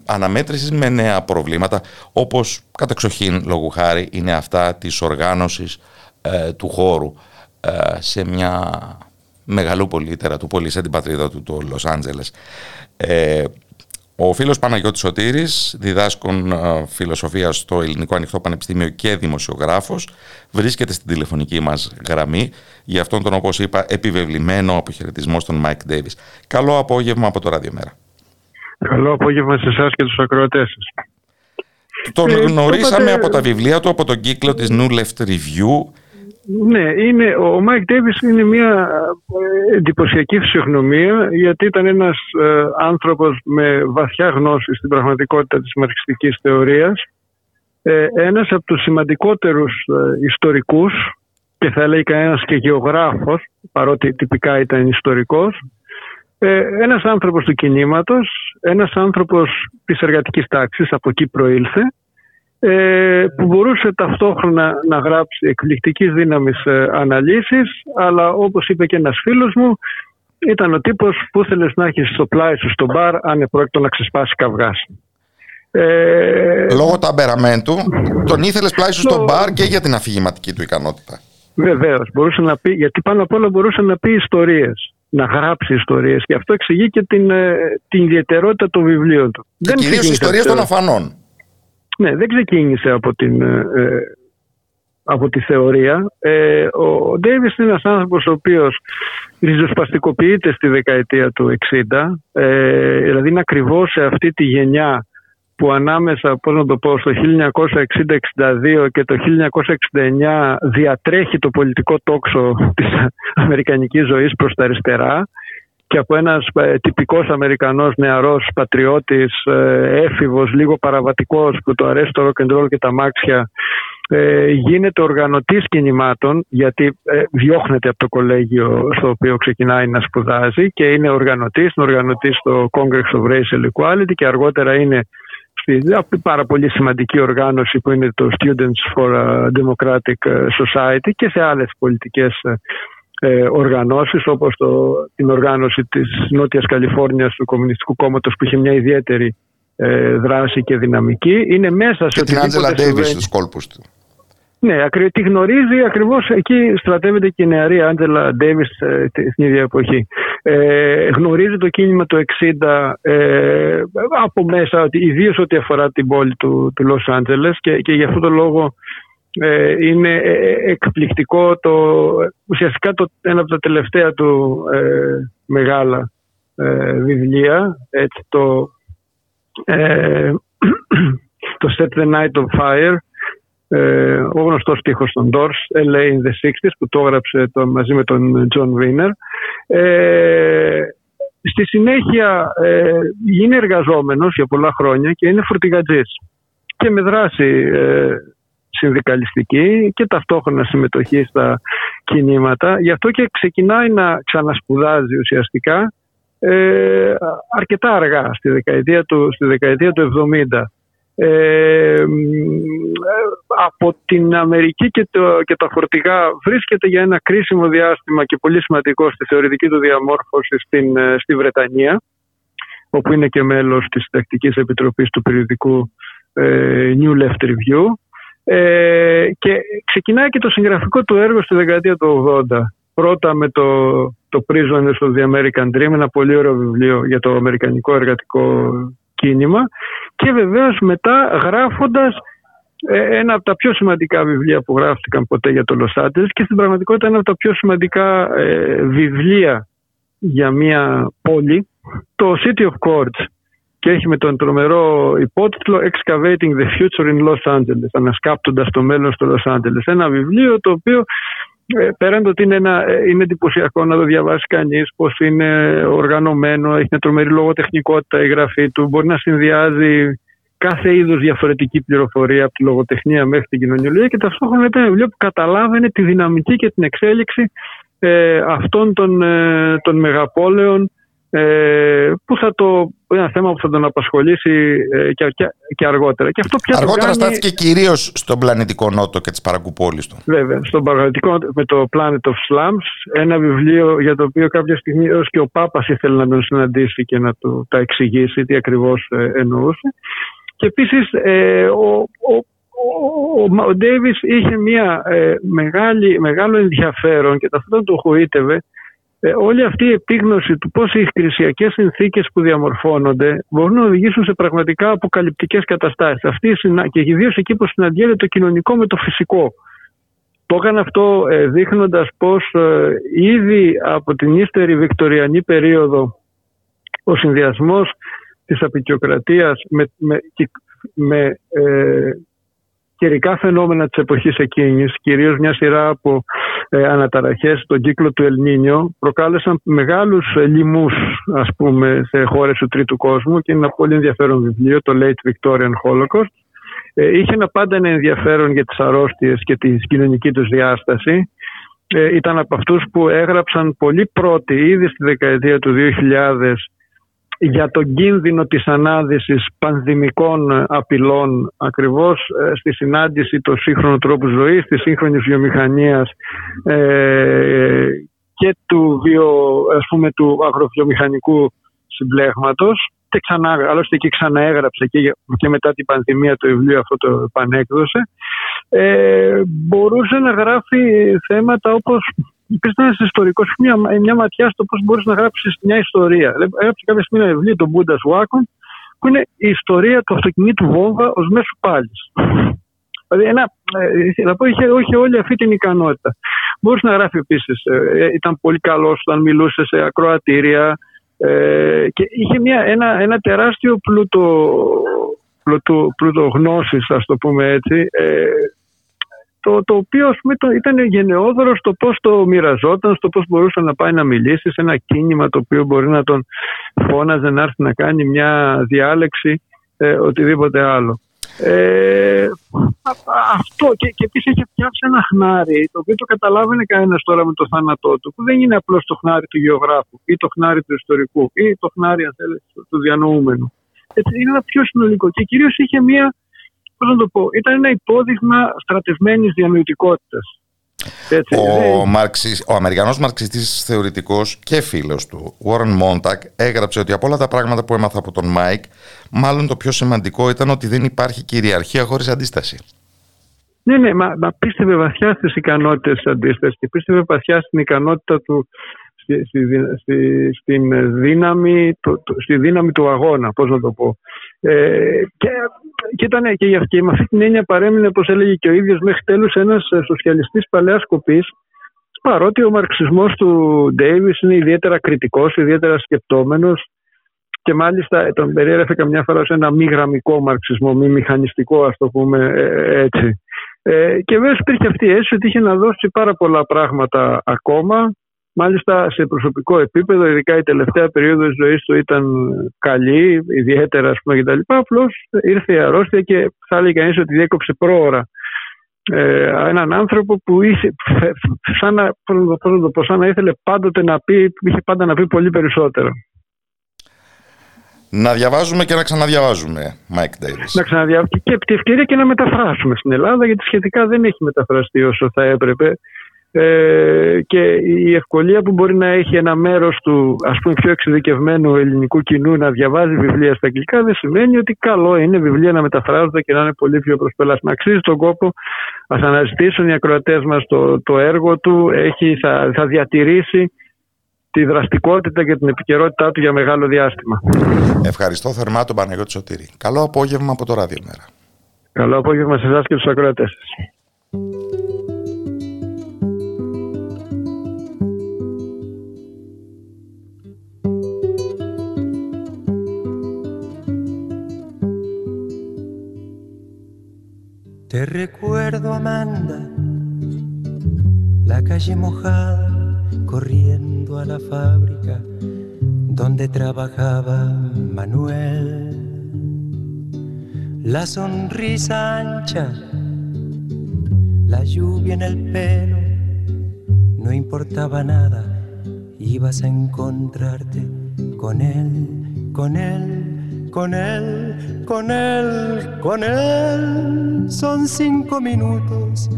αναμέτρησης με νέα προβλήματα όπως κατεξοχήν λόγου χάρη είναι αυτά της οργάνωσης ε, του χώρου. ε, σε μια μεγαλούπολη του πόλη σε την πατρίδα του το Λος Άντζελες. Ε, ο φίλος Παναγιώτης Σωτήρης, διδάσκων ε, φιλοσοφία στο Ελληνικό Ανοιχτό Πανεπιστήμιο και δημοσιογράφος, βρίσκεται στην τηλεφωνική μας γραμμή για αυτόν τον, όπως είπα, επιβεβλημένο αποχαιρετισμό στον Μάικ Ντέιβις. Καλό απόγευμα από το Ραδιομέρα. Καλό απόγευμα σε εσάς και τους ακροατές σας. Τον ε, γνωρίσαμε από τα βιβλία του, από τον κύκλο της New Left Review ναι, είναι, ο Μάικ Ντέβις είναι μια ε, εντυπωσιακή φυσιογνωμία γιατί ήταν ένας ε, άνθρωπος με βαθιά γνώση στην πραγματικότητα της μαρξιστικής θεωρίας ε, ένας από τους σημαντικότερους ε, ιστορικούς και θα έλεγε κανένας και γεωγράφος παρότι τυπικά ήταν ιστορικός ε, ένας άνθρωπος του κινήματος, ένας άνθρωπος της εργατικής τάξης, από εκεί προήλθε ε, που μπορούσε ταυτόχρονα να γράψει εκπληκτικής δύναμης ε, αναλύσεις αλλά όπως είπε και ένας φίλος μου ήταν ο τύπος που ήθελε να έχεις στο πλάι σου στο μπαρ αν επρόκειτο να ξεσπάσει καυγάς. Ε, Λόγω ταμπεραμέντου τον ήθελες πλάι σου στο μπαρ και για την αφηγηματική του ικανότητα. Βεβαίως, μπορούσε να πει, γιατί πάνω απ' όλα μπορούσε να πει ιστορίες, να γράψει ιστορίες. Και αυτό εξηγεί και την, ε, την ιδιαιτερότητα των βιβλίων του. Και κυρίως ιστορίες των αφανών. Ναι, δεν ξεκίνησε από, την, ε, ε, από τη θεωρία. Ε, ο Ντέιβις είναι ένας άνθρωπος ο οποίος ριζοσπαστικοποιείται στη δεκαετία του 60. Ε, δηλαδή είναι ακριβώς σε αυτή τη γενιά που ανάμεσα, πώς να το πω, στο 1960-62 και το 1969 διατρέχει το πολιτικό τόξο της αμερικανικής ζωής προς τα αριστερά και από ένας ε, τυπικός Αμερικανός νεαρός πατριώτης, ε, έφηβος, λίγο παραβατικός που το αρέσει το rock and roll και τα μάξια ε, γίνεται οργανωτής κινημάτων γιατί διώχνεται από το κολέγιο στο οποίο ξεκινάει να σπουδάζει και είναι οργανωτής, είναι οργανωτής στο Congress of Racial Equality και αργότερα είναι στη πάρα πολύ σημαντική οργάνωση που είναι το Students for a Democratic Society και σε άλλες πολιτικές ε, οργανώσεις όπως το, την οργάνωση της Νότιας Καλιφόρνιας του Κομμουνιστικού Κόμματος που είχε μια ιδιαίτερη ε, δράση και δυναμική είναι μέσα σε την Άντζελα Ντέιβις στους κόλπους του. Ναι, τη γνωρίζει ακριβώς εκεί στρατεύεται και η νεαρή Άντζελα Ντέιβις ε, στην ίδια εποχή. Ε, γνωρίζει το κίνημα το 60 ε, από μέσα, ιδίως ό,τι αφορά την πόλη του, του Λος Άντζελες και, και γι' αυτό το λόγο ε, είναι ε, ε, εκπληκτικό το, ουσιαστικά το, ένα από τα τελευταία του μεγάλα βιβλία έτσι, το, το Set the Night of Fire ο γνωστός στίχος των Doors LA in the 60s που το έγραψε το, μαζί με τον John Wiener. Στη συνέχεια γίνει εργαζόμενος για πολλά χρόνια και είναι φορτηγατζής. Και με δράση συνδικαλιστική και ταυτόχρονα συμμετοχή στα κινήματα. Γι' αυτό και ξεκινάει να ξανασπουδάζει ουσιαστικά ε, αρκετά αργά, στη δεκαετία του, στη δεκαετία του 70. Ε, από την Αμερική και, το, και τα φορτηγά βρίσκεται για ένα κρίσιμο διάστημα και πολύ σημαντικό στη θεωρητική του διαμόρφωση στην, ε, στη Βρετανία όπου είναι και μέλος της Συντακτικής Επιτροπής του περιοδικού ε, New Left Review ε, και ξεκινάει και το συγγραφικό του έργο στη δεκαετία του 80. Πρώτα με το, το Prisoners of the American Dream, ένα πολύ ωραίο βιβλίο για το αμερικανικό εργατικό κίνημα και βεβαίως μετά γράφοντας ε, ένα από τα πιο σημαντικά βιβλία που γράφτηκαν ποτέ για το Los Angeles και στην πραγματικότητα ένα από τα πιο σημαντικά ε, βιβλία για μια πόλη, το City of Courts και έχει με τον τρομερό υπότιτλο Excavating the Future in Los Angeles, ανασκάπτοντας το μέλλον στο Los Angeles. Ένα βιβλίο το οποίο ε, πέραν το ότι είναι, ένα, ε, είναι εντυπωσιακό να το διαβάσει κανείς πώς είναι οργανωμένο, έχει μια τρομερή λογοτεχνικότητα η γραφή του, μπορεί να συνδυάζει κάθε είδους διαφορετική πληροφορία από τη λογοτεχνία μέχρι την κοινωνιολογία και ταυτόχρονα ήταν ένα βιβλίο που καταλάβαινε τη δυναμική και την εξέλιξη ε, αυτών των, ε, των μεγαπόλεων ε, που θα το, ένα θέμα που θα τον απασχολήσει ε, και, και, και, αργότερα. Και αυτό πια αργότερα κάνει... στάθηκε κυρίως στον πλανητικό νότο και τις παρακουπόλεις του. Βέβαια, στον πλανητικό με το Planet of Slums, ένα βιβλίο για το οποίο κάποια στιγμή έως και ο Πάπας ήθελε να τον συναντήσει και να του τα εξηγήσει τι ακριβώς ε, εννοούσε. Και επίσης ε, ο, ο, ο Ντέιβις είχε μια ε, μεγάλη, μεγάλο ενδιαφέρον και ταυτόχρονα το χωρίτευε ε, όλη αυτή η επίγνωση του πώς οι κρυσιακές συνθήκες που διαμορφώνονται μπορούν να οδηγήσουν σε πραγματικά αποκαλυπτικές καταστάσεις. Αυτή, και ιδίως εκεί που συναντιέται το κοινωνικό με το φυσικό. Το έκανε αυτό ε, δείχνοντας πως ε, ήδη από την ύστερη βικτοριανή περίοδο ο συνδυασμός της απεικιοκρατίας με, με, με ε, καιρικά φαινόμενα της εποχής εκείνης, κυρίως μια σειρά από ε, αναταραχές στον κύκλο του Ελνίνιο, προκάλεσαν μεγάλους ε, λοιμούς ας πούμε, σε χώρες του τρίτου κόσμου και είναι ένα πολύ ενδιαφέρον βιβλίο, το Late Victorian Holocaust. Ε, είχε ένα πάντα ένα ενδιαφέρον για τις αρρώστιες και τη κοινωνική τους διάσταση. Ε, ήταν από αυτούς που έγραψαν πολύ πρώτοι, ήδη στη δεκαετία του 2000, για τον κίνδυνο της ανάδυσης πανδημικών απειλών ακριβώς ε, στη συνάντηση του σύγχρονου τρόπου ζωής, της σύγχρονης βιομηχανίας ε, και του, βιο, ας πούμε, του αγροβιομηχανικού συμπλέγματος. Και ξανά, άλλωστε και ξαναέγραψε και, και μετά την πανδημία το βιβλίο αυτό το επανέκδοσε ε, μπορούσε να γράφει θέματα όπως υπήρξε ένα ιστορικό, μια, μια ματιά στο πώς μπορείς να γράψεις μια ιστορία. Έγραψε κάποια στιγμή ένα βιβλίο, το Μπούντας Βάκον, που είναι η ιστορία του αυτοκινήτου βόμβα ως μέσου πάλι. Δηλαδή, ένα, ε, να πω, είχε, είχε όλη αυτή την ικανότητα. Μπορούσε να γράφει επίσης. Ε, ήταν πολύ καλός όταν μιλούσε σε ακροατήρια ε, και είχε μια, ένα, ένα τεράστιο πλούτο, πλούτο, πλούτο γνώσης, ας το πούμε έτσι, ε, το, το οποίο ας πούμε, το, ήταν γενναιόδωρος στο πώς το μοιραζόταν, στο πώς μπορούσε να πάει να μιλήσει σε ένα κίνημα το οποίο μπορεί να τον φώναζε να έρθει να κάνει μια διάλεξη, ε, οτιδήποτε άλλο. Ε, αυτό και, και επίσης είχε φτιάξει ένα χνάρι το οποίο το καταλάβαινε κανένας τώρα με το θάνατό του που δεν είναι απλώς το χνάρι του γεωγράφου ή το χνάρι του ιστορικού ή το χνάρι αν θέλετε, του διανοούμενου. Έτσι, είναι ένα πιο συνολικό και κυρίως είχε μια πώς να το πω, ήταν ένα υπόδειγμα στρατευμένης διανοητικότητας. ο, Μαρξι, ο Αμερικανός μαρξιστής θεωρητικός και φίλος του, Warren Montag, έγραψε ότι από όλα τα πράγματα που έμαθα από τον Μάικ, μάλλον το πιο σημαντικό ήταν ότι δεν υπάρχει κυριαρχία χωρίς αντίσταση. Ναι, ναι, μα, μα πίστευε βαθιά στις ικανότητες της αντίστασης και πίστευε βαθιά στην ικανότητα του στη, στη, στην δύναμη, το, στη δύναμη του αγώνα, πώς να το πω. Ε, και, και, ήταν, και, και με αυτή την έννοια παρέμεινε, όπως έλεγε και ο ίδιος, μέχρι τέλους ένας σοσιαλιστής παλαιάς κοπής, παρότι ο μαρξισμός του Ντέιβις είναι ιδιαίτερα κριτικός, ιδιαίτερα σκεπτόμενος και μάλιστα τον περιέγραφε καμιά φορά σε ένα μη γραμμικό μαρξισμό, μη μηχανιστικό ας το πούμε ε, έτσι. Ε, και βέβαια υπήρχε αυτή η αίσθηση ότι είχε να δώσει πάρα πολλά πράγματα ακόμα Μάλιστα σε προσωπικό επίπεδο, ειδικά η τελευταία περίοδο της ζωής του ήταν καλή, ιδιαίτερα ας πούμε κτλ. Απλώς ήρθε η αρρώστια και θα έλεγε κανείς ότι διέκοψε πρόωρα ε, έναν άνθρωπο που είχε, σαν, να, πώς σαν να ήθελε πάντοτε να πει, είχε πάντα να πει πολύ περισσότερο. Να διαβάζουμε και να ξαναδιαβάζουμε, Μάικ Davis. Να ξαναδιαβάζουμε και επί τη ευκαιρία και να μεταφράσουμε στην Ελλάδα, γιατί σχετικά δεν έχει μεταφραστεί όσο θα έπρεπε ε, και η ευκολία που μπορεί να έχει ένα μέρος του ας πούμε πιο εξειδικευμένου ελληνικού κοινού να διαβάζει βιβλία στα αγγλικά δεν σημαίνει ότι καλό είναι βιβλία να μεταφράζονται και να είναι πολύ πιο προσπελάσιμα. Αξίζει τον κόπο, ας αναζητήσουν οι ακροατές μας το, το έργο του, έχει, θα, θα διατηρήσει τη δραστικότητα και την επικαιρότητά του για μεγάλο διάστημα. Ευχαριστώ θερμά τον Παναγιώτη Σωτήρη. Καλό απόγευμα από το Ράδιο Μέρα. Καλό απόγευμα σε εσάς και τους ακροατές Te recuerdo, Amanda, la calle mojada, corriendo a la fábrica donde trabajaba Manuel. La sonrisa ancha, la lluvia en el pelo, no importaba nada, ibas a encontrarte con él, con él, con él, con él, con él. Son cinco minutos,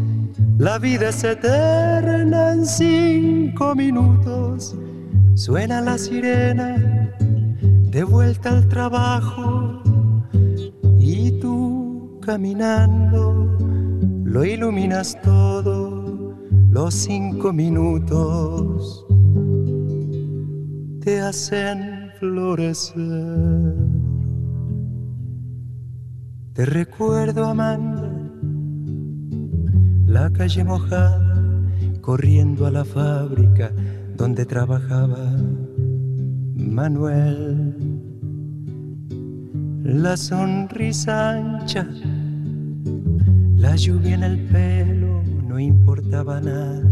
la vida es eterna en cinco minutos Suena la sirena de vuelta al trabajo y tú caminando lo iluminas todo los cinco minutos te hacen florecer. Te recuerdo, Amanda, la calle mojada, corriendo a la fábrica donde trabajaba Manuel. La sonrisa ancha, la lluvia en el pelo, no importaba nada.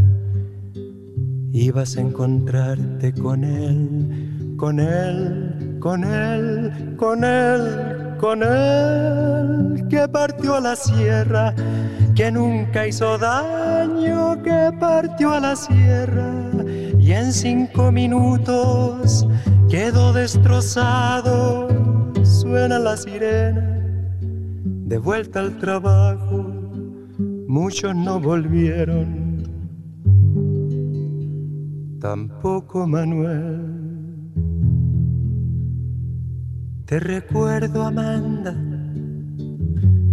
Ibas a encontrarte con él, con él, con él, con él, con él, que partió a la sierra, que nunca hizo daño, que partió a la sierra y en cinco minutos quedó destrozado. Suena la sirena, de vuelta al trabajo, muchos no volvieron, tampoco Manuel. Te recuerdo, Amanda,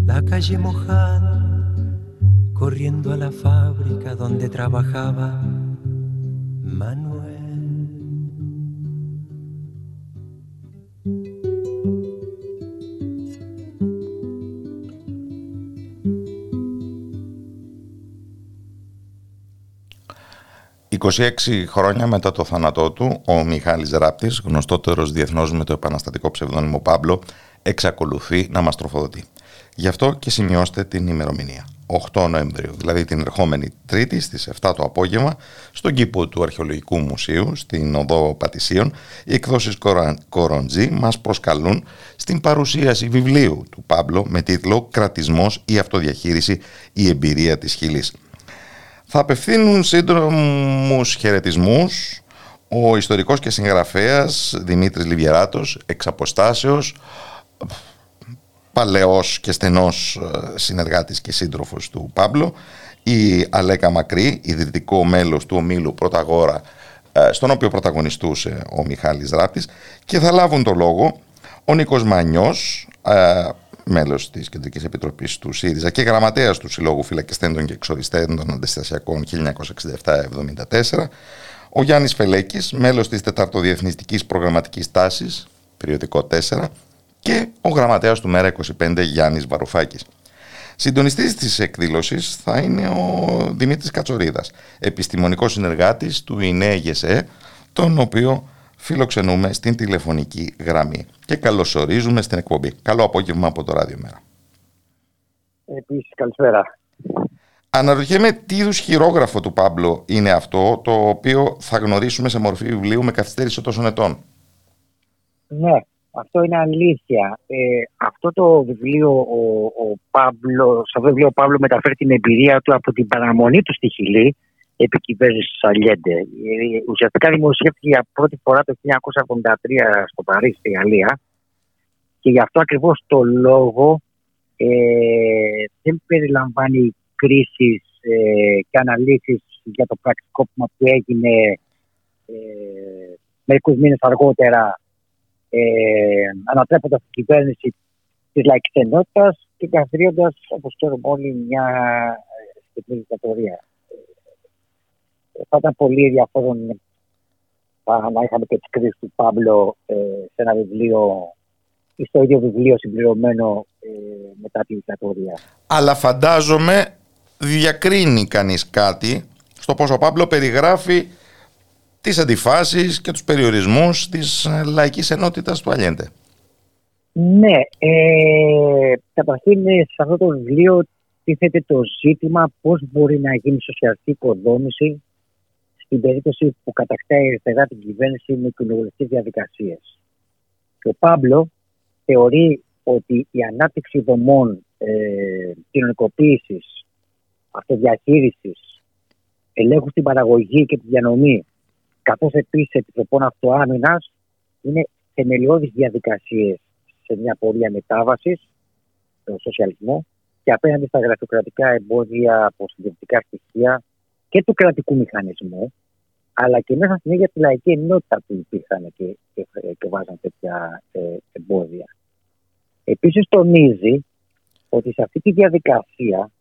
la calle mojada, corriendo a la fábrica donde trabajaba Manuel. «26 χρόνια μετά το θάνατό του, ο Μιχάλης Ράπτης, γνωστότερος διεθνώς με το επαναστατικό ψευδόνυμο Πάμπλο, εξακολουθεί να μας τροφοδοτεί. Γι' αυτό και σημειώστε την ημερομηνία. 8 Νοεμβρίου, δηλαδή την ερχόμενη Τρίτη στις 7 το απόγευμα, στον κήπο του Αρχαιολογικού Μουσείου, στην Οδό Πατησίων, οι εκδόσεις Κοροντζή μας προσκαλούν στην παρουσίαση βιβλίου του Πάμπλο με τίτλο «Κρατισμός ή αυτοδιαχείριση η εμπειρία της Χιλής». Θα απευθύνουν σύντρομους χαιρετισμούς ο ιστορικός και συγγραφέας Δημήτρης Λιβιεράτος, εξ αποστάσεως, παλαιός και στενός ε, συνεργάτης και σύντροφος του Πάμπλο, η Αλέκα Μακρύ, ιδρυτικό μέλος του ομίλου Πρωταγόρα, ε, στον οποίο πρωταγωνιστούσε ο Μιχάλης Ράπτης. Και θα λάβουν το λόγο ο Νίκος Μανιός, ε, μέλος της Κεντρικής Επιτροπής του ΣΥΡΙΖΑ και γραμματέας του Συλλόγου Φυλακιστέντων και Εξοριστέντων Αντιστασιακών 1967-74, ο Γιάννης Φελέκης, μέλος της Τεταρτοδιεθνιστικής Προγραμματικής Τάσης, περιοδικό 4, και ο γραμματέας του Μέρα 25 Γιάννης Βαρουφάκης. Συντονιστής της εκδήλωσης θα είναι ο Δημήτρης Κατσορίδας, επιστημονικός συνεργάτης του ΙΝΕΓΕΣΕ, τον οποίο φιλοξενούμε στην τηλεφωνική γραμμή και καλωσορίζουμε στην εκπομπή. Καλό απόγευμα από το Ράδιο Μέρα. Επίσης, καλησπέρα. Αναρωτιέμαι τι είδους χειρόγραφο του Πάμπλο είναι αυτό, το οποίο θα γνωρίσουμε σε μορφή βιβλίου με καθυστέρηση τόσων ετών. Ναι, αυτό είναι αλήθεια. Ε, αυτό το βιβλίο, ο, ο Παύλο, στο βιβλίο ο Παύλο μεταφέρει την εμπειρία του από την παραμονή του στη Χιλή επί κυβέρνηση Σαλιέντε. Ε, ουσιαστικά δημοσιεύτηκε για πρώτη φορά το 1983 στο Παρίσι, στη Γαλλία. Και γι' αυτό ακριβώς το λόγο ε, δεν περιλαμβάνει κρίσεις ε, και αναλύσεις για το πρακτικόπημα που έγινε ε, μερικούς μήνες αργότερα ε, ανατρέποντας την κυβέρνηση της λαϊκής ενότητας και καθιδρύοντα, όπως ξέρουμε όλοι, μια συγκεκριμένη δικτατορία. Ε, θα ήταν πολύ ενδιαφέρον να είχαμε και τις κρίσεις του Πάμπλο ε, σε ένα βιβλίο ή στο ίδιο βιβλίο συμπληρωμένο ε, μετά τη δικτατορία. Αλλά φαντάζομαι διακρίνει κανείς κάτι στο πώς ο Πάμπλο περιγράφει τις αντιφάσεις και τους περιορισμούς της ε, λαϊκής ενότητας του Αλιέντε. Ναι, ε, καταρχήν σε αυτό το βιβλίο τίθεται το ζήτημα πώς μπορεί να γίνει σοσιαλιστική οικοδόμηση στην περίπτωση που κατακτάει η αριστερά την κυβέρνηση με κοινοβουλευτικές διαδικασίες. Και ο Πάμπλο θεωρεί ότι η ανάπτυξη δομών ε, κοινωνικοποίησης, αυτοδιαχείρισης, ελέγχου στην παραγωγή και τη διανομή, καθώς επίσης επιτροπών αυτοάμυνας, είναι θεμελιώδεις διαδικασίες σε μια πορεία μετάβασης στον σοσιαλισμό και απέναντι στα γραφειοκρατικά εμπόδια από συντηρητικά στοιχεία και του κρατικού μηχανισμού, αλλά και μέσα στην ίδια τη λαϊκή ενότητα που υπήρχαν και, και, και βάζαν τέτοια ε, εμπόδια. Επίσης τονίζει ότι σε αυτή τη διαδικασία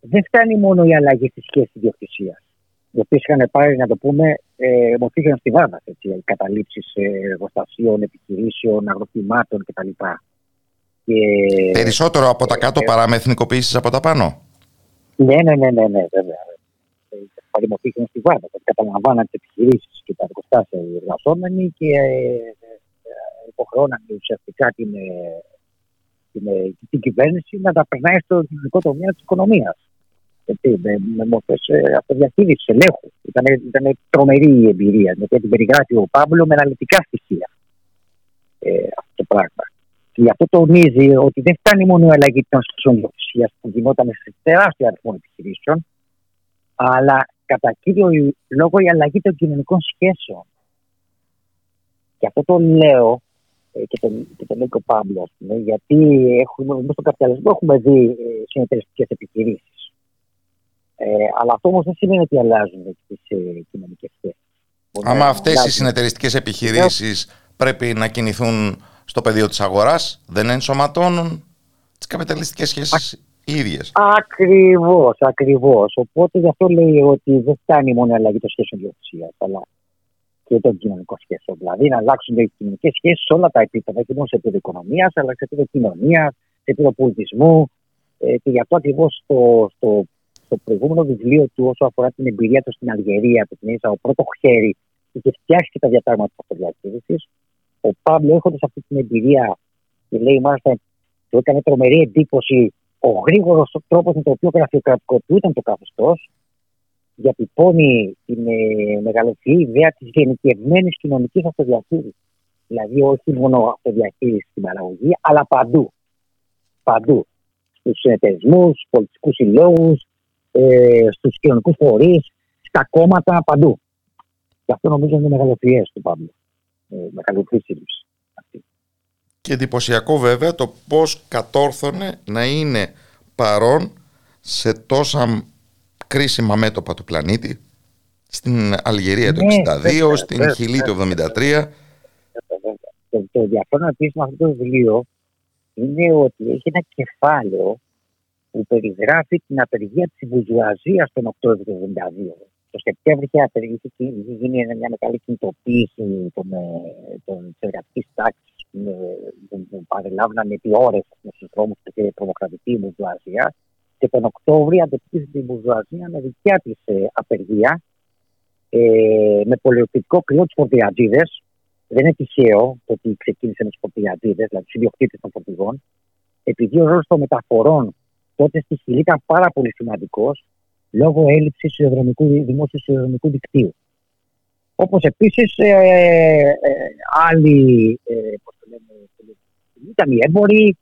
δεν φτάνει μόνο η αλλαγή στη σχέσης ιδιοκτησίας. Οι οποίες είχαν πάρει, να το πούμε, ε, μορφή στη βάδα. Οι καταλήψεις ε, εργοστασίων, επιχειρήσεων, αγροτημάτων κτλ. Και... Περισσότερο από τα κάτω ε, παρά με εθνικοποίησει από τα πάνω. Ναι, ναι, ναι, ναι, ναι βέβαια. Παρημορφήθηκαν στη βάδα. Καταλαμβάναν τις επιχειρήσεις και τα εργοστάσια οι εργαζόμενοι και υποχρεώναν ουσιαστικά την την, ε, την κυβέρνηση να τα περνάει στο κοινωνικό τομέα της οικονομίας. Με, με μορφές ε, αυτοδιαχείρισης, ελέγχου. Ήταν, ήταν τρομερή η εμπειρία, γιατί την περιγράφει ο Παύλο με αναλυτικά στοιχεία ε, αυτό το πράγμα. Και γι' αυτό τονίζει ότι δεν φτάνει μόνο η αλλαγή τη νοσοκομεία που γινόταν σε τεράστιο αριθμό επιχειρήσεων, αλλά κατά κύριο λόγο η αλλαγή των κοινωνικών σχέσεων. Και αυτό το λέω ε, και τον, και τον Νίκο Πάμπλο, γιατί έχουμε, μέσα στον καπιταλισμό έχουμε δει ε, συνεταιριστικές επιχειρήσεις. Ε, αλλά αυτό όμως δεν σημαίνει ότι αλλάζουν τις ε, κοινωνικές σχέσεις. Άμα αυτές οι συνεταιριστικές επιχειρήσεις πρέπει να κινηθούν στο πεδίο της αγοράς, δεν ενσωματώνουν τις καπιταλιστικές σχέσεις; Ίδιες. Ακριβώς, ακριβώς. Οπότε γι' αυτό λέει ότι δεν φτάνει μόνο η αλλαγή των σχέσεων διοκτησίας, αλλά και των κοινωνικών σχέσεων. Δηλαδή να αλλάξουν οι κοινωνικές σχέσεις σε όλα τα επίπεδα, όχι μόνο σε επίπεδο οικονομίας, αλλά σε επίπεδο κοινωνίας, σε επίπεδο πολιτισμού. Ε, και γι' αυτό ακριβώς στο, στο, στο προηγούμενο βιβλίο του, όσο αφορά την εμπειρία του στην Αλγερία, που την έζησα ο πρώτο χέρι, είχε φτιάξει και τα διατάγματα τη αυτοδιαχείρισης. Ο Παύλο, έχοντας αυτή την εμπειρία, και λέει μάλιστα, του έκανε τρομερή εντύπωση ο γρήγορος τρόπος με τον οποίο γραφειοκρατικοποιούταν το καθεστώς διατυπώνει την ε, μεγαλοφυή ιδέα της γενικευμένης κοινωνικής αυτοδιαχείρισης. Δηλαδή, όχι μόνο αυτοδιαχείριση στην παραγωγή, αλλά παντού. Παντού. Στους συνεταιρισμούς, στους πολιτικούς συλλόγους, ε, στους κοινωνικούς φορείς, στα κόμματα, παντού. Και αυτό νομίζω είναι μεγαλοφυέ του Παύλου. Ε, μεγαλοφυή σύλληψη. Και εντυπωσιακό βέβαια το πώς κατόρθωνε να είναι παρόν σε τόσα κρίσιμα μέτωπα του πλανήτη, στην Αλγερία το 1962, ναι, στην Χιλή το 1973. Το, το ενδιαφέρον επίση με αυτό το βιβλίο είναι ότι έχει ένα κεφάλαιο που περιγράφει την απεργία τη Μπουζουαζία τον Οκτώβριο του 1972. Το Σεπτέμβριο είχε, είχε γίνει μια μεγάλη κινητοποίηση των, των εργατική τάξη που, που παρελάβνανε επί ώρες στους δρόμους και τρομοκρατική Μπουζουαζία και τον Οκτώβριο αντεπίθεσε την Μπουρζουαζία με δικιά της ε, απεργία ε, με πολιτικό κρυό τους φορτηγατζίδες. Δεν είναι τυχαίο το ότι ξεκίνησε με τους φορτηγατζίδες, δηλαδή τους ιδιοκτήτες των φορτηγών, επειδή ο ρόλος των μεταφορών τότε στη Χιλή ήταν πάρα πολύ σημαντικός λόγω έλλειψης δημόσιου σιδηροδρομικού δικτύου. Όπως επίσης ε, ε, άλλοι ε, ήταν οι έμποροι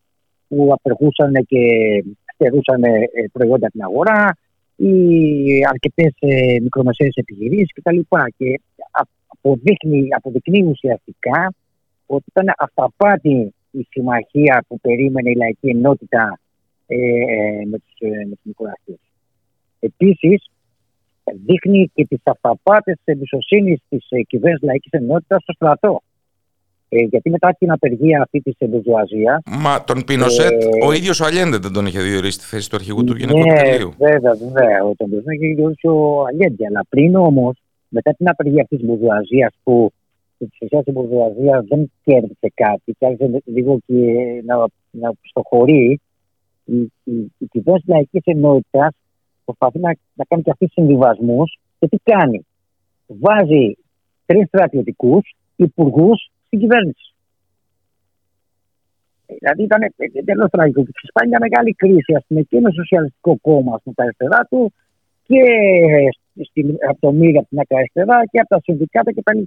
που απεργούσαν και στερούσαν ε, προϊόντα την αγορά ή αρκετές ε, μικρομεσαίες επιχειρήσεις κτλ. Και αποδείχνει, αποδεικνύει ουσιαστικά ότι ήταν αυταπάτη η συμμαχία που περίμενε η λαϊκή ενότητα ε, ε με τους, ε, με τους Επίσης, δείχνει και τις αυταπάτες της εμπιστοσύνης της ε, κυβέρνησης λαϊκής ενότητας στο στρατό. Ε, γιατί μετά την απεργία αυτή της εμπεζουαζία. Μα τον Πινοσέτ, ε, ο ίδιος ο Αλιέντε δεν τον είχε διορίσει στη θέση του αρχηγού του Γενικού ναι, Βέβαια, βέβαια. Τον Πινοσέτ είχε διορίσει ο Αλιέντε. Αλλά πριν όμως, μετά την απεργία αυτής της εμπεζουαζία που στην ουσία η εμπεζουαζία δεν κέρδισε κάτι και άρχισε λίγο και να, να προχωρεί, η, η, η κυβέρνηση λαϊκής ενότητας προσπαθεί να, να κάνει και αυτή συμβιβασμούς και τι κάνει. Βάζει τρεις στρατιωτικούς υπουργούς στην κυβέρνηση. Δηλαδή ήταν εντελώς τραγικό. Και ξεσπάνει μια μεγάλη κρίση ας πούμε, και με το Σοσιαλιστικό Κόμμα στην αριστερά του και στην, από το ΜΥΡ από την αριστερά και από τα συνδικάτα κτλ.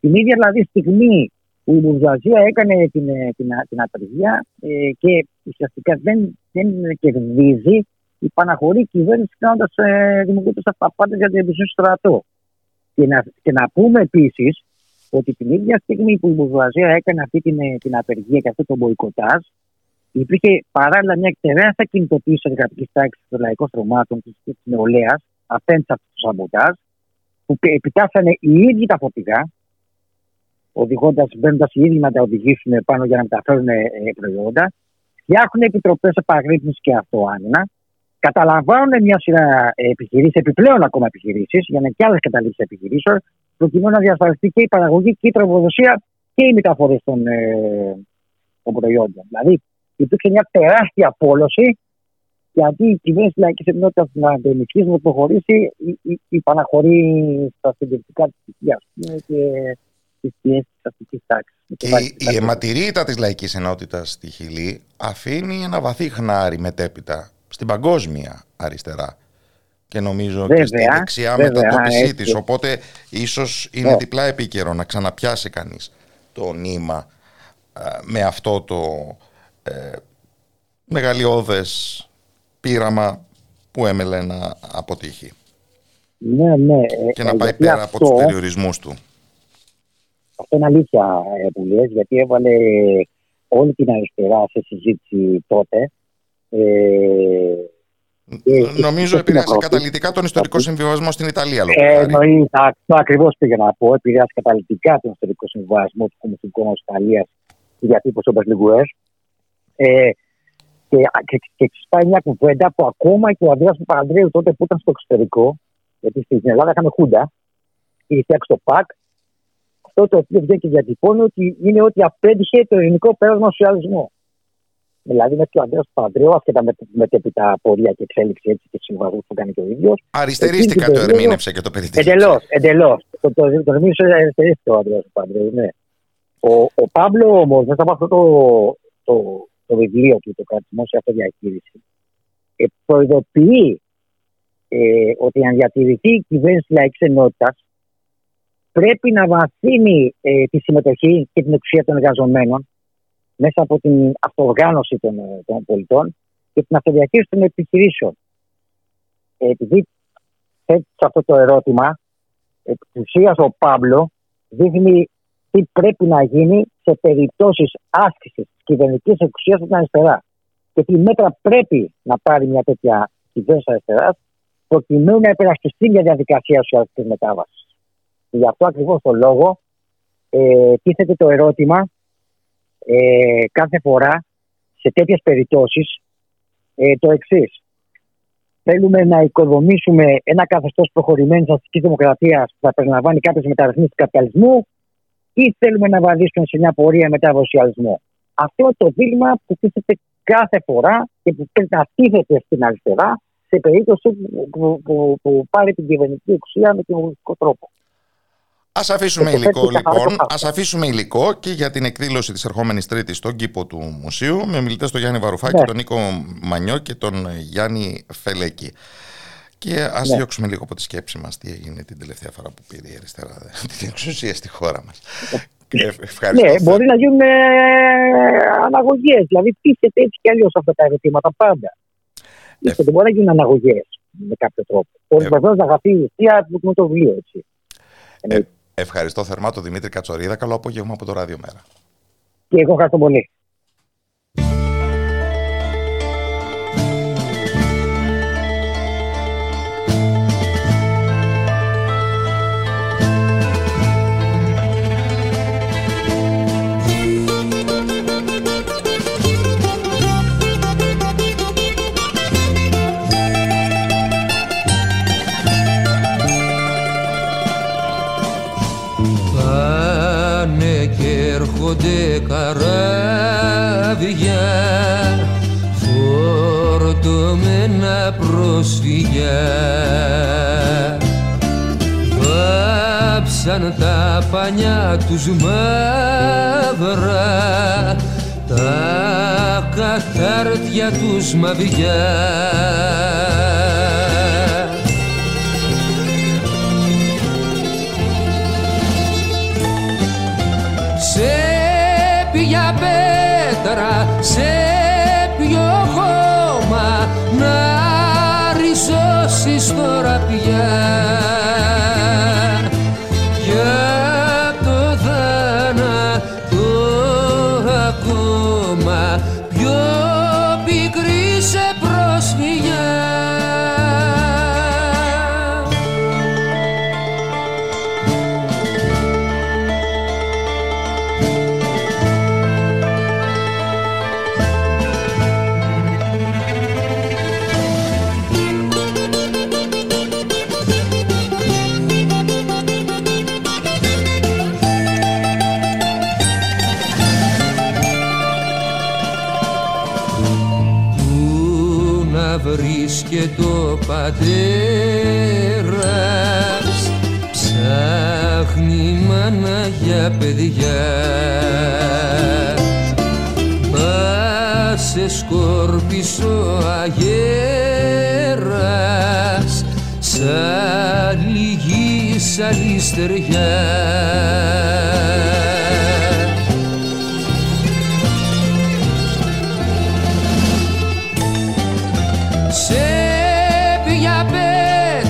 Την ίδια δηλαδή στιγμή που η Μπουρζουαζία έκανε την, την, την απεργία ε, και ουσιαστικά δεν, δεν κερδίζει, υπαναχωρεί η κυβέρνηση κάνοντας ε, δημιουργώντα αυταπάτε για την εμπιστοσύνη στο στρατό. Και να, και να πούμε επίσης ότι την ίδια στιγμή που η Μπουρζουαζία έκανε αυτή την, την απεργία και αυτό το μποϊκοτάζ, υπήρχε παράλληλα μια τεράστια κινητοποίηση της εργατικής τάξης των λαϊκών στρωμάτων της νεολαίας απέναντι σε αυτό το σαμποτάζ, που επιτάσσανε οι ίδιοι τα φορτηγά, οδηγώντας, μπαίνοντας οι ίδιοι να τα οδηγήσουν πάνω για να μεταφέρουν ε, προϊόντα, φτιάχνουν επιτροπές επαγρύπνησης και αυτοάμυνα, καταλαμβάνουν μια σειρά επιχειρήσεις, επιπλέον ακόμα επιχειρήσεις, για να είναι και άλλες καταλήψεις επιχειρήσεων, προκειμένου να διασφαλιστεί και η παραγωγή και η τροφοδοσία και οι μεταφορές των, ε, των προϊόντων. Δηλαδή, υπήρξε μια τεράστια πόλωση γιατί η κυβέρνηση λαϊκής ενότητας να αντιμετωπίσει, να προχωρήσει, υπαναχωρεί στα συντηρητικά της θητεία και τις πιέσεις της αστικής τάξης. Και η, η αιματηρότητα της λαϊκής ενότητας στη Χιλή αφήνει ένα βαθύ χνάρι μετέπειτα στην παγκόσμια αριστερά και νομίζω βέβαια, και στη δεξιά βέβαια, μετατόπισή της. Οπότε ίσως είναι yeah. διπλά επίκαιρο να ξαναπιάσει κανείς το νήμα με αυτό το ε, μεγαλειώδες πείραμα που έμελε να αποτύχει. Ναι, ναι. Και να ε, πάει πέρα από τους περιορισμούς του. Αυτό είναι αλήθεια ε, που λες, γιατί έβαλε όλη την αριστερά σε συζήτηση τότε. Ε, Νομίζω επηρέασε καταλητικά τον ιστορικό συμβιβασμό στην Ιταλία. Ε, εννοεί, αυτό ακριβώς πήγα να πω. Επηρέασε καταλητικά τον ιστορικό συμβιβασμό του Κομμουνιστικού Κόμματος Ιταλίας η διατύπωση των Μπερλιγκουέρ. Ε, και, και, και ξεσπάει μια κουβέντα που ακόμα και ο Ανδρέας Παπανδρέου τότε που ήταν στο εξωτερικό, γιατί στην Ελλάδα είχαμε χούντα, είχε φτιάξει το ΠΑΚ, αυτό το οποίο βγαίνει και διατυπώνει ότι είναι ότι απέντυχε το ελληνικό πέρασμα σοσιαλισμό. Δηλαδή με ο Αντρέας Παπανδρέου, ασχετά με, με τα πορεία και εξέλιξη έτσι και συμβασμού που κάνει και ο ίδιος. Αριστερίστηκα το ερμήνευσε και το περιτύχει. Εντελώς, εντελώς. Το, το, το, το ερμήνευσε αριστερίστηκε ο Αντρέας Παπανδρέου, ναι. Ο, ο Παύλο όμως, μέσα από αυτό το, το, το βιβλίο του, το κρατισμό σε αυτοδιαχείριση, ε, προειδοποιεί ε, ότι αν διατηρηθεί η κυβέρνηση λαϊκής ενότητας, πρέπει να βαθύνει ε, τη συμμετοχή και την εξουσία των εργαζομένων μέσα από την αυτοοργάνωση των, ε, των πολιτών και την αυτοδιαχείριση των επιχειρήσεων. Ε, επειδή θέτεις αυτό το ερώτημα, επί ο Παύλο δείχνει τι πρέπει να γίνει σε περιπτώσεις άσκησης της κυβερνητικής εξουσίας στην αριστερά και τι μέτρα πρέπει να πάρει μια τέτοια κυβέρνηση αριστεράς προκειμένου να υπερασπιστεί μια διαδικασία ουσιαστικής μετάβασης. Γι' αυτό ακριβώς το λόγο ε, τίθεται το ερώτημα ε, κάθε φορά σε τέτοιες περιπτώσεις ε, το εξής. Θέλουμε να οικοδομήσουμε ένα καθεστώς προχωρημένης αστικής δημοκρατίας που θα περιλαμβάνει κάποιες μεταρρυθμίσεις του καπιταλισμού, ή θέλουμε να βαδίσουμε σε μια πορεία μετά σοσιαλισμό. Αυτό είναι το δίλημα που τίθεται κάθε φορά και που πρέπει να τίθεται στην αριστερά σε περίπτωση που, που, που πάρει την κυβερνητική εξουσία με τον τρόπο. Α αφήσουμε υλικό λοιπόν, ας αφήσουμε υλικό και για την εκδήλωση της ερχόμενης Τρίτης στον κήπο του Μουσείου με μιλητέ τον Γιάννη Βαρουφάκη, ναι. τον Νίκο Μανιό και τον Γιάννη Φελέκη. Και ας ναι. διώξουμε λίγο από τη σκέψη μας τι έγινε την τελευταία φορά που πήρε η αριστερά την εξουσία στη χώρα μας. Ναι, μπορεί να γίνουν ε, αναγωγές. Δηλαδή, τίθεται έτσι κι αλλιώς αυτά τα ερωτήματα πάντα. Ε, μπορεί να γίνουν αναγωγές με κάποιο τρόπο. Μπορεί ε, να χαθεί η ουσία του το βιβλίο. Έτσι. Ε, Ευχαριστώ θερμά τον Δημήτρη Κατσορίδα. Καλό απόγευμα από το Ράδιο Μέρα. Και εγώ ευχαριστώ πολύ. Καράβια φορτωμένα προσφυγιά. Βάψαν τα πανιά τους μαύρα τα τα κατάρτια τους μαβιά σε ποιο χώμα να ριζώσεις τώρα πια; Και το πατέρας ψάχνει μάνα για παιδιά. Μα σε σκόρπις ο αγέρας σαν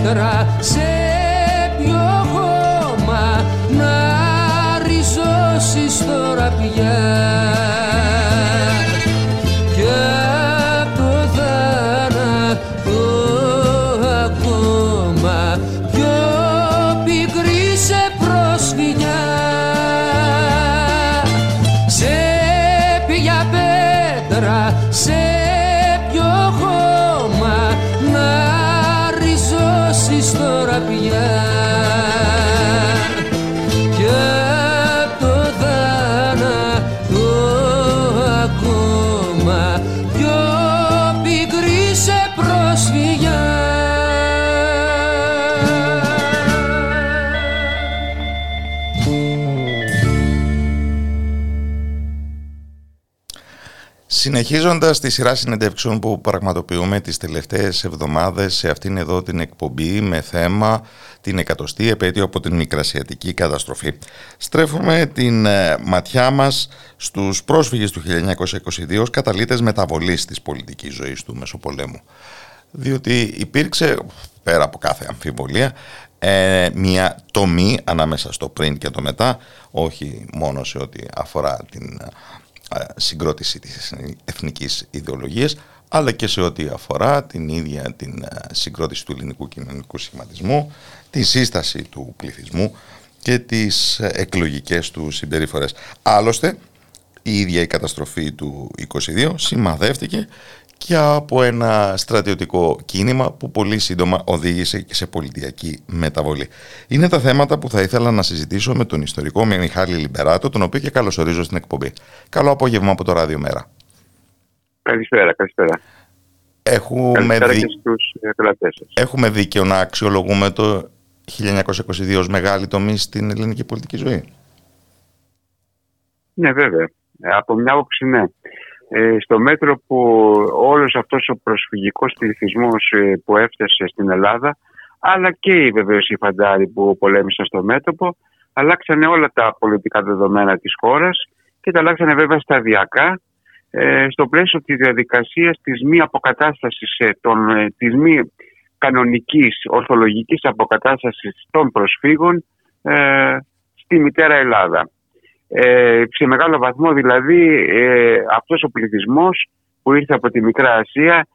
será. Συνεχίζοντας τη σειρά συνεντεύξεων που πραγματοποιούμε τις τελευταίες εβδομάδες σε αυτήν εδώ την εκπομπή με θέμα την εκατοστή επέτειο από την Μικρασιατική καταστροφή. Στρέφουμε την ε, ματιά μας στους πρόσφυγες του 1922 ως καταλήτες μεταβολής της πολιτικής ζωής του Μεσοπολέμου. Διότι υπήρξε, πέρα από κάθε αμφιβολία, ε, μια τομή ανάμεσα στο πριν και το μετά, όχι μόνο σε ό,τι αφορά την ε, συγκρότηση της εθνικής ιδεολογίας αλλά και σε ό,τι αφορά την ίδια την ε, συγκρότηση του ελληνικού κοινωνικού σχηματισμού, τη σύσταση του πληθυσμού και τις ε, εκλογικές του συμπεριφορές. Άλλωστε, η ίδια η καταστροφή του 22 σημαδεύτηκε και από ένα στρατιωτικό κίνημα που πολύ σύντομα οδήγησε και σε πολιτιακή μεταβολή. Είναι τα θέματα που θα ήθελα να συζητήσω με τον ιστορικό Μιχάλη Λιμπεράτο, τον οποίο και καλωσορίζω στην εκπομπή. Καλό απόγευμα από το Ράδιο Μέρα. Καλησπέρα, καλησπέρα. Έχουμε, δι... Έχουμε δίκαιο να αξιολογούμε το 1922 ως μεγάλη τομή στην ελληνική πολιτική ζωή. Ναι, βέβαια. Από μια άποψη ναι. Ε, στο μέτρο που όλος αυτός ο προσφυγικός πληθυσμός ε, που έφτασε στην Ελλάδα αλλά και οι βεβαίως οι φαντάροι που πολέμησαν στο μέτωπο αλλάξανε όλα τα πολιτικά δεδομένα της χώρας και τα αλλάξανε βέβαια σταδιακά ε, στο πλαίσιο της διαδικασίας της μη αποκατάστασης των, της μη κανονικής ορθολογικής αποκατάστασης των προσφύγων στη μητέρα Ελλάδα. Ε, σε μεγάλο βαθμό δηλαδή ε, αυτός ο πληθυσμός που ήρθε από τη Μικρά Ασία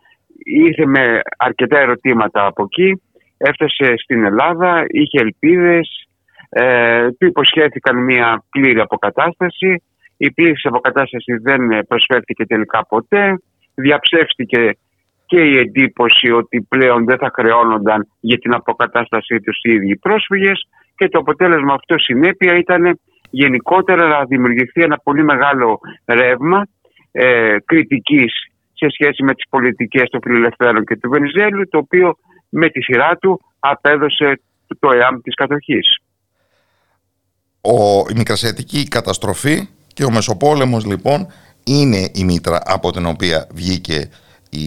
ήρθε με αρκετά ερωτήματα από εκεί, έφτασε στην Ελλάδα, είχε ελπίδες, ε, του υποσχέθηκαν μια πλήρη αποκατάσταση. Η πλήρης αποκατάσταση δεν προσφέρθηκε τελικά ποτέ. Διαψεύστηκε και η εντύπωση ότι πλέον δεν θα χρεώνονταν για την αποκατάστασή τους οι ίδιοι πρόσφυγες και το αποτέλεσμα αυτό συνέπεια ήταν γενικότερα να δημιουργηθεί ένα πολύ μεγάλο ρεύμα ε, κριτικής σε σχέση με τις πολιτικές των φιλελευθέρων και του Βενιζέλου, το οποίο με τη σειρά του απέδωσε το ΕΑΜ της κατοχής. Ο, η μικρασιατική καταστροφή και ο Μεσοπόλεμος λοιπόν είναι η μήτρα από την οποία βγήκε η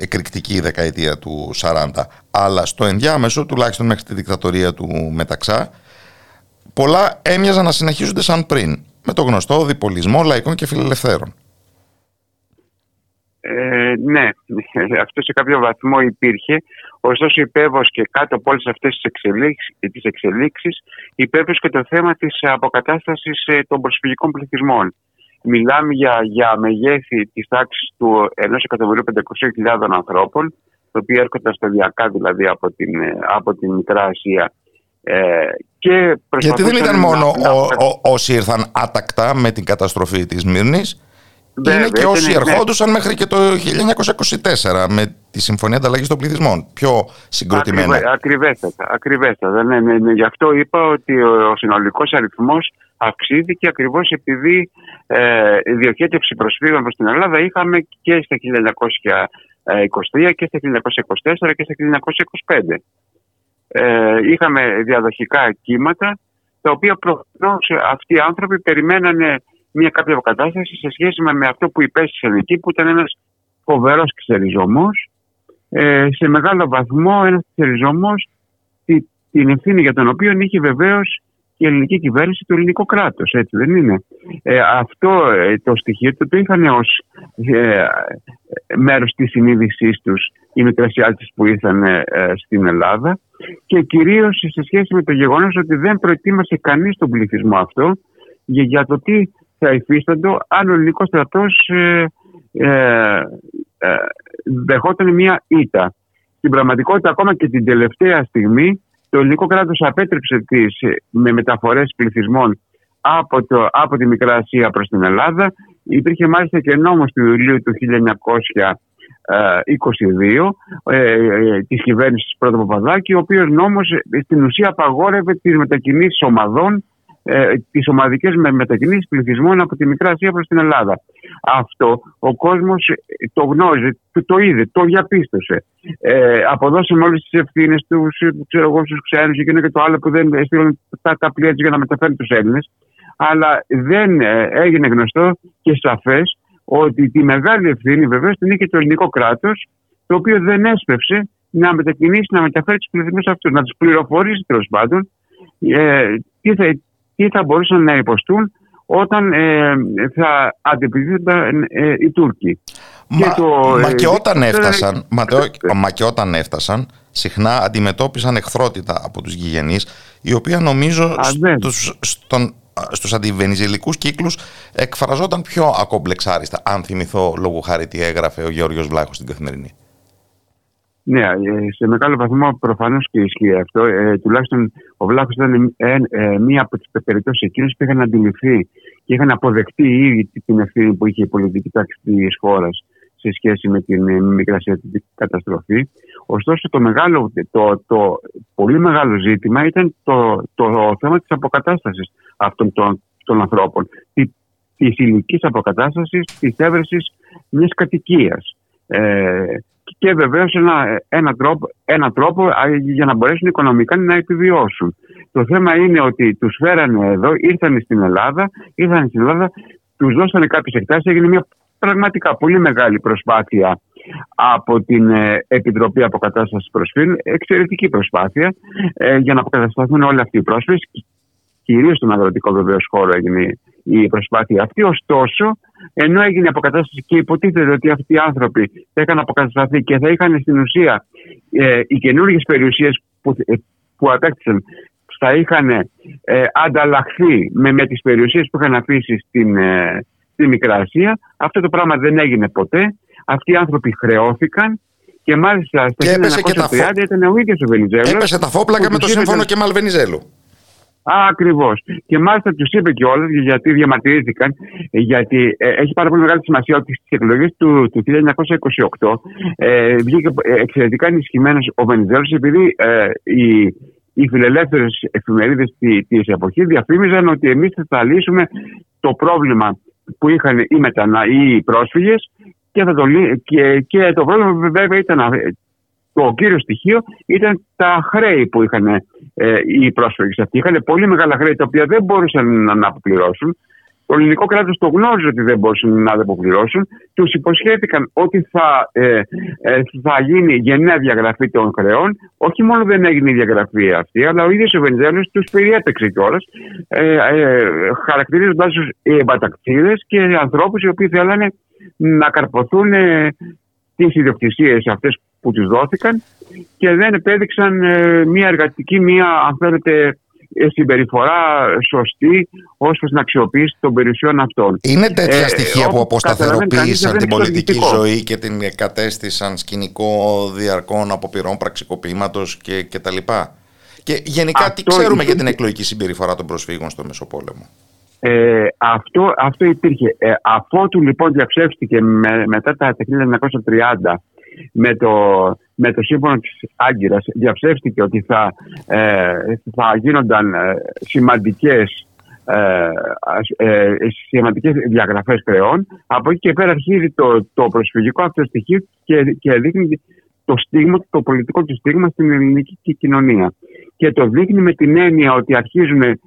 εκρηκτική δεκαετία του 40 αλλά στο ενδιάμεσο τουλάχιστον μέχρι τη δικτατορία του Μεταξά πολλά έμοιαζαν να συνεχίζονται σαν πριν με το γνωστό διπολισμό λαϊκών και φιλελευθέρων. Ε, ναι, αυτό σε κάποιο βαθμό υπήρχε. Ωστόσο, υπέβος και κάτω από όλες αυτές τις εξελίξεις, τις εξελίξεις και το θέμα της αποκατάστασης ε, των προσφυγικών πληθυσμών. Μιλάμε για, για μεγέθη της τάξης του 1.500.000 ανθρώπων, το οποίο έρχονται σταδιακά δηλαδή από την, ε, από την Μικρά Ασία. Ε, και Γιατί δεν ήταν μόνο όσοι ήρθαν άτακτα με την καταστροφή της Μύρνης, είναι και όσοι ναι. ερχόντουσαν μέχρι και το 1924 με τη Συμφωνία Ανταλλαγής των Πληθυσμών. Πιο συγκροτημένα. Ακριβέστατα. ακριβέστατα. Ναι, ναι, ναι. Γι' αυτό είπα ότι ο συνολικός αριθμός αυξήθηκε ακριβώς επειδή ε, η διοχέτευση προσφύγων προς την Ελλάδα είχαμε και στα 1923 και στα 1924 και στα 1925. Ε, είχαμε διαδοχικά κύματα τα οποία προφανώς αυτοί οι άνθρωποι περιμένανε μια κάποια αποκατάσταση σε σχέση με, αυτό που υπέστησαν εκεί που ήταν ένας φοβερός ξεριζωμός ε, σε μεγάλο βαθμό ένας ξεριζωμός την ευθύνη για τον οποίο είχε βεβαίως η ελληνική κυβέρνηση του ελληνικού κράτους, έτσι δεν είναι. Ε, αυτό ε, το στοιχείο το, το είχαν ως ε, μέρος της συνείδησής τους οι μικρασιάτες που ήρθαν ε, στην Ελλάδα και κυρίως σε σχέση με το γεγονός ότι δεν προετοίμασε κανείς τον πληθυσμό αυτό για, για το τι θα υφίσταντο αν ο ελληνικός στρατός ε, ε, ε, δεχόταν μια ήττα. Στην πραγματικότητα ακόμα και την τελευταία στιγμή το ελληνικό κράτος απέτρεψε τις, με μεταφορές πληθυσμών από, το, από τη Μικρά Ασία προς την Ελλάδα. Υπήρχε μάλιστα και νόμος του Ιουλίου του 1922 ε, ε, της κυβέρνησης Πρώτο Παπαδάκη ο οποίος νόμος στην ουσία απαγόρευε τις μετακινήσεις ομαδών ε, τις ομαδικές μετακινήσεις πληθυσμών από τη Μικρά Ασία προς την Ελλάδα. Αυτό ο κόσμος το γνώριζε, το, το είδε, το διαπίστωσε. Ε, αποδώσαμε όλες τις ευθύνες τους στους ξένους και και το άλλο που δεν έστειλαν τα, τα πλοία για να μεταφέρουν τους Έλληνες. Αλλά δεν ε, έγινε γνωστό και σαφές ότι τη μεγάλη ευθύνη βεβαίως την είχε το ελληνικό κράτος, το οποίο δεν έσπευσε να μετακινήσει, να μεταφέρει τους πληθυσμούς αυτούς, να τους πληροφορήσει τέλος πάντων ε, τι, θα, τι θα μπορούσαν να υποστούν όταν ε, θα αντιπληθούνταν ε, οι Τούρκοι. Μα και, το, μα και όταν έφτασαν, μα, μα και όταν έφτασαν, συχνά αντιμετώπισαν εχθρότητα από τους γηγενείς, η οποία νομίζω ναι. στους, στον, στους αντιβενιζελικούς κύκλους εκφραζόταν πιο ακομπλεξάριστα, αν θυμηθώ λόγω χάρη τι έγραφε ο Γεώργιος Βλάχος στην Καθημερινή. Ναι, ε, σε μεγάλο βαθμό προφανώς και ισχύει αυτό. Ε, τουλάχιστον ο Βλάχος ήταν ε, ε, μία από τις περιπτώσεις εκείνες που είχαν αντιληφθεί και είχαν αποδεχτεί ήδη την ευθύνη που είχε η πολιτική τάξη της χώρας σε σχέση με την ε, μικρασιατική καταστροφή. Ωστόσο, το, μεγάλο, το, το πολύ μεγάλο ζήτημα ήταν το, το θέμα της αποκατάστασης αυτών των, των ανθρώπων. Τη ηλικής αποκατάστασης, της έβρεσης μιας κατοικίας. Ε, και βεβαίως ένα, ένα, τρόπο, ένα τρόπο για να μπορέσουν οικονομικά να επιβιώσουν. Το θέμα είναι ότι τους φέρανε εδώ, ήρθαν στην Ελλάδα, ήρθαν στην Ελλάδα, τους δώσανε κάποιες εκτάσεις, έγινε μια πραγματικά πολύ μεγάλη προσπάθεια από την ε, Επιτροπή Αποκατάστασης Προσφύγων, εξαιρετική προσπάθεια ε, για να αποκατασταθούν όλοι αυτοί οι πρόσφυγες. Κυρίως στον αγροτικό βεβαίως χώρο έγινε η προσπάθεια αυτή. Ωστόσο, ενώ έγινε αποκατάσταση και υποτίθεται ότι αυτοί οι άνθρωποι θα είχαν αποκατασταθεί και θα είχαν στην ουσία ε, οι καινούργιες περιουσίες που, ε, που απέκτησαν θα είχαν ε, ανταλλαχθεί με, με τις περιουσίες που είχαν αφήσει στην, ε, στη Μικρά Ασία. Αυτό το πράγμα δεν έγινε ποτέ. Αυτοί οι άνθρωποι χρεώθηκαν και μάλιστα στα 1930 ήταν ο ίδιος ο Βενιζέλος. Έπεσε τα φόπλακα με το σύμφωνο Κεμάλ Βενιζέλου. Ακριβώς. Και μάλιστα τους είπε κιόλας, γιατί διαμαρτυρήθηκαν, γιατί ε, έχει πάρα πολύ μεγάλη σημασία ότι στις εκλογές του, του 1928 ε, βγήκε εξαιρετικά ενισχυμένος ο Βενιζέλος, επειδή ε, οι, οι φιλελεύθερες εφημερίδες της εποχής διαφήμιζαν ότι εμείς θα λύσουμε το πρόβλημα που είχαν οι μετανά ή οι πρόσφυγες και, το, και, και το πρόβλημα βέβαια ήταν το κύριο στοιχείο ήταν τα χρέη που είχαν ε, οι πρόσφυγες αυτοί. Είχαν πολύ μεγάλα χρέη τα οποία δεν μπορούσαν να, να αποπληρώσουν. Το ελληνικό κράτος το γνώριζε ότι δεν μπορούσαν να αποπληρώσουν. Τους υποσχέθηκαν ότι θα, ε, ε, θα γίνει γενναία διαγραφή των χρεών. Όχι μόνο δεν έγινε η διαγραφή αυτή, αλλά ο ίδιος ο Βενιζέλος τους περιέταξε κιόλας, ε, ε, χαρακτηρίζοντας τους εμπατακτήρες και ανθρώπους οι οποίοι θέλανε να καρποθούν ε, τις ιδιοκτησίες αυτές που τους δόθηκαν και δεν επέδειξαν ε, μια εργατική, μια αν θέλετε ε, συμπεριφορά σωστή ως προς την αξιοποίηση των περιουσιών αυτών. Είναι τέτοια ε, στοιχεία που αποσταθεροποίησαν την πολιτική ζωή και την κατέστησαν σκηνικό διαρκών αποπειρών πραξικοπήματος και, και τα λοιπά. Και γενικά τι ξέρουμε για την εκλογική συμπεριφορά των προσφύγων στο Μεσοπόλεμο; Ε, αυτό, αυτό υπήρχε. Ε, αφότου λοιπόν διαψεύστηκε μετά τα 1930 με το, με το σύμφωνο της Άγκυρας διαψεύστηκε ότι θα, ε, θα γίνονταν ε, σημαντικές ε, ε, σημαντικές διαγραφές κρεών. Από εκεί και πέρα αρχίζει το, το προσφυγικό αυτό στοιχείο και, και δείχνει το, στίγμα, το πολιτικό του στίγμα στην ελληνική κοινωνία. Και το δείχνει με την έννοια ότι αρχίζουν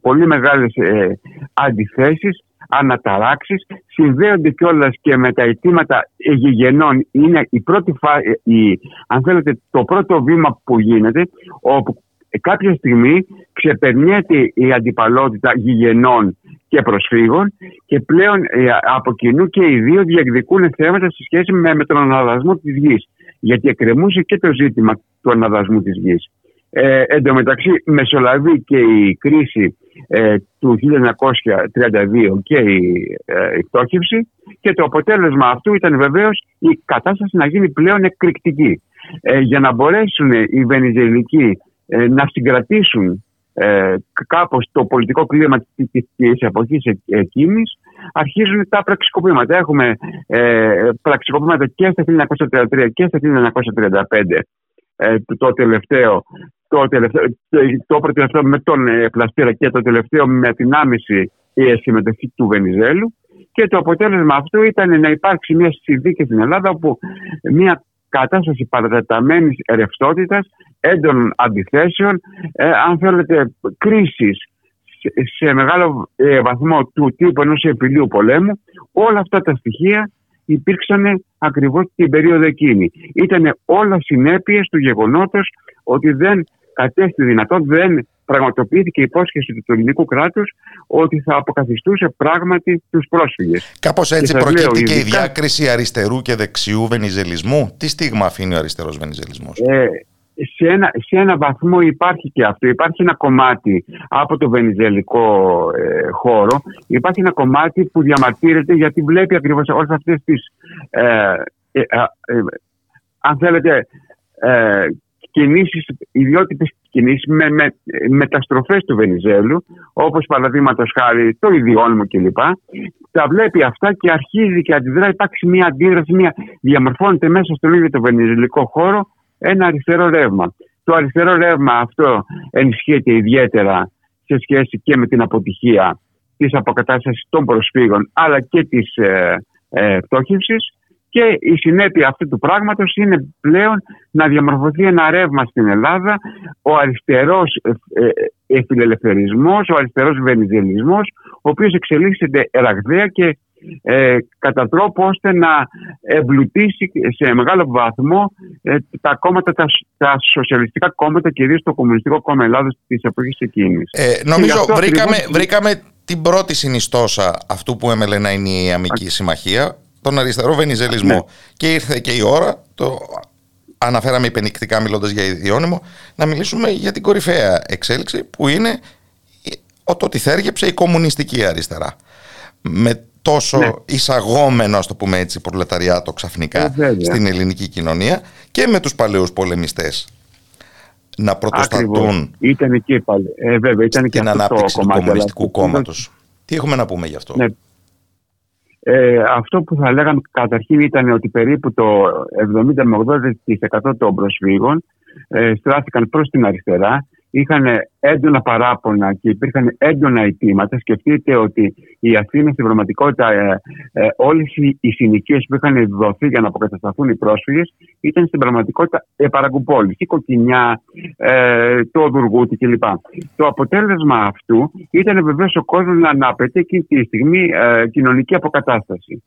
πολύ μεγάλες ε, αντιθέσεις αναταράξεις, συνδέονται κιόλας και με τα αιτήματα γηγενών. Είναι η πρώτη φα... η, αν θέλετε, το πρώτο βήμα που γίνεται, όπου κάποια στιγμή ξεπερνιέται η αντιπαλότητα γηγενών και προσφύγων και πλέον ε, από κοινού και οι δύο διεκδικούν θέματα σε σχέση με, με τον αναδασμό της γης. Γιατί εκκρεμούσε και το ζήτημα του αναδασμού της γης. Ε, εν τω μεταξύ μεσολαβεί και η κρίση ε, του 1932 και η, ε, η πτώχευση και το αποτέλεσμα αυτού ήταν βεβαίως η κατάσταση να γίνει πλέον εκρηκτική. Ε, για να μπορέσουν οι Βενιζελικοί ε, να συγκρατήσουν ε, κάπως το πολιτικό κλίμα της εποχής εκείνης αρχίζουν τα πραξικοπήματα. Έχουμε ε, πραξικοπήματα και στα 1933 και στα 1935 ε, το τελευταίο το, τελευταίο, το πρώτο με τον ε, Πλαστήρα και το τελευταίο με την άμεση ε, συμμετοχή του Βενιζέλου και το αποτέλεσμα αυτού ήταν να υπάρξει μια συνθήκη στην Ελλάδα όπου μια κατάσταση παρατεταμένης ρευστότητας, έντονων αντιθέσεων, ε, αν θέλετε κρίσης σε μεγάλο ε, βαθμό του τύπου ενός επιλίου πολέμου, όλα αυτά τα στοιχεία υπήρξαν ακριβώς την περίοδο εκείνη. Ήταν όλα συνέπειες του γεγονότος ότι δεν κατέστη δυνατόν, δεν πραγματοποιήθηκε η υπόσχεση του ελληνικού κράτους ότι θα αποκαθιστούσε πράγματι τους πρόσφυγες. Κάπως έτσι προκύπτει και η διάκριση αριστερού και δεξιού βενιζελισμού. Τι στίγμα αφήνει ο αριστερός βενιζελισμός; Ε, σε ένα, σε ένα βαθμό υπάρχει και αυτό. Υπάρχει ένα κομμάτι από το βενιζελικό ε, χώρο. Υπάρχει ένα κομμάτι που διαμαρτύρεται γιατί βλέπει ακριβώς όλες αυτές τις ε, ε, ε αν θέλετε κινήσεις, ιδιότητες κινήσεις με, με μεταστροφές του Βενιζέλου όπως παραδείγματος χάρη το ιδιώνυμο κλπ. Τα βλέπει αυτά και αρχίζει και αντιδρά, υπάρξει μια αντίδραση, μια διαμορφώνεται μέσα στον ίδιο το βενιζελικό χώρο ένα αριστερό ρεύμα. Το αριστερό ρεύμα αυτό ενισχύεται ιδιαίτερα σε σχέση και με την αποτυχία της αποκατάστασης των προσφύγων αλλά και της ε, ε, και η συνέπεια αυτού του πράγματος είναι πλέον να διαμορφωθεί ένα ρεύμα στην Ελλάδα, ο αριστερός ε, ε, φιλελευθερισμός, ο αριστερός βενιζελισμός, ο οποίος εξελίσσεται ραγδαία και ε, κατά τρόπο ώστε να εμπλουτίσει σε μεγάλο βαθμό ε, τα κόμματα, τα, τα σοσιαλιστικά κόμματα, κυρίως το Κομμουνιστικό Κόμμα Ελλάδος της εποχής εκείνης. Ε, νομίζω βρήκαμε, βρήκαμε την πρώτη συνιστόσα αυτού που έμελε να είναι η αμική συμμαχία τον αριστερό βενιζελισμό. Ναι. Και ήρθε και η ώρα, το αναφέραμε υπενικτικά μιλώντας για ιδιώνυμο, να μιλήσουμε για την κορυφαία εξέλιξη που είναι το ότι θέργεψε η κομμουνιστική αριστερά. Με τόσο ναι. εισαγόμενο, ας το πούμε έτσι, προλεταριάτο ξαφνικά ε, στην ελληνική κοινωνία και με τους παλαιούς πολεμιστές να πρωτοστατούν ήταν εκεί πάλι. Ε, βέβαια, ήταν και την ανάπτυξη του κομμουνιστικού κόμματος. Τι έχουμε να πούμε γι' αυτό; Ναι. Ε, αυτό που θα λέγαμε καταρχήν ήταν ότι περίπου το 70 με 80% των προσφύγων ε, στράφηκαν προς την αριστερά. Είχαν έντονα παράπονα και υπήρχαν έντονα αιτήματα. Σκεφτείτε ότι η Αθήνα στην πραγματικότητα, ε, ε, όλες οι, οι συνοικίες που είχαν δοθεί για να αποκατασταθούν οι πρόσφυγες ήταν στην πραγματικότητα ε, παραγκουπόλης. Η Κοκκινιά, ε, το Δουργούτι κλπ. Το αποτέλεσμα αυτού ήταν βεβαίως ο κόσμος να, να απαιτεί εκείνη τη στιγμή ε, κοινωνική αποκατάσταση.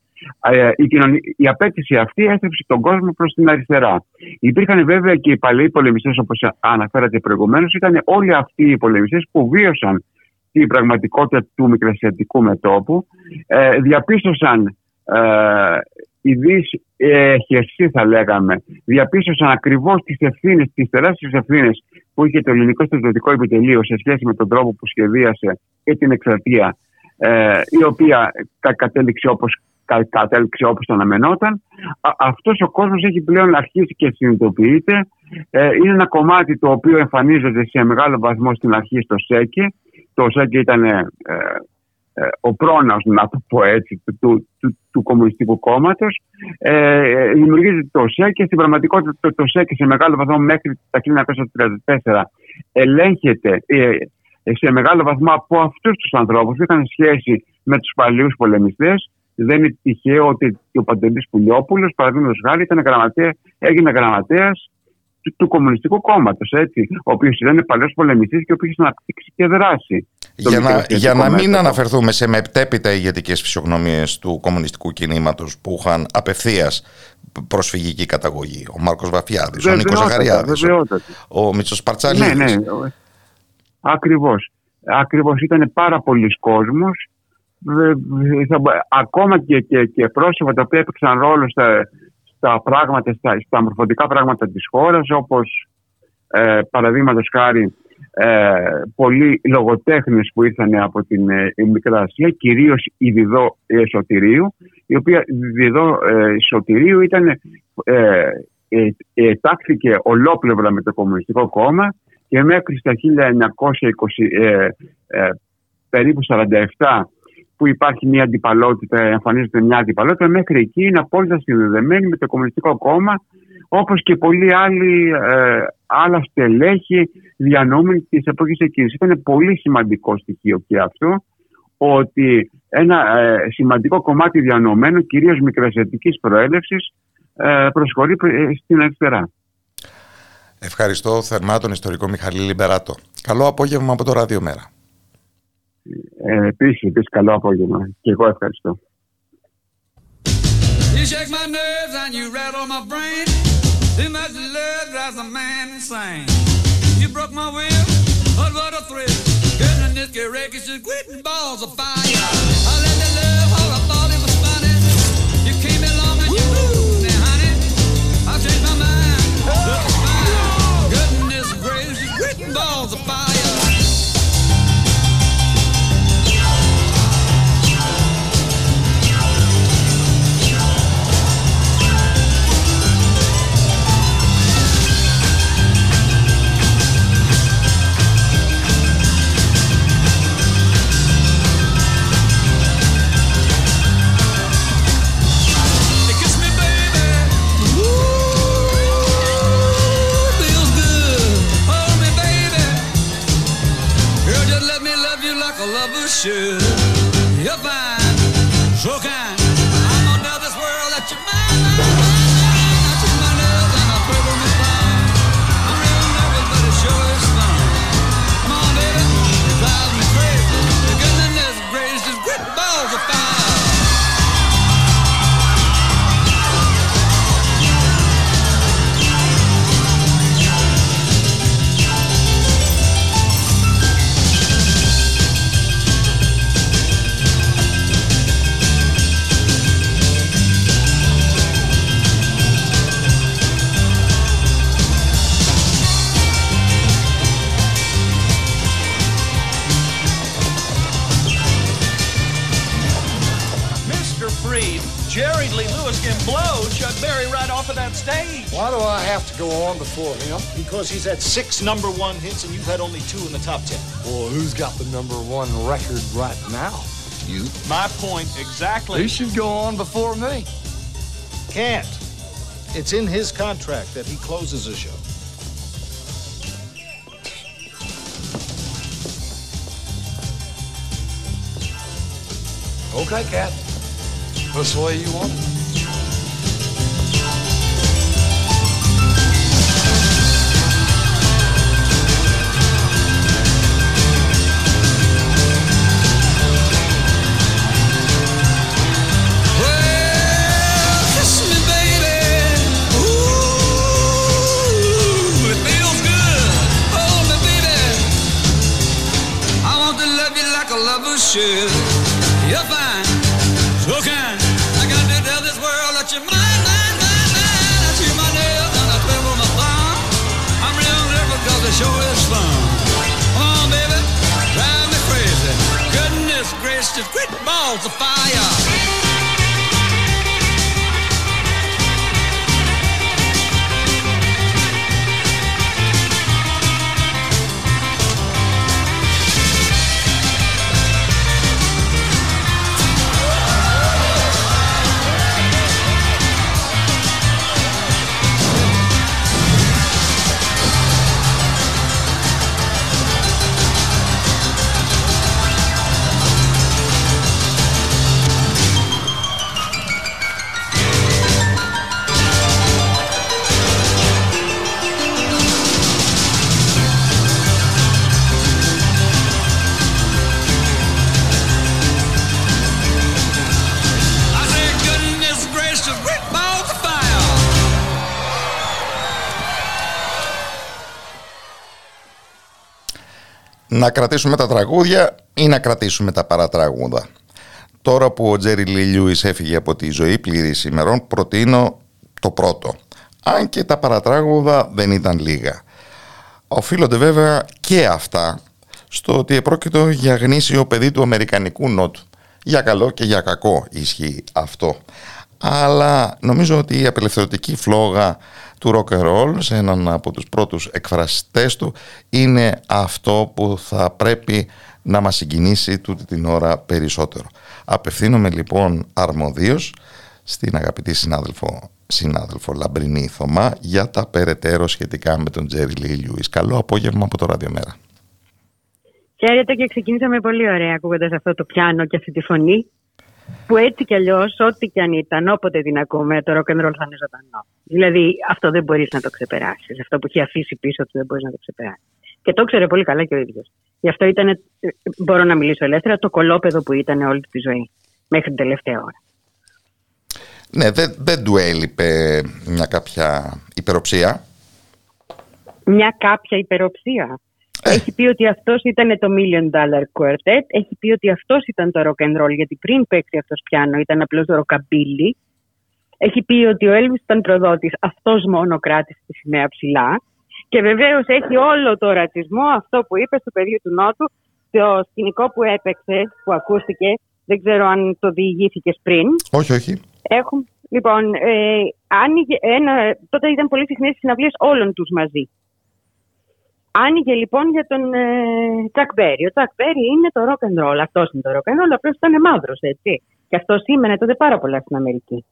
Ε, η, κοινωνική, η απέτηση αυτή έστρεψε τον κόσμο προς την αριστερά. Υπήρχαν βέβαια και οι παλαιοί πολεμιστές, όπως αναφέρατε προηγουμένως, ήταν όλοι αυτοί οι πολεμιστές που βίωσαν την πραγματικότητα του μικρασιατικού μετόπου, ε, διαπίστωσαν ε, έχει εσύ θα λέγαμε, διαπίστωσαν ακριβώς τις ευθύνες, τις τεράστιες ευθύνες που είχε το ελληνικό στρατιωτικό επιτελείο σε σχέση με τον τρόπο που σχεδίασε και την εκστρατεία, ε, η οποία κα, κατέληξε όπως κατέληξε όπως το αναμενόταν. Αυτός ο κόσμος έχει πλέον αρχίσει και συνειδητοποιείται. Ε, είναι ένα κομμάτι το οποίο εμφανίζεται σε μεγάλο βαθμό στην αρχή στο ΣΕΚΕ. Το ΣΕΚΕ ήταν ε, ε, ο πρόναος, να το πω έτσι, του, του, του, του Κομμουνιστικού Κόμματος. Ε, δημιουργείται το ΣΕΚ και στην πραγματικότητα το, το ΣΕΚ σε μεγάλο βαθμό μέχρι τα 1934 ελέγχεται ε, σε μεγάλο βαθμό από αυτούς τους ανθρώπους που είχαν σχέση με τους παλιούς πολεμιστές. Δεν είναι τυχαίο ότι ο Παντελής Πουλιόπουλος, παραδείγματος χάρη, ήταν γραμματέα, έγινε γραμματέας του, του Κομμουνιστικού Κόμματος, ο οποίος ήταν παλαιός πολεμιστής και ο οποίος είχε αναπτύξει και δράση. Για να, για να μην αναφερθούμε σε μεπτέπειτα ηγετικές φυσιογνωμίες του κομμουνιστικού κινήματος που είχαν απευθείας προσφυγική καταγωγή. Ο Μάρκος Βαφιάδης, ο Νίκος Ζαχαριάδης, ο, ο Μίτσο Παρτσαλίδη. Ναι, ναι. Ακριβώς. Ακριβώς ήταν πάρα πολλοί κόσμος. Ακόμα και, και, και πρόσωπα τα οποία έπαιξαν ρόλο στα, στα πράγματα, στα, στα μορφωτικά πράγματα της χώρας όπως ε, παραδείγματος χάρη ε, πολλοί λογοτέχνες που ήρθαν από την ε, Μικρά Ασία, κυρίως η Διδό Σωτηρίου, η οποία Διδό ε, Σωτηρίου ήταν, ε, ε, ε, τάχθηκε ολόπλευρα με το Κομμουνιστικό Κόμμα και μέχρι στα 1920, ε, ε, περίπου 47 που υπάρχει μια αντιπαλότητα, εμφανίζεται μια αντιπαλότητα, μέχρι εκεί είναι απόλυτα συνδεδεμένη με το Κομμουνιστικό Κόμμα, όπως και πολλοί άλλοι, ε, άλλα στελέχη διανόμενοι της εποχής εκείνης. Ήταν πολύ σημαντικό στοιχείο και αυτό, ότι ένα ε, σημαντικό κομμάτι διανομένου, κυρίως μικρασιατικής προέλευσης, ε, προσχωρεί ε, στην αριστερά. Ευχαριστώ θερμά τον ιστορικό Μιχαλή Λιμπεράτο. Καλό απόγευμα από το Ράδιο Μέρα. Ε, επίσης, επίσης, καλό απόγευμα. Και εγώ ευχαριστώ. You shake my nerves and you rattle my brain. Too much love drives a man insane. You broke my will, but what a thrill. Getting this get wreckage, just quitting balls of fire. I let the love should. blow Chuck Berry right off of that stage. Why do I have to go on before him? Because he's had six number one hits and you've had only two in the top ten. Well, who's got the number one record right now? You. My point exactly. He should go on before me. Can't. It's in his contract that he closes the show. Okay, Cat. This way you want it. A lover should. You're fine, so kind. I got to tell this world that you're mine, mine, mine, mine. I chew my nails and I twiddle my thumb. I'm real nervous 'cause the show is fun. Come on, baby, drive me crazy. Goodness gracious, great balls of fire. Να κρατήσουμε τα τραγούδια ή να κρατήσουμε τα παρατράγουδα. Τώρα που ο Τζέρι Λι Λιούις έφυγε από τη ζωή πλήρης ημερών, προτείνω το πρώτο. Αν και τα παρατράγουδα δεν ήταν λίγα. Οφείλονται βέβαια και αυτά στο ότι επρόκειτο για γνήσιο παιδί του Αμερικανικού Νότου. Για καλό και για κακό ισχύει αυτό. Αλλά νομίζω ότι η απελευθερωτική φλόγα του rock and roll σε έναν από τους πρώτους εκφραστές του είναι αυτό που θα πρέπει να μας συγκινήσει τούτη την ώρα περισσότερο. Απευθύνομαι λοιπόν αρμοδίως στην αγαπητή συνάδελφο, συνάδελφο Λαμπρινή Θωμά για τα περαιτέρω σχετικά με τον Τζέρι Λί Λιούις. Καλό απόγευμα από το Ραδιομέρα. Χαίρετε και ξεκίνησαμε πολύ ωραία ακούγοντας αυτό το πιάνο και αυτή τη φωνή. Που έτσι κι αλλιώς, ό,τι κι αν ήταν, όποτε την ακούμε, το rock and roll θα είναι ζωντανό. Δηλαδή, αυτό δεν μπορείς να το ξεπεράσεις. Αυτό που έχει αφήσει πίσω του δεν μπορείς να το ξεπεράσεις. Και το ξέρει πολύ καλά και ο ίδιος. Γι' αυτό ήταν, ε, μπορώ να μιλήσω ελεύθερα, το κολόπεδο που ήταν όλη τη ζωή. Μέχρι την τελευταία ώρα. Ναι, δεν, δεν του έλειπε μια κάποια υπεροψία. Μια κάποια υπεροψία. Έχει πει ότι αυτός ήταν το Million Dollar Quartet. Έχει πει ότι αυτός ήταν το rock and roll, γιατί πριν παίξει αυτός πιάνο ήταν απλώς το rockabilly. Έχει πει ότι ο Έλβης ήταν προδότης, αυτός μόνο κράτησε τη σημαία ψηλά. Και βεβαίως έχει όλο το ρατσισμό, αυτό που είπε στο πεδίο του Νότου, το σκηνικό που έπαιξε, που ακούστηκε. Δεν ξέρω αν το διηγήθηκες πριν. Όχι, όχι. Έχουν, λοιπόν, ε, άνοιγε ένα, τότε ήταν πολύ συχνές οι συναυλίες όλων τους μαζί. Άνοιγε λοιπόν για τον Τσακ Μπέρι. Ο Τσακ Μπέρι είναι το rock and roll. Αυτός είναι το rock and roll, απλώ ήταν μαύρος, έτσι. Και αυτός σήμαινε τότε πάρα πολλά στην Αμερική.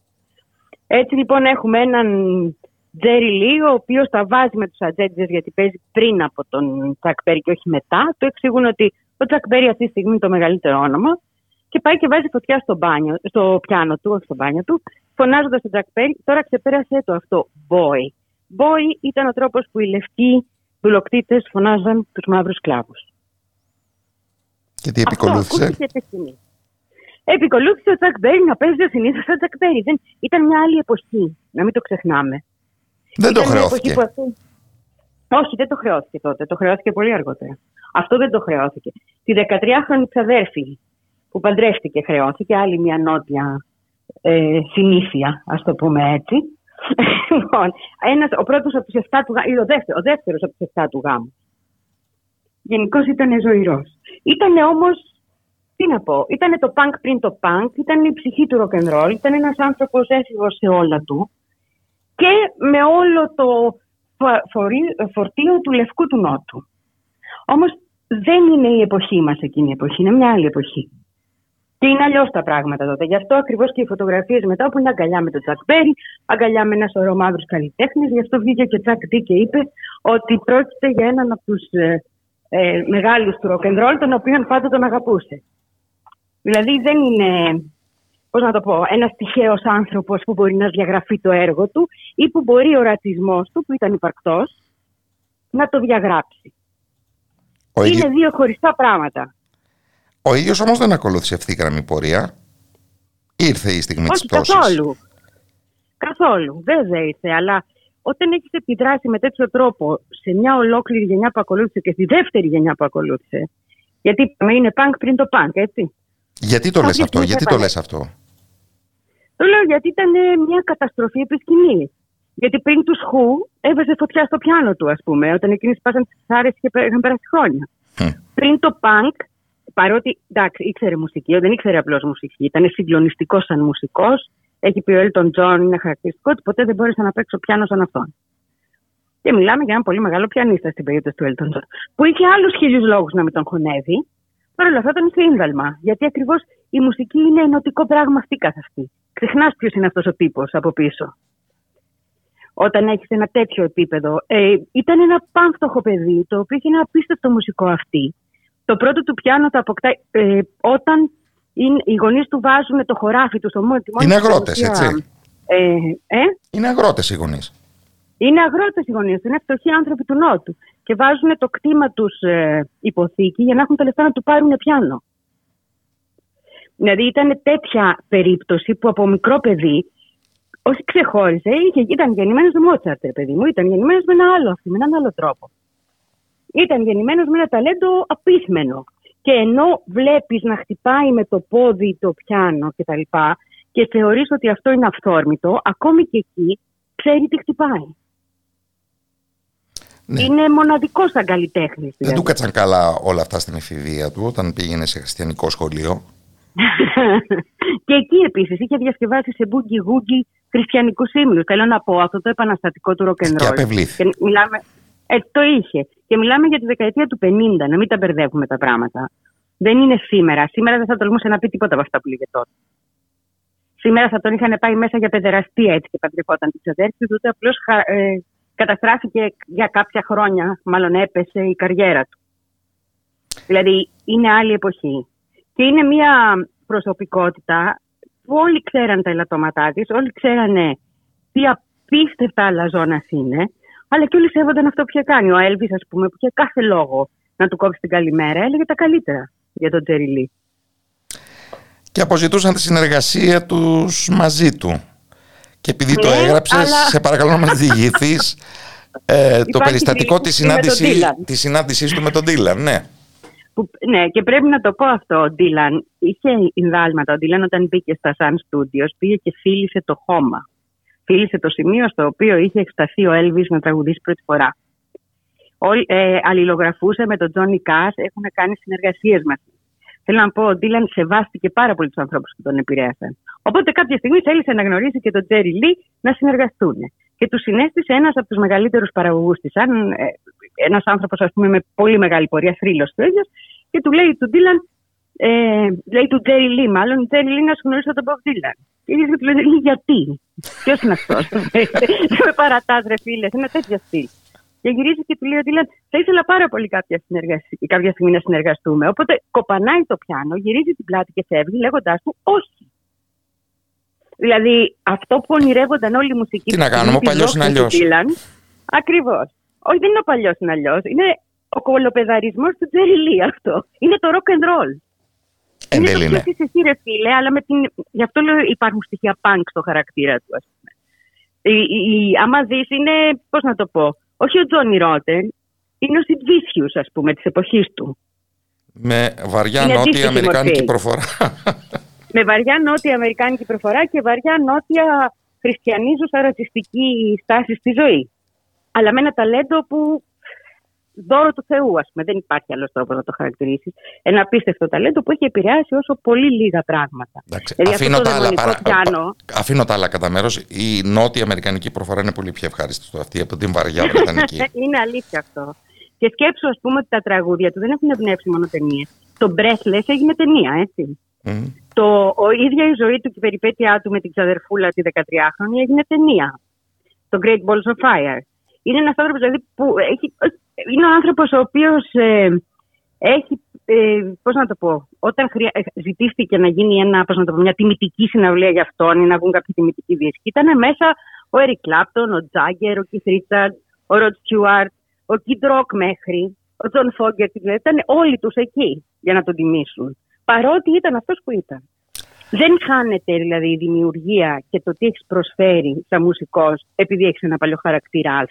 Έτσι λοιπόν έχουμε έναν Τζέρι Λί, ο οποίος τα βάζει με τους ατζέντηδες γιατί παίζει πριν από τον Τσακ Μπέρι και όχι μετά. Του εξηγούν ότι ο Τσακ Μπέρι αυτή τη στιγμή είναι το μεγαλύτερο όνομα. Και πάει και βάζει φωτιά στο, μπάνιο, στο πιάνο του, όχι στο μπάνιο του, φωνάζοντας τον Τσακ Μπέρι. Τώρα ξεπέρασε το αυτό. Boy. Boy ήταν ο τρόπος που οι λευκοί δουλοκτήτες φωνάζαν τους μαύρους σκλάβους. Και τι επικολούθησε; Αυτό τη στιγμή. Επικολούθησε ο Τζακ Μπέρι να παίζει ο συνήθως ο Τζακ Μπέρι. Δεν... Ήταν μια άλλη εποχή, να μην το ξεχνάμε. Δεν Ήταν το μια χρεώθηκε. εποχή που αυτό- Όχι, δεν το χρεώθηκε τότε. Το χρεώθηκε πολύ αργότερα. Αυτό δεν το χρεώθηκε. Τη 13χρονη ξαδέρφη που παντρεύτηκε χρεώθηκε, άλλη μια νότια ε, συνήθεια, ας το πούμε έτσι. Λοιπόν, ένας, ο πρώτος από τους 7 του γάμου, ή ο δεύτερος, ο δεύτερος από τους 7 του γάμου. Γενικώ ήταν ζωηρός. Ήταν όμως, τι να πω, ήταν το punk πριν το punk, ήταν η ψυχή του rock and roll, ήταν ένας άνθρωπος έφηβος σε όλα του και με όλο το φο- φορεί- φορτίο του λευκού του νότου. Όμως δεν είναι η εποχή μας εκείνη η εποχή, είναι μια άλλη εποχή. Και είναι αλλιώς τα πράγματα τότε. Γι' αυτό ακριβώς και οι φωτογραφίες μετά που είναι αγκαλιά με τον Τζακ Μπέρι, αγκαλιά με ένα σωρό μαύρους καλλιτέχνες. Γι' αυτό βγήκε και ο Τζακ Ντί και είπε ότι πρόκειται για έναν από τους ε, ε, μεγάλους του rock and roll, τον οποίον πάντα τον αγαπούσε. Δηλαδή δεν είναι, πώς να το πω, ένας τυχαίος άνθρωπος που μπορεί να διαγραφεί το έργο του ή που μπορεί ο ρατσισμός του, που ήταν υπαρκτός, να το διαγράψει. Ο, είναι ίδιο, δύο χωριστά πράγματα. Ο ίδιος όμως δεν ακολούθησε ευθύγραμμη πορεία. Ήρθε η στιγμή της Όχι πτώσης. καθόλου. Καθόλου. Βέβαια ήρθε. Αλλά όταν έχεις επιδράσει με τέτοιο τρόπο σε μια ολόκληρη γενιά που ακολούθησε και στη δεύτερη γενιά που ακολούθησε. Γιατί είπαμε, είναι punk πριν το punk, έτσι. Γιατί το Κάποια λες αυτό, στιγμή γιατί θα το επανέλθει. λες αυτό; Το λέω γιατί ήταν ε, μια καταστροφή επί σκηνής. Γιατί πριν τους Χου έβαζε φωτιά στο πιάνο του, ας πούμε, όταν εκείνοι σπάσαν τις άρες και πέ- είχαν περάσει χρόνια. Πριν το punk, παρότι εντάξει, ήξερε μουσική, δεν ήξερε απλώς μουσική, ήταν συγκλονιστικός σαν μουσικός. Έχει πει ο Elton John, είναι χαρακτηριστικό ότι ποτέ δεν μπόρεσε να παίξει πιάνος σαν αυτόν. Και μιλάμε για έναν πολύ μεγάλο πιανίστα στην περίπτωση του Elton John, που είχε άλλους χίλιους λόγους να μην τον χωνεύει. Παρ' όλα αυτά ήταν σύνδαλμα. Γιατί ακριβώς η μουσική είναι ενωτικό πράγμα αυτή καθ' αυτή. Ξεχνάς ποιος είναι αυτός ο τύπος από πίσω. Όταν έχεις ένα τέτοιο επίπεδο. Ε, ήταν ένα πάμφτωχο παιδί, το οποίο είχε ένα απίστευτο μουσικό αυτή. Το πρώτο του πιάνο το αποκτάει ε, όταν είναι, οι γονείς του βάζουν το χωράφι του στο μόνο. τη μόνη Είναι του αγρότες, παρουσία- έτσι. Ε, ε, Είναι αγρότες οι γονείς. είναι αγρότες οι γονείς του, είναι φτωχοί άνθρωποι του Νότου. Και βάζουν το κτήμα τους ε, υποθήκη για να έχουν τα λεφτά να του πάρουν πιάνο. Δηλαδή ήταν τέτοια περίπτωση που από μικρό παιδί, όχι ξεχώριζε, είχε, ήταν γεννημένος με Μότσαρτ, ρε παιδί μου, ήταν γεννημένος με ένα άλλο αυτή, με έναν άλλο τρόπο. Ήταν γεννημένος με ένα ταλέντο απίθμενο. Και ενώ βλέπεις να χτυπάει με το πόδι το πιάνο κτλ. Και, και θεωρείς ότι αυτό είναι αυθόρμητο, ακόμη και εκεί ξέρει τι χτυπάει. Είναι μοναδικός σαν καλλιτέχνη. Δεν του κάτσαν καλά όλα αυτά στην εφηβεία του όταν πήγαινε σε χριστιανικό σχολείο. και εκεί επίσης είχε διασκευάσει σε μπούγκι γούγκι χριστιανικούς ύμνους. Θέλω να πω αυτό το επαναστατικό του rock and roll. Και απευλήθη. μιλάμε, ε, το είχε. Και μιλάμε για τη δεκαετία του 50, να μην τα μπερδεύουμε τα πράγματα. Δεν είναι σήμερα. Σήμερα δεν θα τολμούσε να πει τίποτα από αυτά που λέγε τότε. Σήμερα θα τον είχαν πάει μέσα για παιδεραστία έτσι και παντρευόταν τη αδέρφη του, τότε απλώς ε, καταστράφηκε για κάποια χρόνια, μάλλον έπεσε η καριέρα του. Δηλαδή είναι άλλη εποχή. Και είναι μια προσωπικότητα που όλοι ξέραν τα ελαττώματά της, όλοι ξέρανε τι απίστευτα αλαζόνας είναι, αλλά και όλοι σέβονταν αυτό που είχε κάνει. Ο Έλβης, ας πούμε, που είχε κάθε λόγο να του κόψει την καλημέρα, έλεγε τα καλύτερα για τον Τζέρι Λί. Και αποζητούσαν τη συνεργασία τους μαζί του. Και επειδή το Ναι, έγραψες, αλλά- σε παρακαλώ να μας διηγηθείς ε, το Υπάρχει περιστατικό της διηγήση με τον συνάντησης, Dylan. της συνάντησής του με τον Ντίλαν, ναι. Που, ναι, και πρέπει να το πω αυτό. Ο Ντίλαν είχε ενδάλματα. Ο Ντίλαν όταν μπήκε στα Sun Studios πήγε και φίλησε το χώμα. Φίλησε το σημείο στο οποίο είχε σταθεί ο Έλβις να τραγουδήσει πρώτη φορά. Όλοι, ε, αλληλογραφούσε με τον Τζόνι Κας, έχουν κάνει συνεργασίες μαζί. Θέλω να πω, ο Ντίλαν σεβάστηκε πάρα πολύ τους ανθρώπους που τον επηρέασαν. Οπότε κάποια στιγμή θέλησε να γνωρίσει και τον Τζέρι Λί να συνεργαστούν. Και του συνέστησε ένας από τους μεγαλύτερους παραγωγούς της. Σαν ε, ένας άνθρωπος, ας πούμε, με πολύ μεγάλη πορεία, θρύλος ο ίδιος, και του λέει του Ντίλαν, ε, λέει του Τζέρι Λί, μάλλον, Τζέρι Λί να σου γνωρίσω τον Μπομπ Ντίλαν. Και ίδιο του λέει, «Λί, γιατί, ποιος είναι αυτός. Δεν με παρατάς, ρε φίλε, είναι τέτοια στυλ. Και γυρίζει και του λέει ο Ντίλαν, θα ήθελα πάρα πολύ κάποια, συνεργασία, κάποια στιγμή να συνεργαστούμε. Οπότε κοπανάει το πιάνο, γυρίζει την πλάτη και φεύγει, λέγοντάς του όχι. Δηλαδή αυτό που ονειρεύονταν όλοι οι μουσικοί. Τι να κάνουμε, ο παλιός είναι αλλιώς. Ακριβώς. Όχι, δεν είναι ο παλιός είναι αλλιώς. Είναι ο κολοπεδαρισμός του Τζέρι Λί αυτό. Είναι το rock and roll. Εν είναι τέλει, το ναι. ποιος είσαι εσύ ρε φίλε, αλλά με την... γι' αυτό λέω υπάρχουν στοιχεία punk στο χαρακτήρα του, ας πούμε. Η, η, η- άμα δεις είναι, πώς να το πω, όχι ο Τζόνι Ρότερ, είναι ο Sid Vicious, ας πούμε, της εποχής του. Με βαριά Είναι νότια αντίστοιχη αμερικάνικη μορφή. προφορά. με βαριά νότια αμερικάνικη προφορά και βαριά νότια χριστιανίζουσα ρατσιστική στάση στη ζωή. Αλλά με ένα ταλέντο που δώρο του Θεού, ας πούμε. Δεν υπάρχει άλλος τρόπος να το χαρακτηρίσεις. Ένα απίστευτο ταλέντο που έχει επηρεάσει όσο πολύ λίγα πράγματα. Δηλαδή, αυτό Αφήνω το τα, άλλα δαιμονικό παρα... πιάνο, Αφήνω τα άλλα κατά μέρος. Η νότια αμερικανική προφορά είναι πολύ πιο ευχάριστη στο αυτή από την βαριά βρετανική. είναι αλήθεια αυτό. Και σκέψου, ας πούμε, ότι τα τραγούδια του δεν έχουν εμπνεύσει μόνο ταινίες. Το Breathless έγινε ταινία, έτσι. Μμμ. Το, ο ίδια η ζωή του και η περιπέτειά του με την ξαδερφούλα τη 13χρονη έγινε ταινία. Το Great Balls of Fire. Είναι ένας άνθρωπος δηλαδή, που έχει, είναι ο άνθρωπος ο οποίος έχει ε, πώς να το πω, όταν χρεια... ε, ζητήθηκε να γίνει ένα, πώς να το πω, μια τιμητική συναυλία για αυτόν ή να βγουν κάποιοι τιμητικοί δίσκοι, ήταν μέσα ο Έρικ Κλάπτον, ο Τζάγκερ, ο Κιθ Ρίτσαρντ, ο Ροντ Στιούαρτ, ο Κιντ Ροκ μέχρι, ο Τζον Φόγκερτι, δηλαδή ήταν όλοι τους εκεί για να τον τιμήσουν. Παρότι ήταν αυτός που ήταν. Δεν χάνεται δηλαδή η δημιουργία και το τι έχεις προσφέρει σαν μουσικός επειδή έχεις ένα παλιοχαρακτήρα.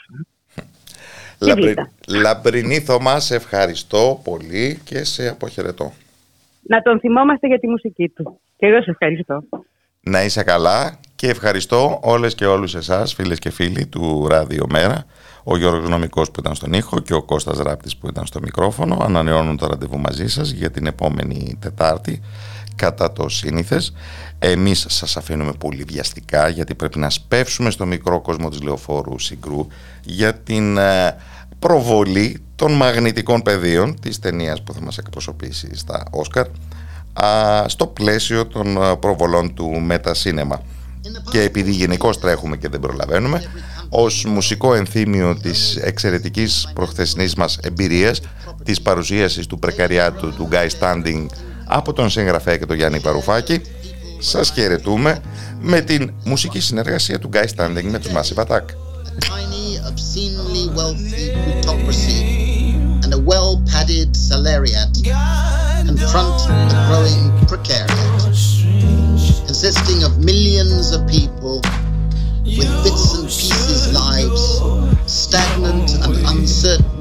Λαμπρι... Λαμπρινή Θωμά, σε ευχαριστώ πολύ και σε αποχαιρετώ. Να τον θυμόμαστε για τη μουσική του. Και εγώ σε ευχαριστώ. Να είσαι καλά και ευχαριστώ όλες και όλους εσάς, φίλες και φίλοι του Ράδιο Μέρα, ο Γιώργος Νομικός που ήταν στον ήχο και ο Κώστας Ράπτης που ήταν στο μικρόφωνο. Ανανεώνουν το ραντεβού μαζί σας για την επόμενη Τετάρτη κατά το σύνηθες. Εμείς σας αφήνουμε πολύ βιαστικά γιατί πρέπει να σπεύσουμε στο μικρό κόσμο της Λεωφόρου Συγκρού για την ε, προβολή των μαγνητικών πεδίων της ταινίας που θα μας εκπροσωπήσει στα Όσκαρ στο πλαίσιο των ε, προβολών του Μετασύνεμα. Και επειδή γενικώς τρέχουμε και δεν προλαβαίνουμε, ως μουσικό ενθύμιο της εξαιρετικής προχθεσινής μας εμπειρίας, της παρουσίασης του πρεκαριάτου του Guy Standing από τον συγγραφέα και τον Γιάννη Παρουφάκη, σας χαιρετούμε με την μουσική συνεργασία του Guy Standing με τους Massive Attack. and a well-padded salariat confront a growing precariat consisting of millions of people with bits and pieces lives, stagnant and uncertain